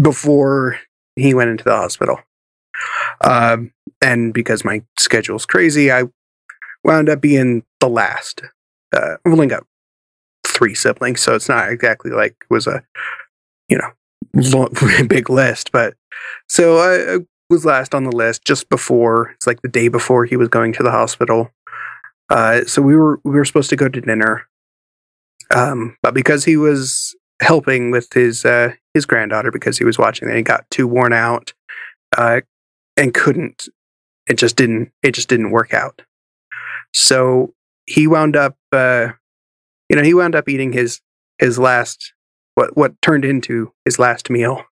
before he went into the hospital. Um, and because my schedule's crazy i wound up being the last uh, i've only got three siblings so it's not exactly like it was a you know long, big list but so I, I was last on the list just before it's like the day before he was going to the hospital uh, so we were we were supposed to go to dinner, um, but because he was helping with his uh, his granddaughter because he was watching, and he got too worn out uh, and couldn't. It just didn't. It just didn't work out. So he wound up, uh, you know, he wound up eating his his last what what turned into his last meal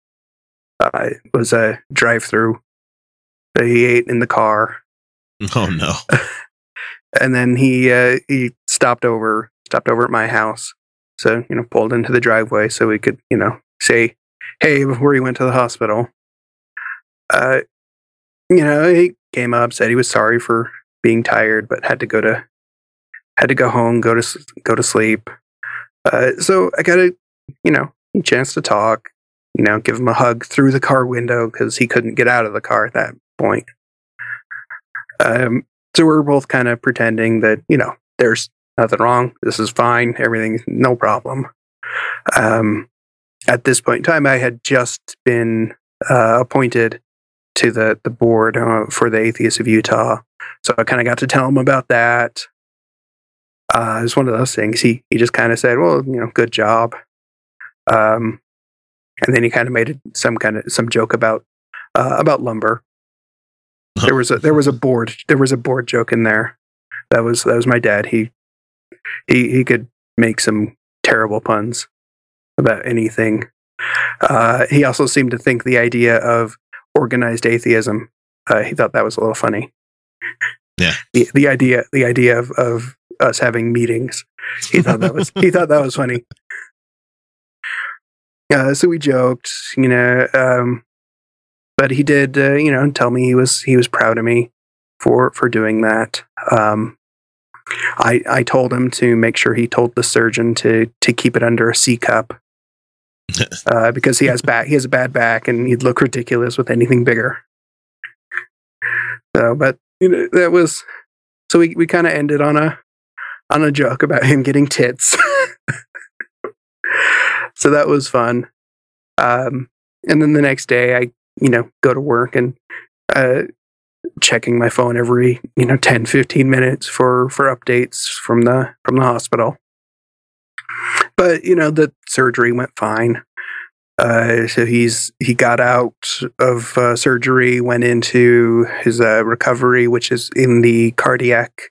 uh, was a drive-through that he ate in the car, Oh no. and then he uh, he stopped over stopped over at my house. So you know, pulled into the driveway so we could you know say hey before he went to the hospital. Uh, you know, he came up said he was sorry for being tired, but had to go to had to go home, go to go to sleep. Uh, so I got a you know chance to talk. You know, give him a hug through the car window because he couldn't get out of the car at that point. Um, so we're both kind of pretending that you know there's nothing wrong. This is fine. Everything's no problem. Um, at this point in time, I had just been uh, appointed to the the board uh, for the Atheists of Utah, so I kind of got to tell him about that. Uh, it's one of those things. He he just kind of said, "Well, you know, good job," um, and then he kind of made some kind of some joke about uh, about lumber. There was a there was a board there was a board joke in there. That was that was my dad. He he he could make some terrible puns about anything. Uh, he also seemed to think the idea of organized atheism. Uh, he thought that was a little funny. Yeah. The the idea the idea of, of us having meetings. He thought that was he thought that was funny. Uh, so we joked, you know, um, but he did, uh, you know, tell me he was he was proud of me for for doing that. Um, I I told him to make sure he told the surgeon to to keep it under a C cup uh, because he has back he has a bad back and he'd look ridiculous with anything bigger. So, but you know that was so we we kind of ended on a on a joke about him getting tits. so that was fun. Um, and then the next day, I you know go to work and uh, checking my phone every you know 10 15 minutes for for updates from the from the hospital. But you know the surgery went fine. Uh, so he's he got out of uh, surgery went into his uh, recovery which is in the cardiac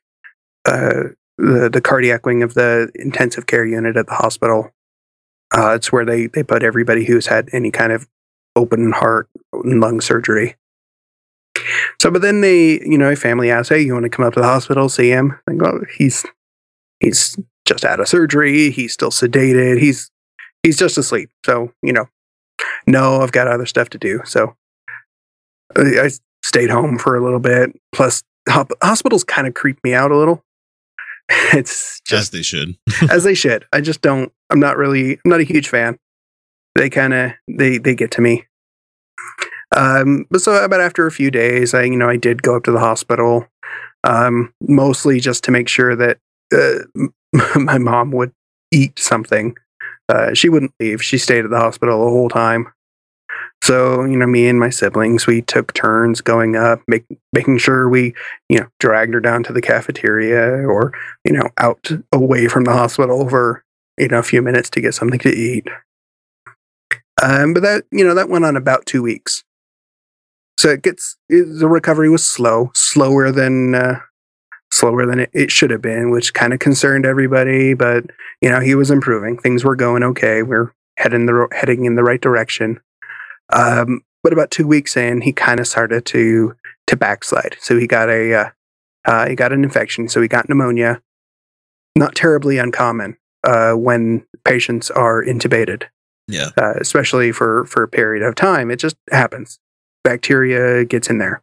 uh, the, the cardiac wing of the intensive care unit at the hospital. Uh, it's where they they put everybody who's had any kind of open heart and lung surgery so, but then they, you know, family asks, "Hey, you want to come up to the hospital see him?" I go, "He's he's just out of surgery. He's still sedated. He's he's just asleep." So, you know, no, I've got other stuff to do. So, I I stayed home for a little bit. Plus, hospitals kind of creep me out a little. It's just, As they should. as they should. I just don't. I'm not really. I'm not a huge fan. They kind of they they get to me. Um, but so about after a few days, I you know I did go up to the hospital, um, mostly just to make sure that uh, my mom would eat something. Uh, she wouldn't leave. She stayed at the hospital the whole time. So you know, me and my siblings, we took turns going up, make, making sure we you know dragged her down to the cafeteria or you know out away from the hospital for you know a few minutes to get something to eat. Um, but that you know that went on about two weeks. So it gets it, the recovery was slow, slower than uh, slower than it, it should have been, which kind of concerned everybody. But you know he was improving; things were going okay. We're heading the heading in the right direction. Um, but about two weeks in, he kind of started to to backslide. So he got a uh, uh, he got an infection. So he got pneumonia. Not terribly uncommon uh, when patients are intubated Yeah. uh, especially for for a period of time. It just happens. Bacteria gets in there.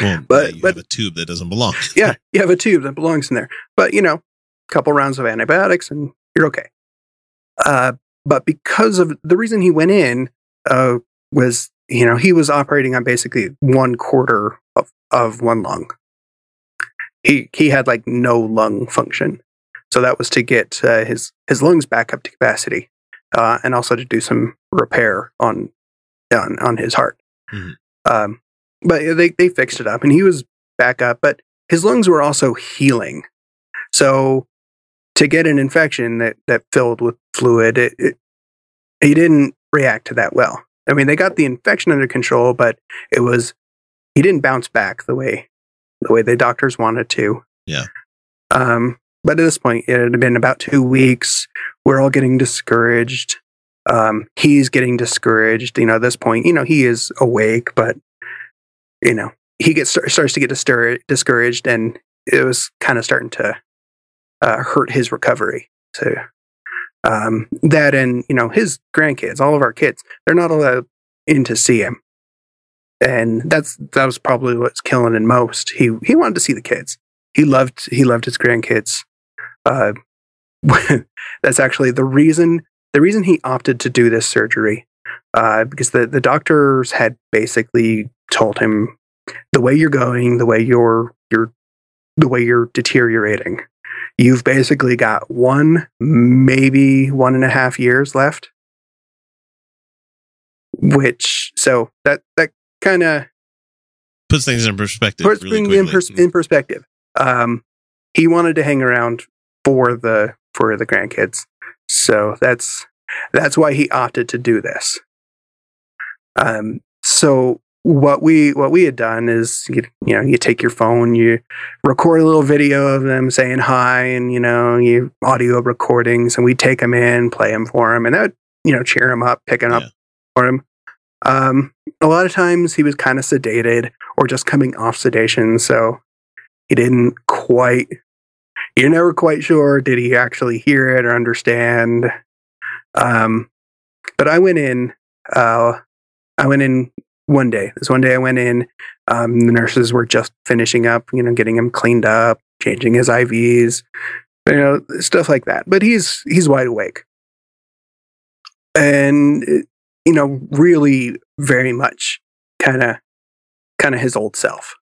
Well, But- you but- have a tube that doesn't belong. Yeah, you have a tube that belongs in there. But you know, a couple rounds of antibiotics and you're okay. Uh, but because of the reason he went in uh, was, you know, he was operating on basically one quarter of, of one lung. He he had like no lung function, so that was to get uh, his his lungs back up to capacity, uh, and also to do some repair on on on his heart. Mhm. Um, but they they fixed it up, and he was back up. But his lungs were also healing, so to get an infection that that filled with fluid, it, it, he didn't react to that well. I mean, they got the infection under control, but it was he didn't bounce back the way the way the doctors wanted to. Yeah. Um, but at this point, it had been about two weeks. We're all getting discouraged. Um, he's getting discouraged. You know, at this point, you know, he is awake, but you know, he gets starts to get discouraged, and it was kind of starting to uh, hurt his recovery. So um, that, and you know, his grandkids, all of our kids, they're not allowed in to see him, and that's that was probably what's killing him most. He he wanted to see the kids. He loved he loved his grandkids. Uh, that's actually the reason the reason he opted to do this surgery uh, because the, the doctors had basically told him the way you're going the way you're you're the way you're deteriorating you've basically got one maybe one and a half years left. Which so that that kind of puts things in perspective puts really things in, pers- in perspective. Um he wanted to hang around for the for the grandkids. So that's that's why he opted to do this. Um so what we what we had done is you, you know you take your phone you record a little video of them saying hi and you know you audio recordings and we take them in play them for him and that would, you know cheer him up picking up for him um a lot of times he was kind of sedated or just coming off sedation so he didn't quite you're never quite sure did he actually hear it or understand? Um but i went in uh i went in one day. This one day i went in um the nurses were just finishing up you know getting him cleaned up changing his ivs you know stuff like that. But he's he's wide awake. And you know really very much kind of kind of his old self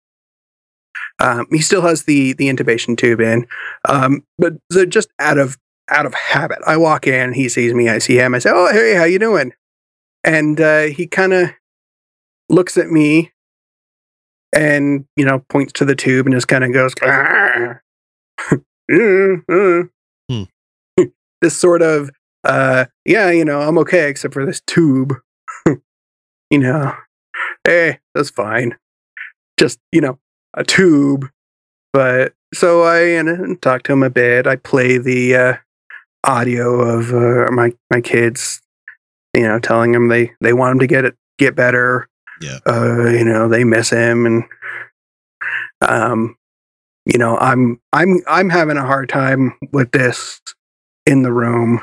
um, he still has the the intubation tube in, um, but so just out of out of habit, I walk in, he sees me, I see him, I say, "Oh, hey, how you doing?" And uh, he kind of looks at me, and you know, points to the tube and just kind of goes, "Ah." this sort of, uh, yeah, you know, I'm okay except for this tube. you know, hey, that's fine. Just you know, a tube. But so I know, talk to him a bit. I play the uh, audio of uh, my my kids, you know, telling him they they want him to get it get better. Yeah. Uh, you know, they miss him, and um, you know, I'm I'm I'm having a hard time with this in the room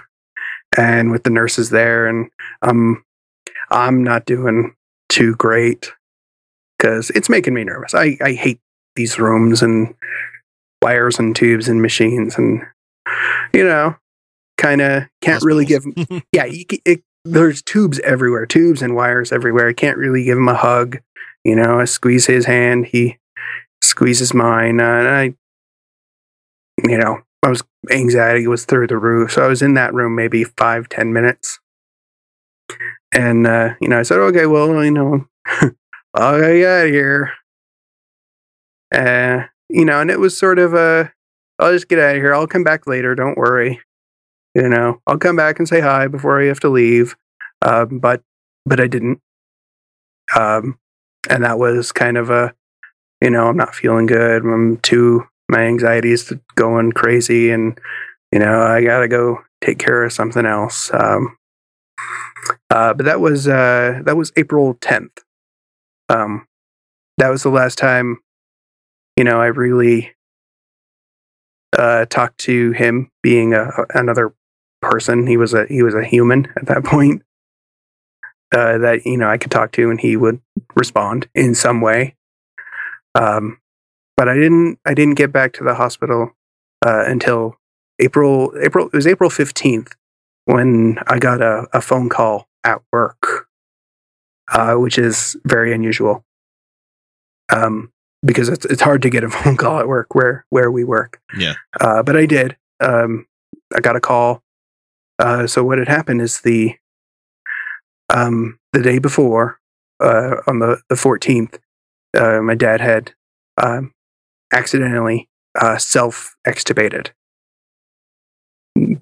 and with the nurses there, and I'm I'm not doing too great because it's making me nervous. I, I hate these rooms and wires and tubes and machines and you know kind of can't really give yeah ca- it, there's tubes everywhere tubes and wires everywhere. I can't really give him a hug you know i squeeze his hand he squeezes mine uh, and i you know i was anxiety was through the roof so i was in that room maybe five ten minutes. And uh you know i said okay well you know I'll get out of here. Uh, you know, and it was sort of a, I'll just get out of here. I'll come back later. Don't worry. You know, I'll come back and say hi before I have to leave. Um, but, but I didn't. Um, and that was kind of a, you know, I'm not feeling good. I'm too, my anxiety is going crazy and, you know, I gotta go take care of something else. Um, uh, but that was, uh, that was April 10th um, that was the last time, you know, I really uh, talked to him being a, another person. He was a he was a human at that point. Uh, that you know I could talk to and he would respond in some way. Um, but I didn't I didn't get back to the hospital uh, until April April it was April fifteenth when I got a, a phone call at work uh, which is very unusual. Um, because it's it's hard to get a phone call at work where where we work. Yeah. Uh, but I did. Um, I got a call. Uh, so what had happened is the um, the day before, uh, on the the fourteenth, uh, my dad had um, accidentally uh, self extubated.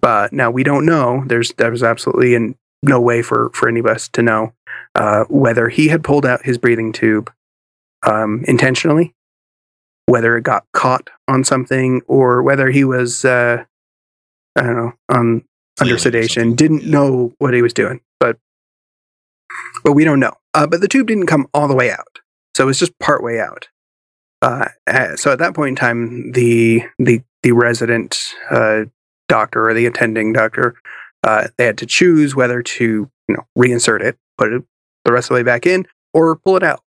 But now we don't know. There's there was absolutely an, no way for for any of us to know uh, whether he had pulled out his breathing tube um, intentionally, whether it got caught on something, or whether he was uh, I don't know on under sedation, didn't know what he was doing, but but we don't know. Uh, but the tube didn't come all the way out, so it was just part way out. Uh, uh, so at that point in time, the the the resident uh, doctor or the attending doctor, uh, they had to choose whether to you know reinsert it, put it the rest of the way back in, or pull it out.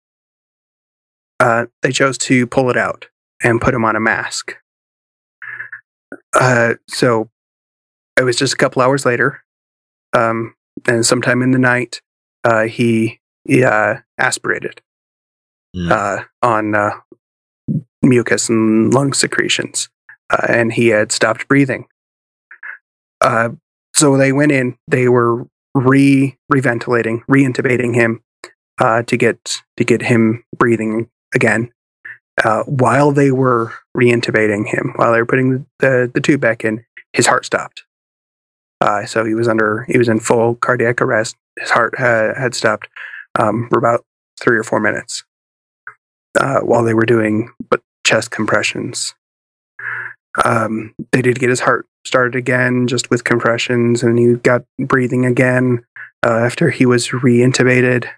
Uh, they chose to pull it out and put him on a mask. Uh, so it was just a couple hours later, um, and sometime in the night, uh, he, he uh, aspirated uh, on uh, mucus and lung secretions, uh, and he had stopped breathing. Uh, so they went in. They were re reventilating, reintubating him uh, to get to get him breathing again. Uh, while they were reintubating him, while they were putting the, the, tube back in, his heart stopped. Uh, so he was under he was in full cardiac arrest. His heart had, had stopped um, for about three or four minutes uh, while they were doing chest compressions. Um, they did get his heart started again, just with compressions, and he got breathing again uh, after he was reintubated.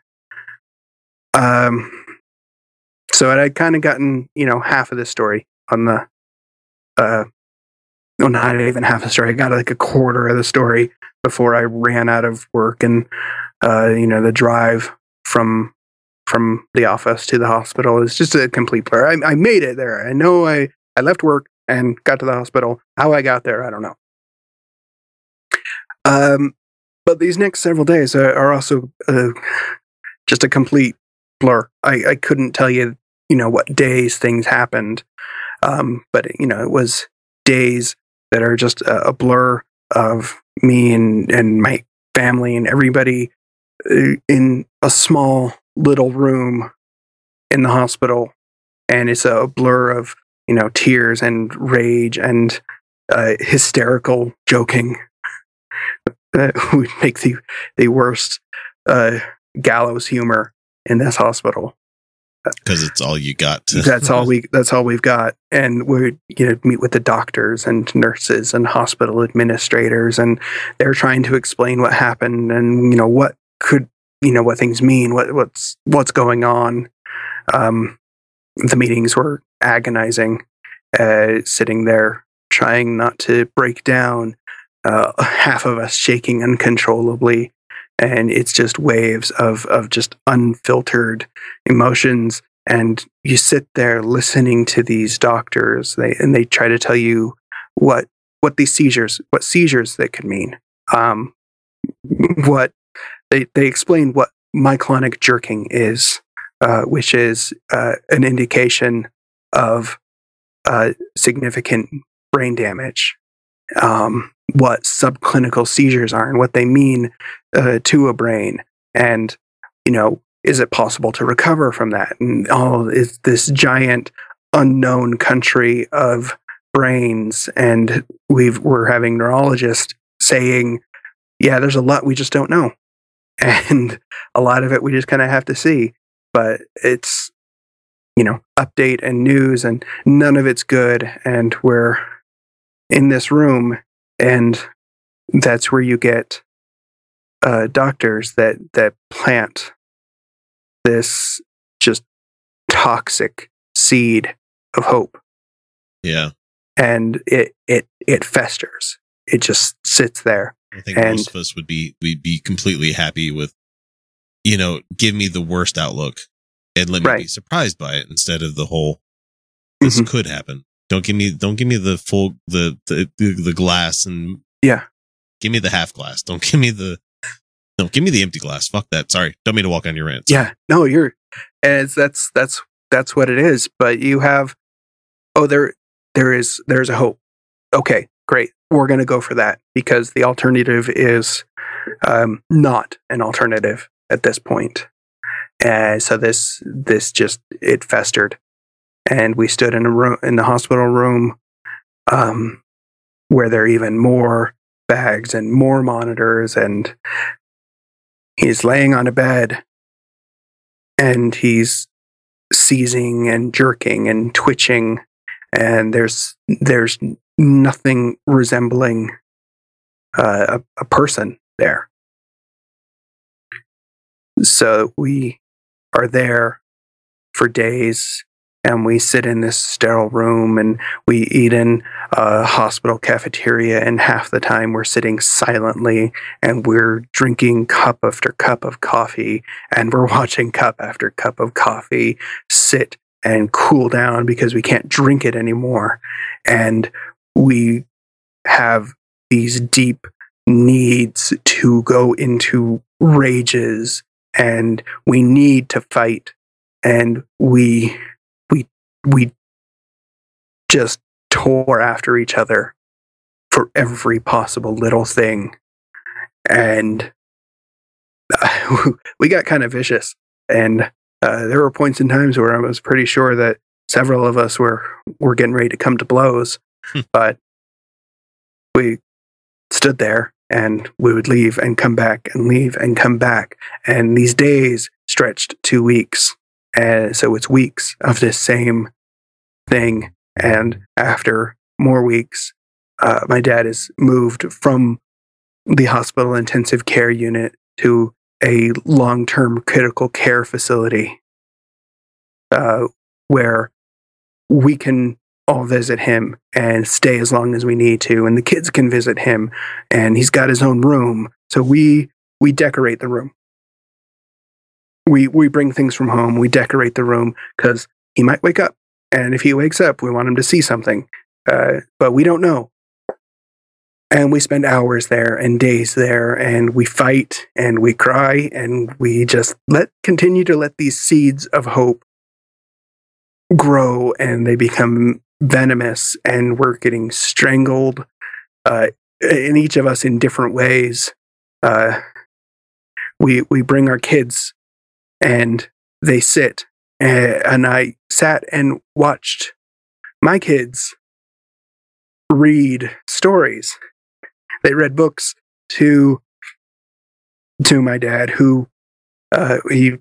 Um, so I'd kind of gotten, you know, half of the story on the, uh, well, not even half the story. I got like a quarter of the story before I ran out of work and, uh, you know, the drive from from the office to the hospital is just a complete blur. I, I made it there. I know I I left work and got to the hospital. How I got there, I don't know. Um, but these next several days are, are also uh, just a complete blur. I, I couldn't tell you, you know, what days things happened. Um, but you know, it was days that are just a, a blur of me and and my family and everybody uh, in a small little room in the hospital, and it's a blur of you know tears and rage and uh, hysterical joking that would make the the worst uh, gallows humor in this hospital because it's all you got. To- that's all we that's all we've got and we you know meet with the doctors and nurses and hospital administrators and they're trying to explain what happened and you know what could you know what things mean what what's what's going on um the meetings were agonizing uh sitting there trying not to break down uh half of us shaking uncontrollably and it's just waves of of just unfiltered emotions. And you sit there listening to these doctors they and they try to tell you what what these seizures what seizures they could mean. Um what they they explain what myoclonic jerking is uh, which is uh, an indication of uh, significant brain damage. Um, what subclinical seizures are and what they mean uh, to a brain. And you know is it possible to recover from that? And all is this giant unknown country of brains? And we've we're having neurologists saying yeah there's a lot we just don't know. And a lot of it we just kind of have to see. But it's you know update and news and none of it's good. And we're in this room and that's where you get uh, doctors that that plant this just toxic seed of hope Yeah. and it it it festers it just sits there I think and most of us would be we'd be completely happy with, you know, give me the worst outlook and let me be surprised by it instead of the whole this Mm-hmm. could happen. Don't give me don't give me the full the the, the glass and yeah give me the half glass. Don't give me the no, give me the empty glass. Fuck that. Sorry. Don't mean to walk on your rants. Yeah, no, you're, and that's that's that's what it is. But you have, oh, there there is there's a hope. Okay, great. We're gonna go for that because the alternative is um, not an alternative at this point. And so this this just it festered, and we stood in a room in the hospital room, um, where there are even more bags and more monitors and he's laying on a bed and he's seizing and jerking and twitching and there's there's nothing resembling uh, a, a person there. So we are there for days and we sit in this sterile room and we eat in a hospital cafeteria and half the time we're sitting silently and we're drinking cup after cup of coffee and we're watching cup after cup of coffee sit and cool down because we can't drink it anymore. And we have these deep needs to go into rages and we need to fight and we we just tore after each other for every possible little thing and uh, we got kind of vicious and uh, there were points in times where I was pretty sure that several of us were were getting ready to come to blows but we stood there and we would leave and come back and leave and come back. And these days stretched two weeks. And so it's weeks of this same thing. And after more weeks, uh, my dad is moved from the hospital intensive care unit to a long term critical care facility uh, where we can all visit him and stay as long as we need to and the kids can visit him and he's got his own room. So we we decorate the room. We we bring things from home. We decorate the room because he might wake up and if he wakes up we want him to see something uh, but we don't know. And we spend hours there and days there and we fight and we cry and we just let continue to let these seeds of hope grow and they become venomous and we're getting strangled uh, in each of us in different ways. Uh, we we bring our kids and they sit and, and i sat and watched my kids read stories they read books to to my dad who uh, he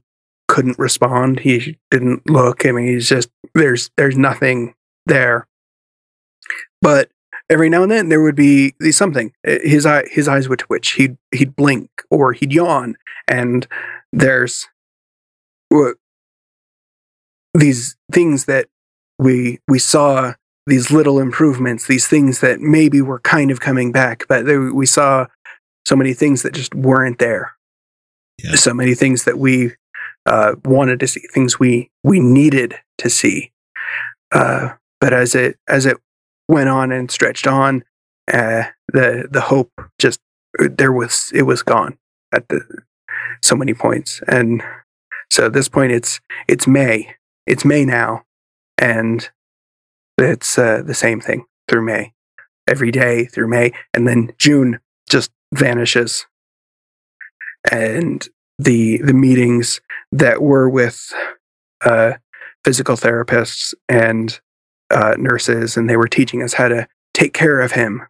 couldn't respond he didn't look i mean he's just there's there's nothing there. But every now and then there would be something. His eye, his eyes would twitch. He'd he'd blink or he'd yawn, and there's these things that we we saw these little improvements, these things that maybe were kind of coming back, but they, we saw so many things that just weren't there. Yeah. So many things that we uh, wanted to see, things we we needed to see. Uh, but as it as it went on and stretched on, uh, the the hope just there was it was gone at the so many points, and so at this point it's it's May, it's May now, and it's uh, the same thing through May, every day through May, and then June just vanishes, and the the meetings that were with uh, physical therapists and uh, nurses, and they were teaching us how to take care of him.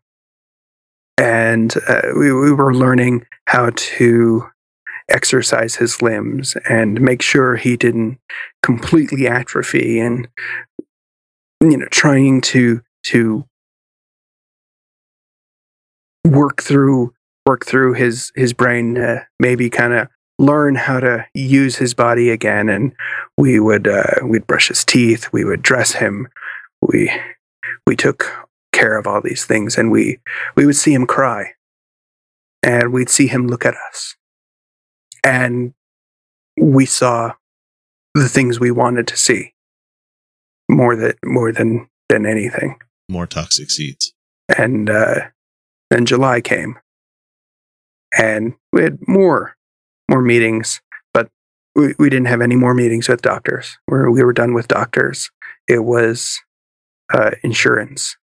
And uh, we, we were learning how to exercise his limbs and make sure he didn't completely atrophy and you know trying to to work through work through his his brain uh, maybe kind of learn how to use his body again. And we would uh, we'd brush his teeth we would dress him we we took care of all these things and we we would see him cry. And we'd see him look at us and we saw the things we wanted to see more than more than than anything. More toxic seeds. And uh then july came. And we had more more meetings but we, we didn't have any more meetings with doctors. We we were done with doctors. It was uh, insurance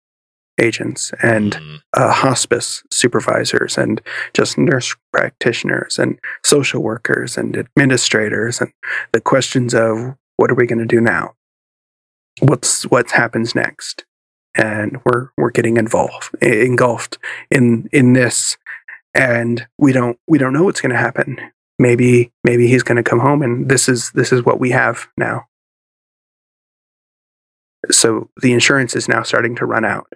agents and mm-hmm. uh, hospice supervisors and just nurse practitioners and social workers and administrators and the questions of what are we going to do now? What's what happens next? And we're we're getting involved engulfed in in this. And we don't we don't know what's going to happen. Maybe maybe he's going to come home and this is this is what we have now. So the insurance is now starting to run out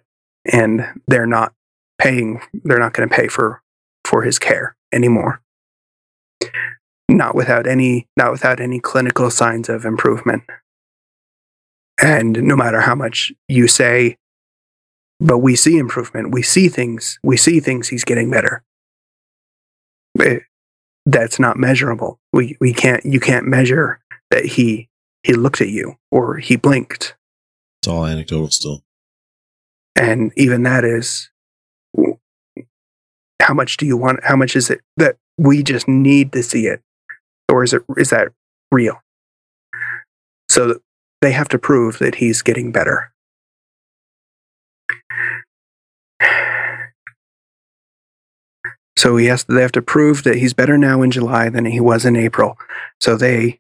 and they're not paying they're not going to pay for for his care anymore. Not without any not without any clinical signs of improvement. And no matter how much you say but we see improvement. We see things we see things he's getting better. It- that's not measurable. We we can't you can't measure that he he looked at you or he blinked. It's all anecdotal still. And even that is how much do you want how much is it that we just need to see it? Or is it is that real? So they have to prove that he's getting better. So he has they have to prove that he's better now in July than he was in April. So they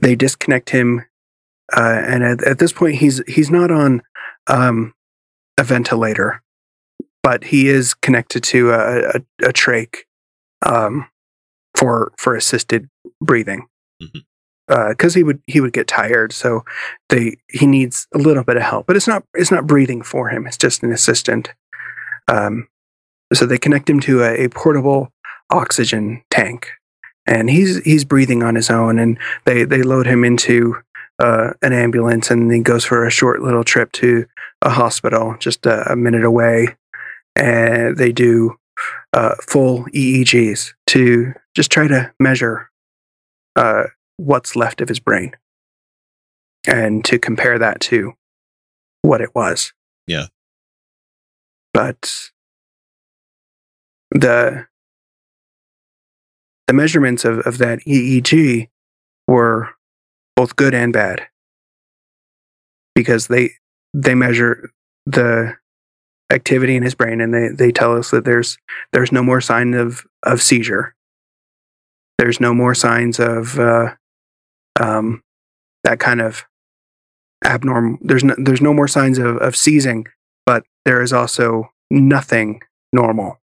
they disconnect him uh, and at, at this point he's he's not on um, a ventilator, but he is connected to a, a, a trach um, for for assisted breathing because he would he would get tired. So they he needs a little bit of help, but it's not it's not breathing for him. It's just an assistant. Um, so they connect him to a, a portable oxygen tank, and he's he's breathing on his own. And they they load him into uh, an ambulance, and he goes for a short little trip to a hospital just a, a minute away, and they do uh, full EEGs to just try to measure uh, what's left of his brain and to compare that to what it was. Yeah. But the the measurements of, of that EEG were both good and bad because they they measure the activity in his brain and they, they tell us that there's there's no more sign of, of seizure. There's no more signs of uh, um, that kind of abnormal. There's no, there's no more signs of, of seizing, but there is also nothing normal.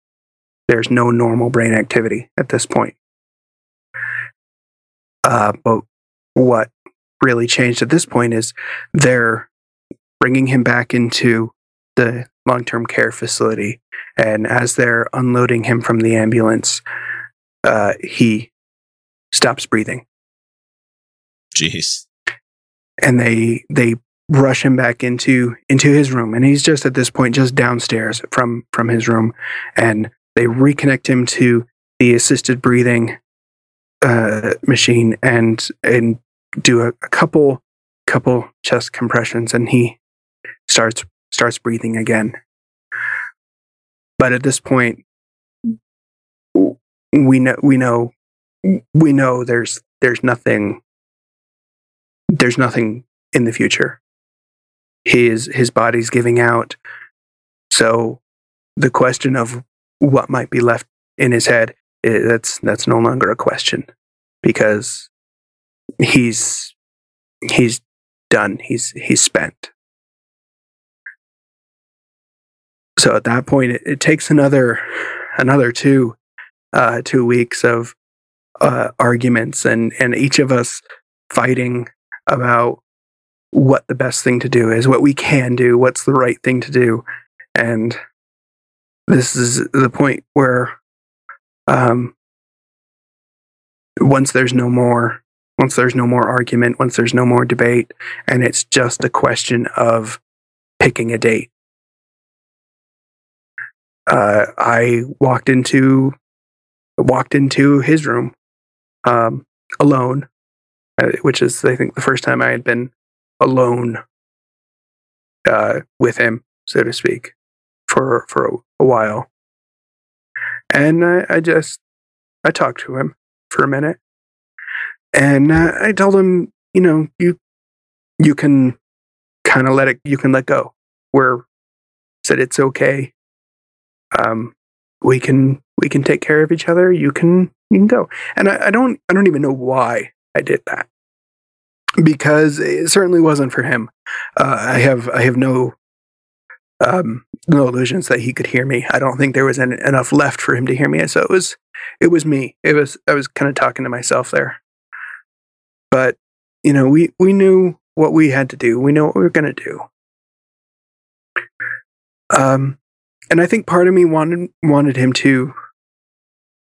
There's no normal brain activity at this point. Uh, but what really changed at this point is they're bringing him back into the long term care facility. And as they're unloading him from the ambulance, uh, he stops breathing. Jeez. And they they rush him back into into his room, and he's just at this point just downstairs from from his room, and they reconnect him to the assisted breathing uh, machine and and do a, a couple couple chest compressions, and he starts starts breathing again. But at this point, we know we know we know there's there's nothing there's nothing in the future. His his body's giving out. So the question of what might be left in his head that's that's no longer a question because he's he's done. He's he's spent. So at that point, it, it takes another another two uh, two weeks of uh, arguments and and each of us fighting about what the best thing to do is, what we can do, what's the right thing to do, and this is the point where um, once there's no more once there's no more argument once there's no more debate and it's just a question of picking a date uh, i walked into walked into his room um, alone uh, which is i think the first time i had been alone uh, with him so to speak for for a, a while and I, I just i talked to him for a minute and uh, I told him, you know, you you can kind of let it, you can let go. Where said it's okay. Um, we can we can take care of each other. You can you can go. And I, I don't I don't even know why I did that because it certainly wasn't for him. Uh, I have I have no um, no illusions that he could hear me. I don't think there was en- enough left for him to hear me. So it was it was me. It was I was kind of talking to myself there but you know we we knew what we had to do we know what we were going to do um and I think part of me wanted wanted him to.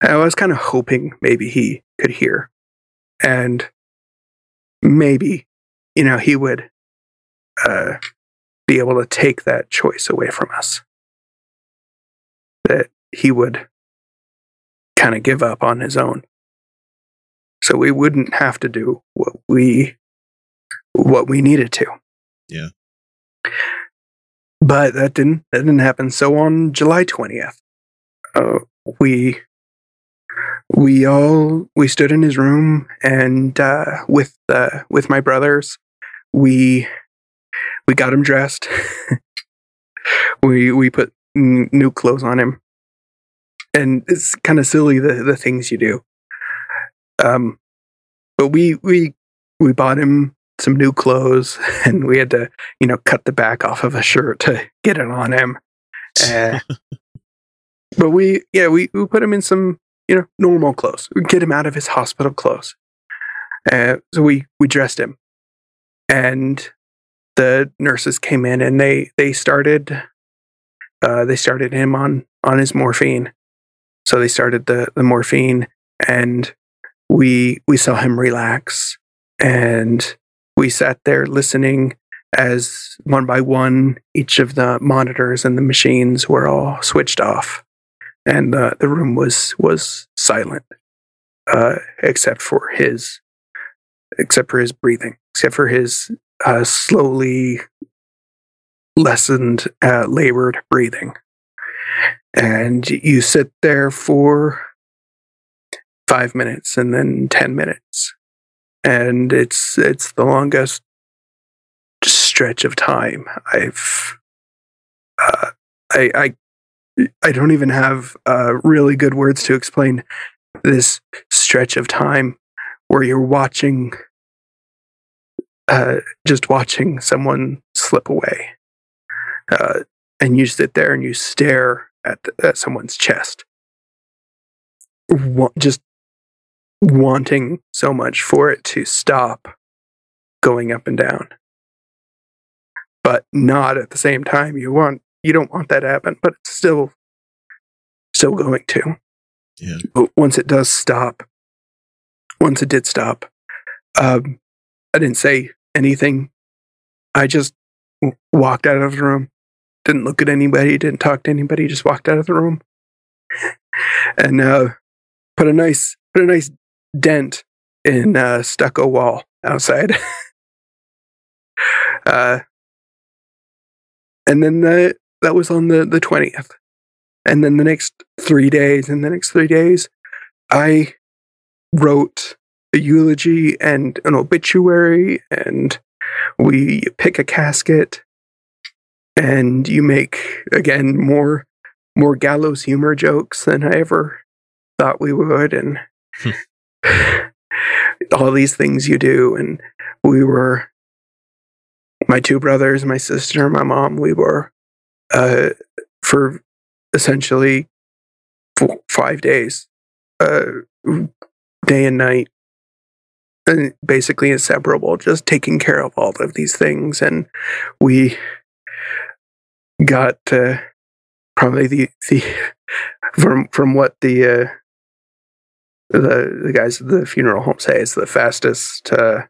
I was kind of hoping maybe he could hear, and maybe you know he would uh, be able to take that choice away from us. That he would kind of give up on his own, so we wouldn't have to do what we what we needed to. Yeah. But that didn't that didn't happen. So on July twentieth, uh, we we all we stood in his room and uh, with uh, with my brothers, we we got him dressed. we we put n- new clothes on him, and it's kind of silly the the things you do. Um, but we we we bought him some new clothes and we had to you know cut the back off of a shirt to get it on him. Uh, but we yeah we, we put him in some you know normal clothes. We get him out of his hospital clothes. Uh, so we we dressed him. And the nurses came in and they they started uh, they started him on on his morphine. So they started the the morphine and we we saw him relax and we sat there listening as one by one each of the monitors and the machines were all switched off. And uh, the room was was silent uh, except for his except for his breathing except for his uh, slowly lessened uh, labored breathing. And you sit there for five minutes and then 10 minutes and it's it's the longest stretch of time I've uh, I I I don't even have uh, really good words to explain this stretch of time where you're watching uh, just watching someone slip away uh, and you sit there and you stare at, at someone's chest. Wa- just wanting so much for it to stop going up and down. But not at the same time you want you don't want that to happen but it's still still going to. Yeah. But once it does stop once it did stop um i didn't say anything. I just w- walked out of the room. Didn't look at anybody didn't talk to anybody just walked out of the room. And uh put a nice put a nice dent in a stucco wall outside. uh, and then the, that was on the, the 20th. And then the next three days, and the next three days, I wrote a eulogy and an obituary, and we pick a casket, and you make again more more gallows humor jokes than I ever thought we would, and all these things you do. And we were, my two brothers, my sister, my mom, we were, uh, for essentially four, five days, uh, day and night, and basically inseparable, just taking care of all of these things. And we got, uh, probably the, the, from, from what the, uh, the the guys at the funeral home say it's the fastest uh,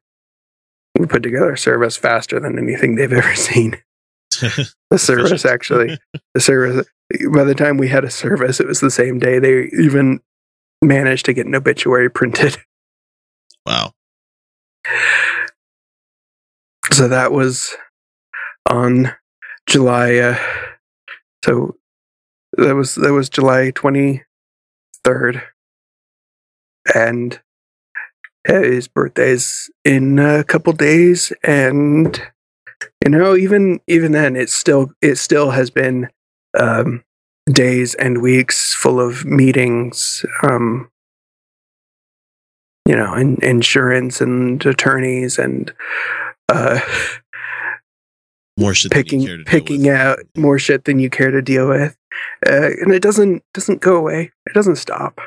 we put together a service faster than anything they've ever seen. the service actually, the service. By the time we had a service, it was the same day. They even managed to get an obituary printed. Wow. So that was on July. Uh, so that was that was July twenty third and his birthday's in a couple days and you know even even then it still it still has been um days and weeks full of meetings um you know in, insurance and attorneys and uh more shit picking picking out more shit than you care to deal with. Uh, and it doesn't doesn't go away. It doesn't stop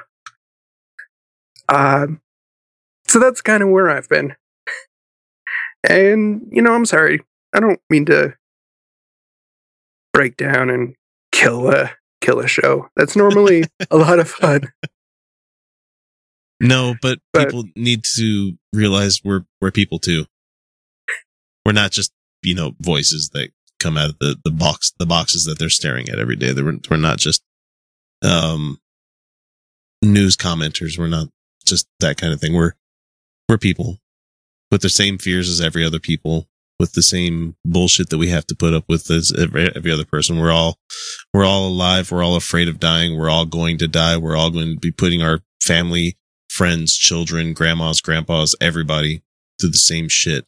um, so that's kind of where I've been. And, you know, I'm sorry. I don't mean to break down and kill a kill a show. That's normally a lot of fun. No, but, But- people need to realize we're we're people too. We're not just you know voices that come out of the the box the boxes that they're staring at every day. We're we're not just um news commenters. We're not just that kind of thing. We're we're people with the same fears as every other people, with the same bullshit that we have to put up with as every, every other person. We're all we're all alive. We're all afraid of dying. We're all going to die. We're all going to be putting our family, friends, children, grandmas, grandpas, everybody through the same shit.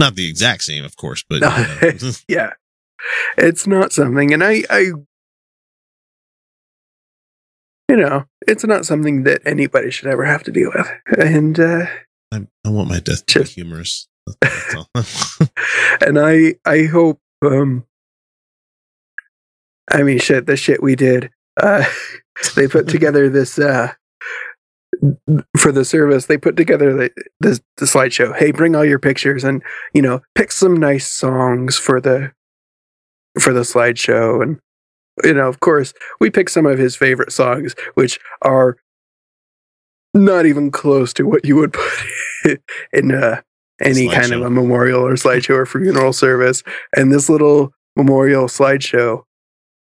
Not the exact same, of course, but you know. yeah, it's not something, and I, I, you know, it's not something that anybody should ever have to deal with. And uh, I, I want my death to be humorous. And I, I hope, um, I mean, shit, the shit we did. Uh, they put together this uh, for the service. They put together the, the the slideshow. Hey, bring all your pictures, and you know, pick some nice songs for the for the slideshow. And you know, of course, we picked some of his favorite songs, which are not even close to what you would put in uh, any kind of a memorial or slideshow or funeral service. And this little memorial slideshow,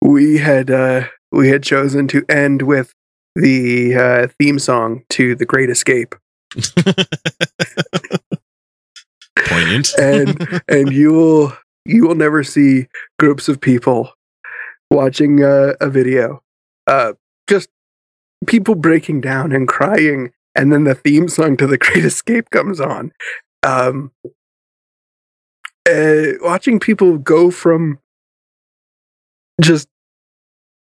we had uh, we had chosen to end with the uh, theme song to The Great Escape. Poignant. and and you will you will never see groups of people watching a video uh just people breaking down and crying and then the theme song to the great escape comes on. Um uh, watching people go from just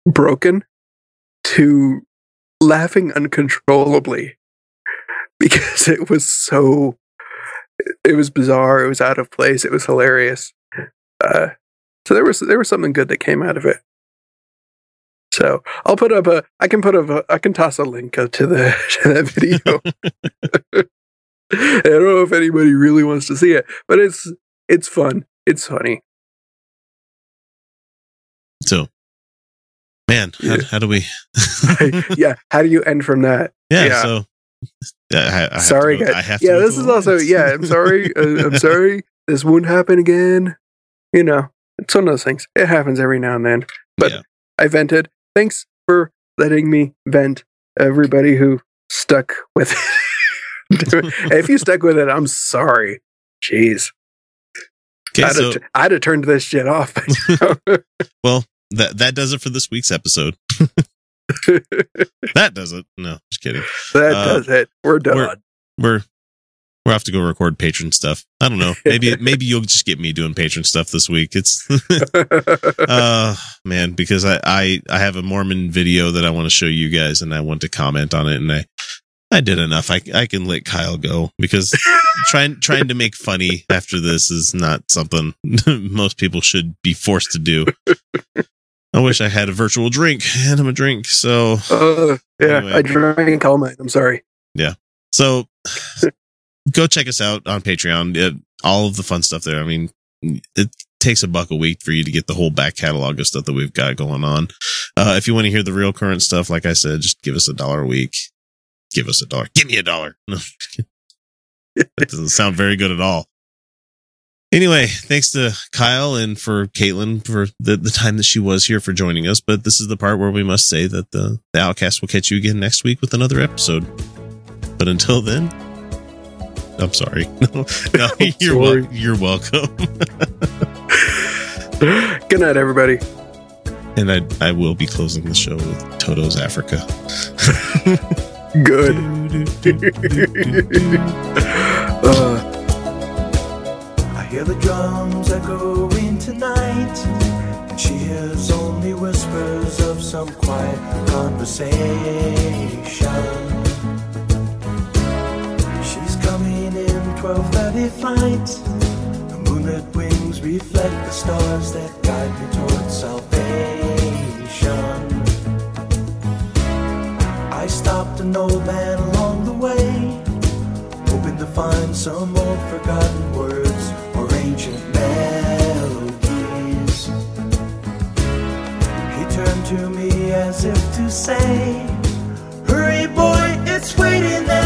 broken to laughing uncontrollably because it was so it was bizarre it was out of place it was hilarious. Uh so there was there was something good that came out of it so i'll put up a i can put up a i can toss a link up to the to that video. I don't know if anybody really wants to see it but it's it's fun. It's funny. So, man, how, how do we? yeah how do you end from that? Yeah, so yeah, I, I have to sorry go- guys. I have yeah this is also yeah i'm sorry uh, i'm sorry this won't happen again. You know it's one of those things. It happens every now and then but i vented thanks for letting me vent everybody who stuck with it. If you stuck with it i'm sorry. Jeez. Okay, I'd, so have, I'd have turned this shit off. Well, that that does it for this week's episode. that does it. No, just kidding. that Uh, does it. We're done. We're we're we'll have to go record patron stuff. I don't know. Maybe maybe you'll just get me doing patron stuff this week. It's uh man, because I, I I have a Mormon video that I want to show you guys and I want to comment on it and I I did enough. I I can let Kyle go because trying trying to make funny after this is not something most people should be forced to do. I wish I had a virtual drink and I'm a drink. So uh, yeah Anyway. i drank all mine i'm sorry yeah. So go check us out on Patreon. It, all of the fun stuff there. I mean, it takes a buck a week for you to get the whole back catalog of stuff that we've got going on. Uh, if you want to hear the real current stuff, like I said, just give us a dollar a week. Give us a dollar. Give me a dollar. That doesn't sound very good at all. Anyway, thanks to Kyle and for Caitlin for the, the time that she was here for joining us. But this is the part where we must say that the, the Outcast will catch you again next week with another episode. But until then, I'm sorry. No, no you're, wel- you're welcome. good night everybody and I, I will be closing the show with Toto's Africa. good uh, I hear the drums echoing tonight, and she hears only whispers of some quiet conversation. 12:30 flight. The moonlit wings reflect the stars that guide me towards salvation. I stopped an old man along the way hoping to find some old forgotten words or ancient melodies. He turned to me as if to say, Hurry, boy, it's waiting there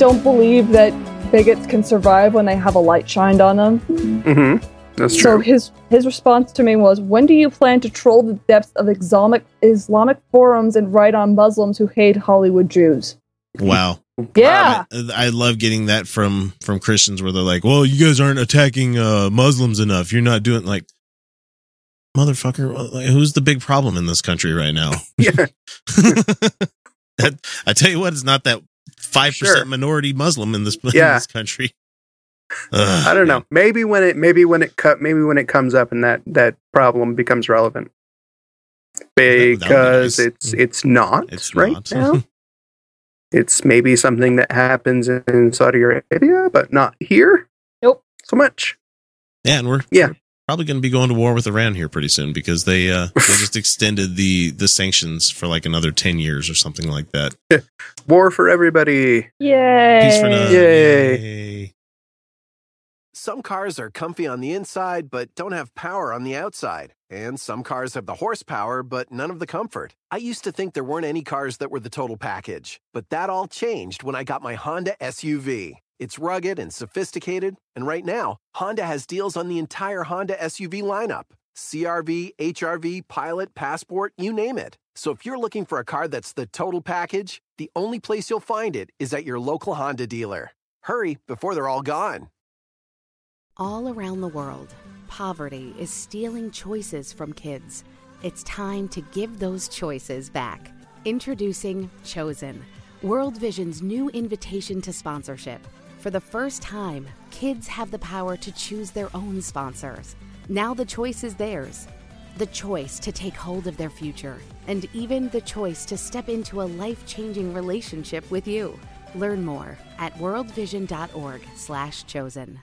Don't believe that bigots can survive when they have a light shined on them. Mm-hmm. That's so true. his his response to me was, "When do you plan to troll the depths of Islamic Islamic forums and write on Muslims who hate Hollywood Jews?" Wow. Yeah. I, I love getting that from from Christians where they're like, "Well, you guys aren't attacking uh, Muslims enough. You're not doing like." Motherfucker, like, who's the big problem in this country right now? Yeah. That- I tell you what, it's not that five Sure. percent minority Muslim in this in this country. Ugh. I don't know. Maybe when it maybe when it cut maybe when it comes up and that that problem becomes relevant. Because it's it's not It's right not. now. it's maybe something that happens in Saudi Arabia, but not here. Nope. So much. Yeah, and we're Yeah. Probably going to be going to war with Iran here pretty soon because they uh, they just extended the the sanctions for like another ten years or something like that. War for everybody. Yay! Peace for none. Yay. Some cars are comfy on the inside but don't have power on the outside. And some cars have the horsepower but none of the comfort. I used to think there weren't any cars that were the total package, but that all changed when I got my Honda SUV. It's rugged and sophisticated, and right now, Honda has deals on the entire Honda SUV lineup CRV, HRV, Pilot, Passport, you name it. So if you're looking for a car that's the total package, the only place you'll find it is at your local Honda dealer. Hurry before they're all gone. All around the world, poverty is stealing choices from kids. It's time to give those choices back. Introducing Chosen, World Vision's new invitation to sponsorship. For the first time, kids have the power to choose their own sponsors. Now the choice is theirs. the choice to take hold of their future, and even the choice to step into a life-changing relationship with you. Learn more at worldvision.org/chosen.